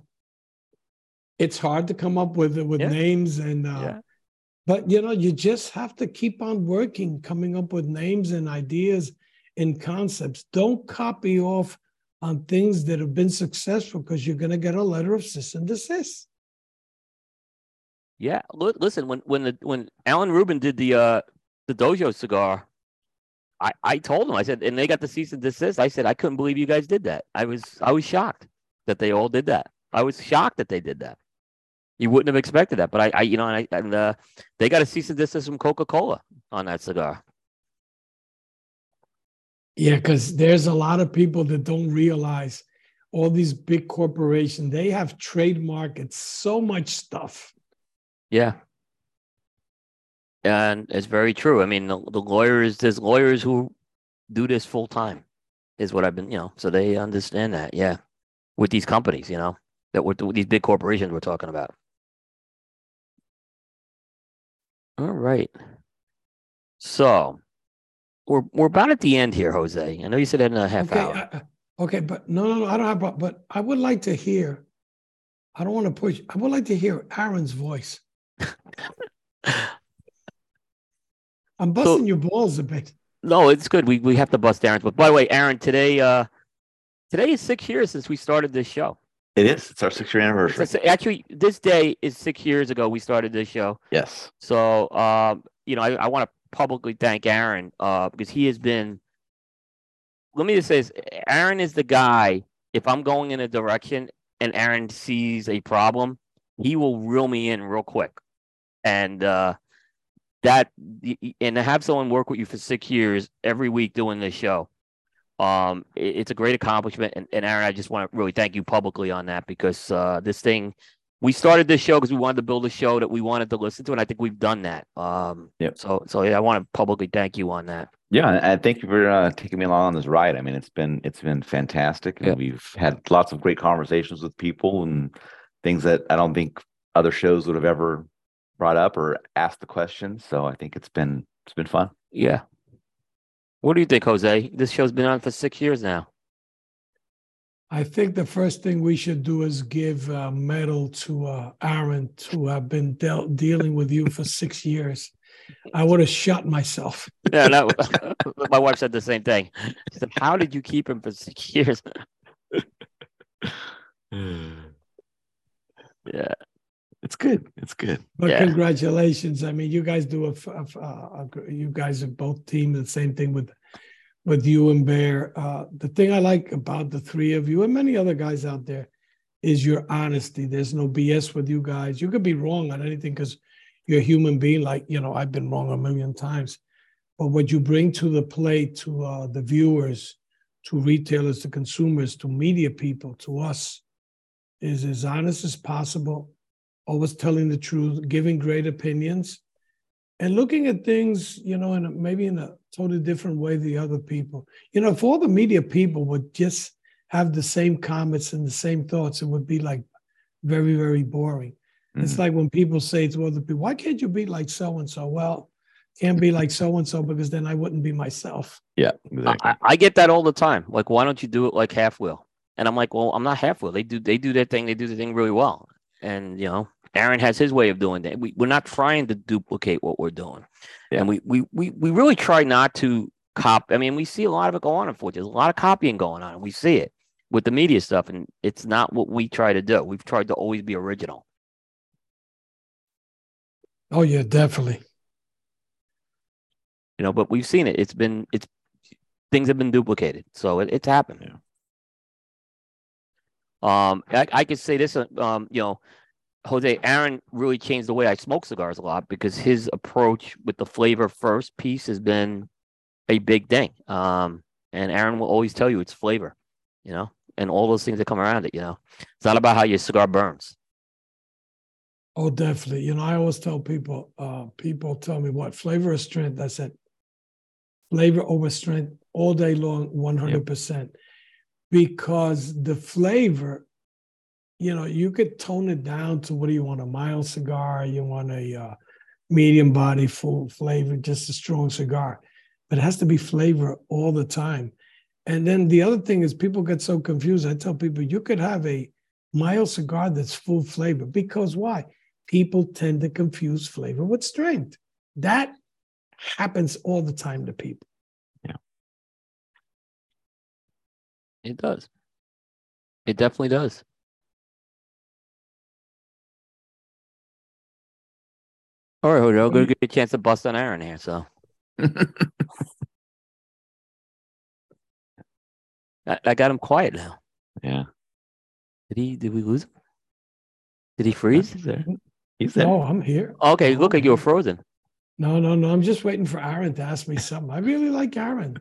it's hard to come up with with Yeah. names and uh, Yeah. but you know you just have to keep on working coming up with names and ideas and concepts don't copy off on things that have been successful because you're going to get a letter of cease and desist Yeah, li- listen, when when the when Alan Rubin did the uh the Dojo cigar, I I told them, I said, and they got the cease and desist. I said I couldn't believe you guys did that. I was I was shocked that they all did that. I was shocked that they did that. You wouldn't have expected that, but I, I you know, and, I, and uh, they got a cease and desist from Coca Cola on that cigar. yeah because there's a lot of people that don't realize all these big corporations they have trademarked so much stuff Yeah. And it's very true. I mean, the, the lawyers, there's lawyers who do this full time, is what I've been, you know, so they understand that. Yeah. With these companies, you know, that with these big corporations we're talking about. All right. So we're, we're about at the end here, Jose. I know you said that in a half okay, hour. I- okay, but no, no, no, I don't have, but I would like to hear. I don't want to push. I would like to hear Aaron's voice. *laughs* I'm busting your balls a bit. No, it's good. We we have to bust Aaron's. But by the way, Aaron, today uh today is six years since we started this show. It is. It's our six year anniversary. So- so actually, this day is six years ago we started this show. Yes. So, um, you know, I, I want to publicly thank Aaron uh, because he has been. Let me just say this: Aaron is the guy. If I'm going in a direction and Aaron sees a problem, he will reel me in real quick, and uh, that and to have someone work with you for six years every week doing this show, um, it- it's a great accomplishment. And, and Aaron, I just want to really thank you publicly on that because uh, this thing we started this show because we wanted to build a show that we wanted to listen to, and I think we've done that. Um, Yep. So, so yeah, I want to publicly thank you on that. Yeah, and thank you for uh, taking me along on this ride. I mean, it's been it's been fantastic, and Yeah. we've had lots of great conversations with people and things that I don't think other shows would have ever brought up or asked the question. So I think it's been it's been fun. Yeah. What do you think, Jose? This show's been on for six years now. I think the first thing we should do is give a medal to uh, Aaron to have been deal dealing with you for six years. I would have shot myself. *laughs* Yeah, no, *laughs* my wife said the same thing. She said, "How did you keep him for six years?" *laughs* yeah, It's good. It's good. But Yeah. congratulations! I mean, you guys do a, f- a f- a gr- you guys are both team. The same thing with with you and Bear. Uh, the thing I like about the three of you and many other guys out there is your honesty. There's no BS with you guys. You could be wrong on anything because you're a human being. Like you know, I've been wrong a million times. But what you bring to the plate to uh, the viewers, to retailers, to consumers, to media people, to us, is as honest as possible always telling the truth, giving great opinions, and looking at things, you know, in a, maybe in a totally different way than the other people. You know, if all the media people would just have the same comments and the same thoughts, it would be like very, very boring. It's Mhm. like when people say to other people, "Why can't you be like so and so?" Well, can't be like so and so because then I wouldn't be myself. Yeah, I, exactly. I- I get that all the time. Like, why don't you do it like halfwheel? And I'm like, well, I'm not halfwheel. They do they do their thing. They do the thing really well. And you know, Aaron has his way of doing that. We, we're not trying to duplicate what we're doing. Yeah. And we, we, we, we really try not to cop. I mean, we see a lot of it go on, unfortunately. There's a lot of copying going on, and we see it with the media stuff, and it's not what we try to do. We've tried to always be original. Oh yeah, definitely. You know, but we've seen it. It's been it's things have been duplicated, so it, it's happened. Yeah. Um, I, I could say this. uh, Um, you know, Jose Aaron really changed the way I smoke cigars a lot because his approach with the flavor first piece has been a big thing. Um, and Aaron will always tell you it's flavor, you know, and all those things that come around it. You know, it's not about how your cigar burns. Oh, definitely. You know, I always tell people, uh, people tell me what flavor or strength. I said, flavor over strength all day long, 100%. Because the flavor, you know, you could tone it down to what do you want a mild cigar? You want a uh, medium body, full flavor, just a strong cigar. But it has to be flavor all the time. And then the other thing is people get so confused. I tell people you could have a mild cigar that's full flavor because why? People tend to confuse flavor with strength. That happens all the time to people. Yeah. It does. It definitely does. All right, Jose, I'm gonna you- get a chance to bust on Aaron here. So *laughs* I, I got him quiet now. yeah. Did he? Did we lose him? Did he freeze? He's there. He's there. No, I'm here. Okay, look like you were frozen. No, no, no. I'm just waiting for Aaron to ask me something. I really like Aaron.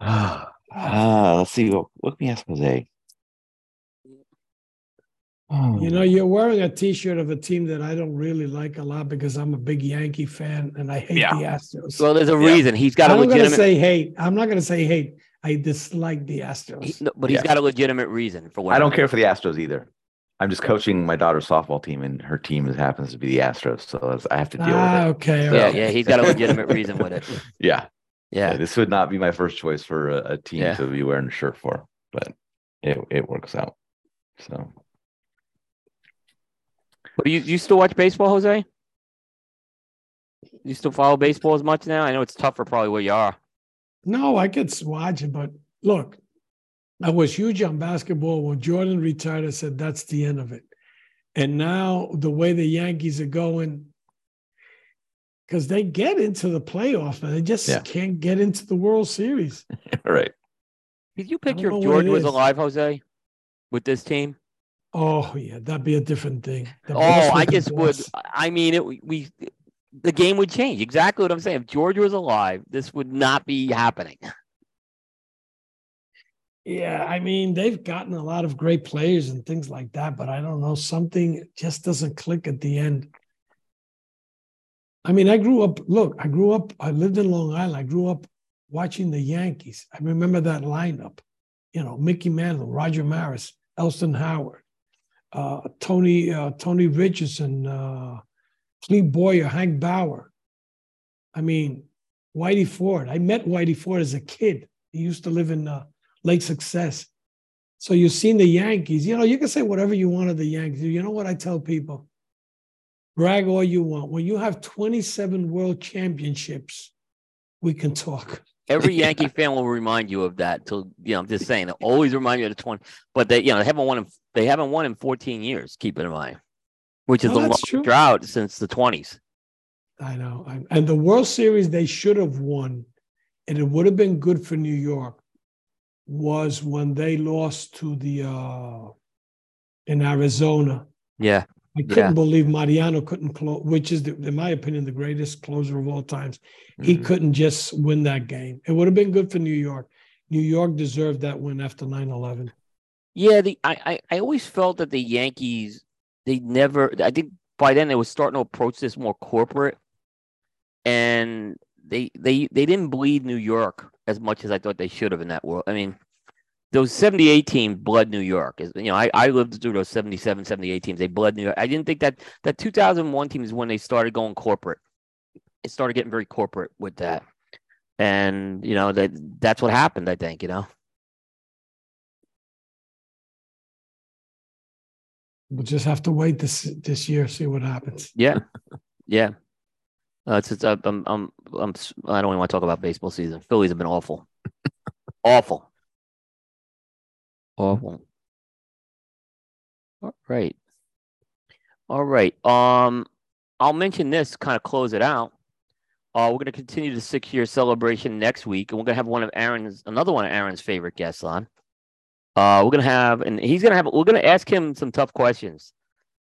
Ah, *sighs* ah, let's see. What, what can we ask Jose? Oh, You know, you're wearing a T-shirt of a team that I don't really like a lot because I'm a big Yankee fan and I hate Yeah. the Astros. Well, there's a Yeah. reason. he's got I'm going to legitimate. say hate. I'm not going to say hate. I dislike the Astros. he- no, but he's Yeah. got a legitimate reason for what I don't care for the Astros either. I'm just coaching my daughter's softball team, and her team happens to be the Astros, so I have to deal ah, with it. okay. So- Yeah, yeah, he's got a legitimate reason with it. *laughs* Yeah, yeah. Yeah, This would not be my first choice for a, a team Yeah. to be wearing a shirt for, but it it works out. So but you you still watch baseball, Jose? You still follow baseball as much now? I know it's tougher, probably where you are. No, I could watch it, but look, I was huge on basketball. When Jordan retired, I said that's the end of it. And now the way the Yankees are going, because they get into the playoffs, but they just Yeah. can't get into the World Series. all *laughs* right, Did you picture if what was alive, Jose, with this team? Oh yeah, that'd be a different thing. The Oh, I just would. I mean, it. We the game would change. Exactly what I'm saying. If George was alive, this would not be happening. Yeah, I mean they've gotten a lot of great players and things like that, but I don't know something just doesn't click at the end. I mean, I grew up. Look, I grew up. I lived in Long Island. I grew up watching the Yankees. I remember that lineup. You know, Mickey Mantle, Roger Maris, Elston Howard, uh, Tony uh, Tony Richardson, uh, Boyer, Hank Bauer. I mean, Whitey Ford. I met Whitey Ford as a kid. He used to live in uh, Lake Success. So you've seen the Yankees. You know, you can say whatever you want of the Yankees. You know what I tell people? Brag all you want. When you have 27 world championships, we can talk. Every *laughs* Yankee fan will remind you of that. Till you know, I'm just saying, they'll always remind you of the 20. But they, you know, they haven't won in they haven't won in 14 years. Keep it in mind, which is No, the longest true. drought since the 20s. I know. And the World Series they should have won, and it would have been good for New York, was when they lost to the uh in Arizona. Yeah, I couldn't Yeah. believe Mariano couldn't close, which is, the, in my opinion, the greatest closer of all times. He Mhm. couldn't just win that game. It would have been good for New York. New York deserved that win after 9 11. yeah. The I, I I always felt that the Yankees they never. I think by then they were starting to approach this more corporate, and they they they didn't bleed New York as much as I thought they should have in that world. I mean, those 78 teams bled New York. You know, I, I lived through those 77, 78 teams. They bled New York. I didn't think that that 2001 team is when they started going corporate. It started getting very corporate with that. And, you know, that that's what happened, I think, you know. we'll just have to wait this this year, see what happens. Yeah, yeah. Uh, it's, it's, I'm, I'm, I'm, I don't even want to talk about baseball season. Phillies have been awful, *laughs* awful, awful. All right, all right. Um, I'll mention this, kind of close it out. Uh, we're going to continue the six year celebration next week, and we're going to have one of Aaron's, another one of Aaron's favorite guests on. Uh, we're going to have, and he's going to have, we're going to ask him some tough questions,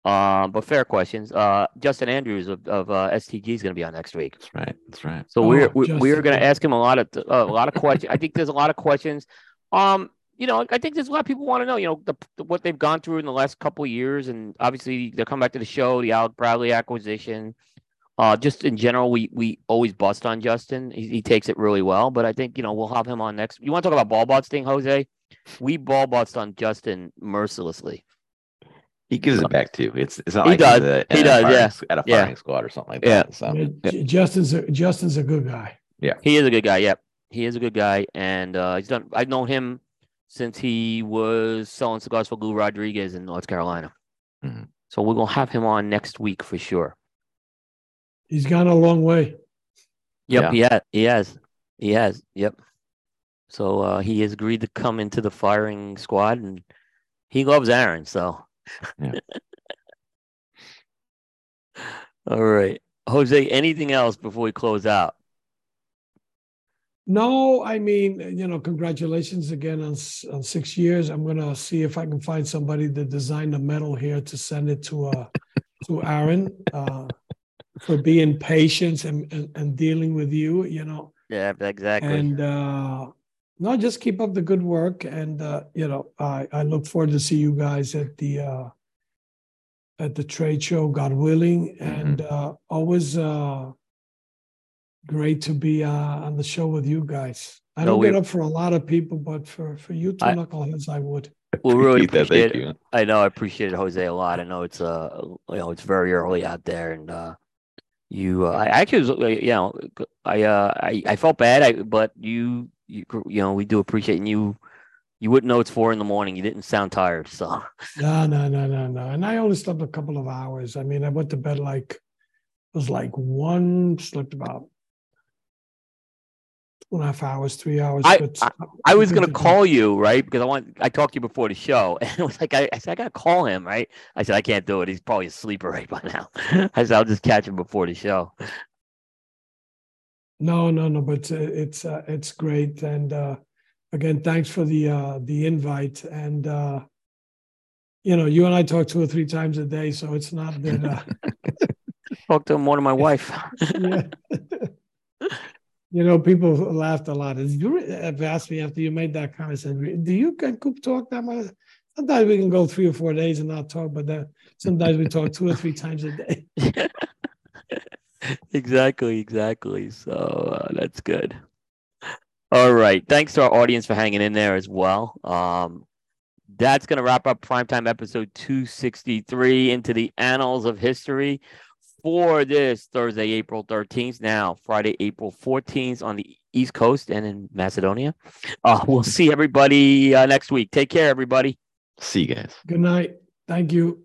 uh, but fair questions. Uh, Justin Andrews of, of uh, STG is going to be on next week. That's right. That's right. So Oh, we're we- we're going to ask him a lot of a lot of questions. I think there's a lot of questions. Um, you know, I think there's a lot of people want to know. You know, the, the- what they've gone through in the last couple of years, and obviously they're coming back to the show, the Alec Bradley acquisition. Uh, just in general, we we always bust on Justin. He, he takes it really well, but I think you know we'll have him on next. You want to talk about ball bots thing, Jose? We ball bots on Justin mercilessly. He gives it back too. It's it's not He like does. he's a, He does, firing yeah. At a Yeah. firing squad or something like Yeah. that. So Yeah, Justin's a, Justin's a good guy. Yeah, he is a good guy. Yep, he is a good guy, and uh, he's done. I've known him since he was selling cigars for Lou Rodriguez in North Carolina. Mhm. So we're gonna have him on next week for sure. He's gone a long way. Yep, he has. He has. He has. Yep. So uh, he has agreed to come into the firing squad, and he loves Aaron. So. Yeah. *laughs* All right, Jose. Anything else before we close out? No, I mean, you know, congratulations again on, on six years. I'm gonna see if I can find somebody to design the medal here to send it to uh to Aaron uh, for being patient and, and and dealing with you. You know, Yeah, exactly. and uh, no, just keep up the good work. And uh, you know, I I look forward to see you guys at the uh, at the trade show, God willing, and uh, always uh, great to be uh, on the show with you guys. I No, don't we- get up for a lot of people, but for for you two I- knuckleheads, I would. *laughs* we really Appreciate that. Thank it. you. I know I appreciate it, Jose, a lot. I know it's uh you know it's very early out there, and uh you uh, I actually was, uh, you know I uh I, I felt bad, I but you you you know we do appreciate and you you wouldn't know it's four in the morning. You didn't sound tired, so *laughs* No, no, no, no, no. And I only slept a couple of hours. I mean, I went to bed like it was like one, slept about two and a half hours, three hours. I- but I was gonna call you right because I want I talked to you before the show, *laughs* and it was like I, I said I gotta call him right. I said I can't do it. He's probably asleep *laughs* right by now. *laughs* I said I'll just catch him before the show. No, no, no, but uh, it's uh, it's great, and uh, again, thanks for the uh, the invite. And uh, you know, you and I talk two or three times a day, so it's not that. Uh, Talk to him more than my wife. yeah. You know, people laughed a lot. Did you asked me after you made that comment? Said, "Do you and Coop talk that much?" Sometimes we can go three or four days and not talk, but then sometimes we talk two or three times a day. *laughs* exactly, exactly. So uh, that's good. All right. Thanks to our audience for hanging in there as well. Um, that's going to wrap up primetime episode 263 into the annals of history for this Thursday, April 13th. Now, Friday, April 14th on the East Coast and in Macedonia. Uh, we'll see everybody uh, next week. Take care, everybody. See you guys. Good night. Thank you.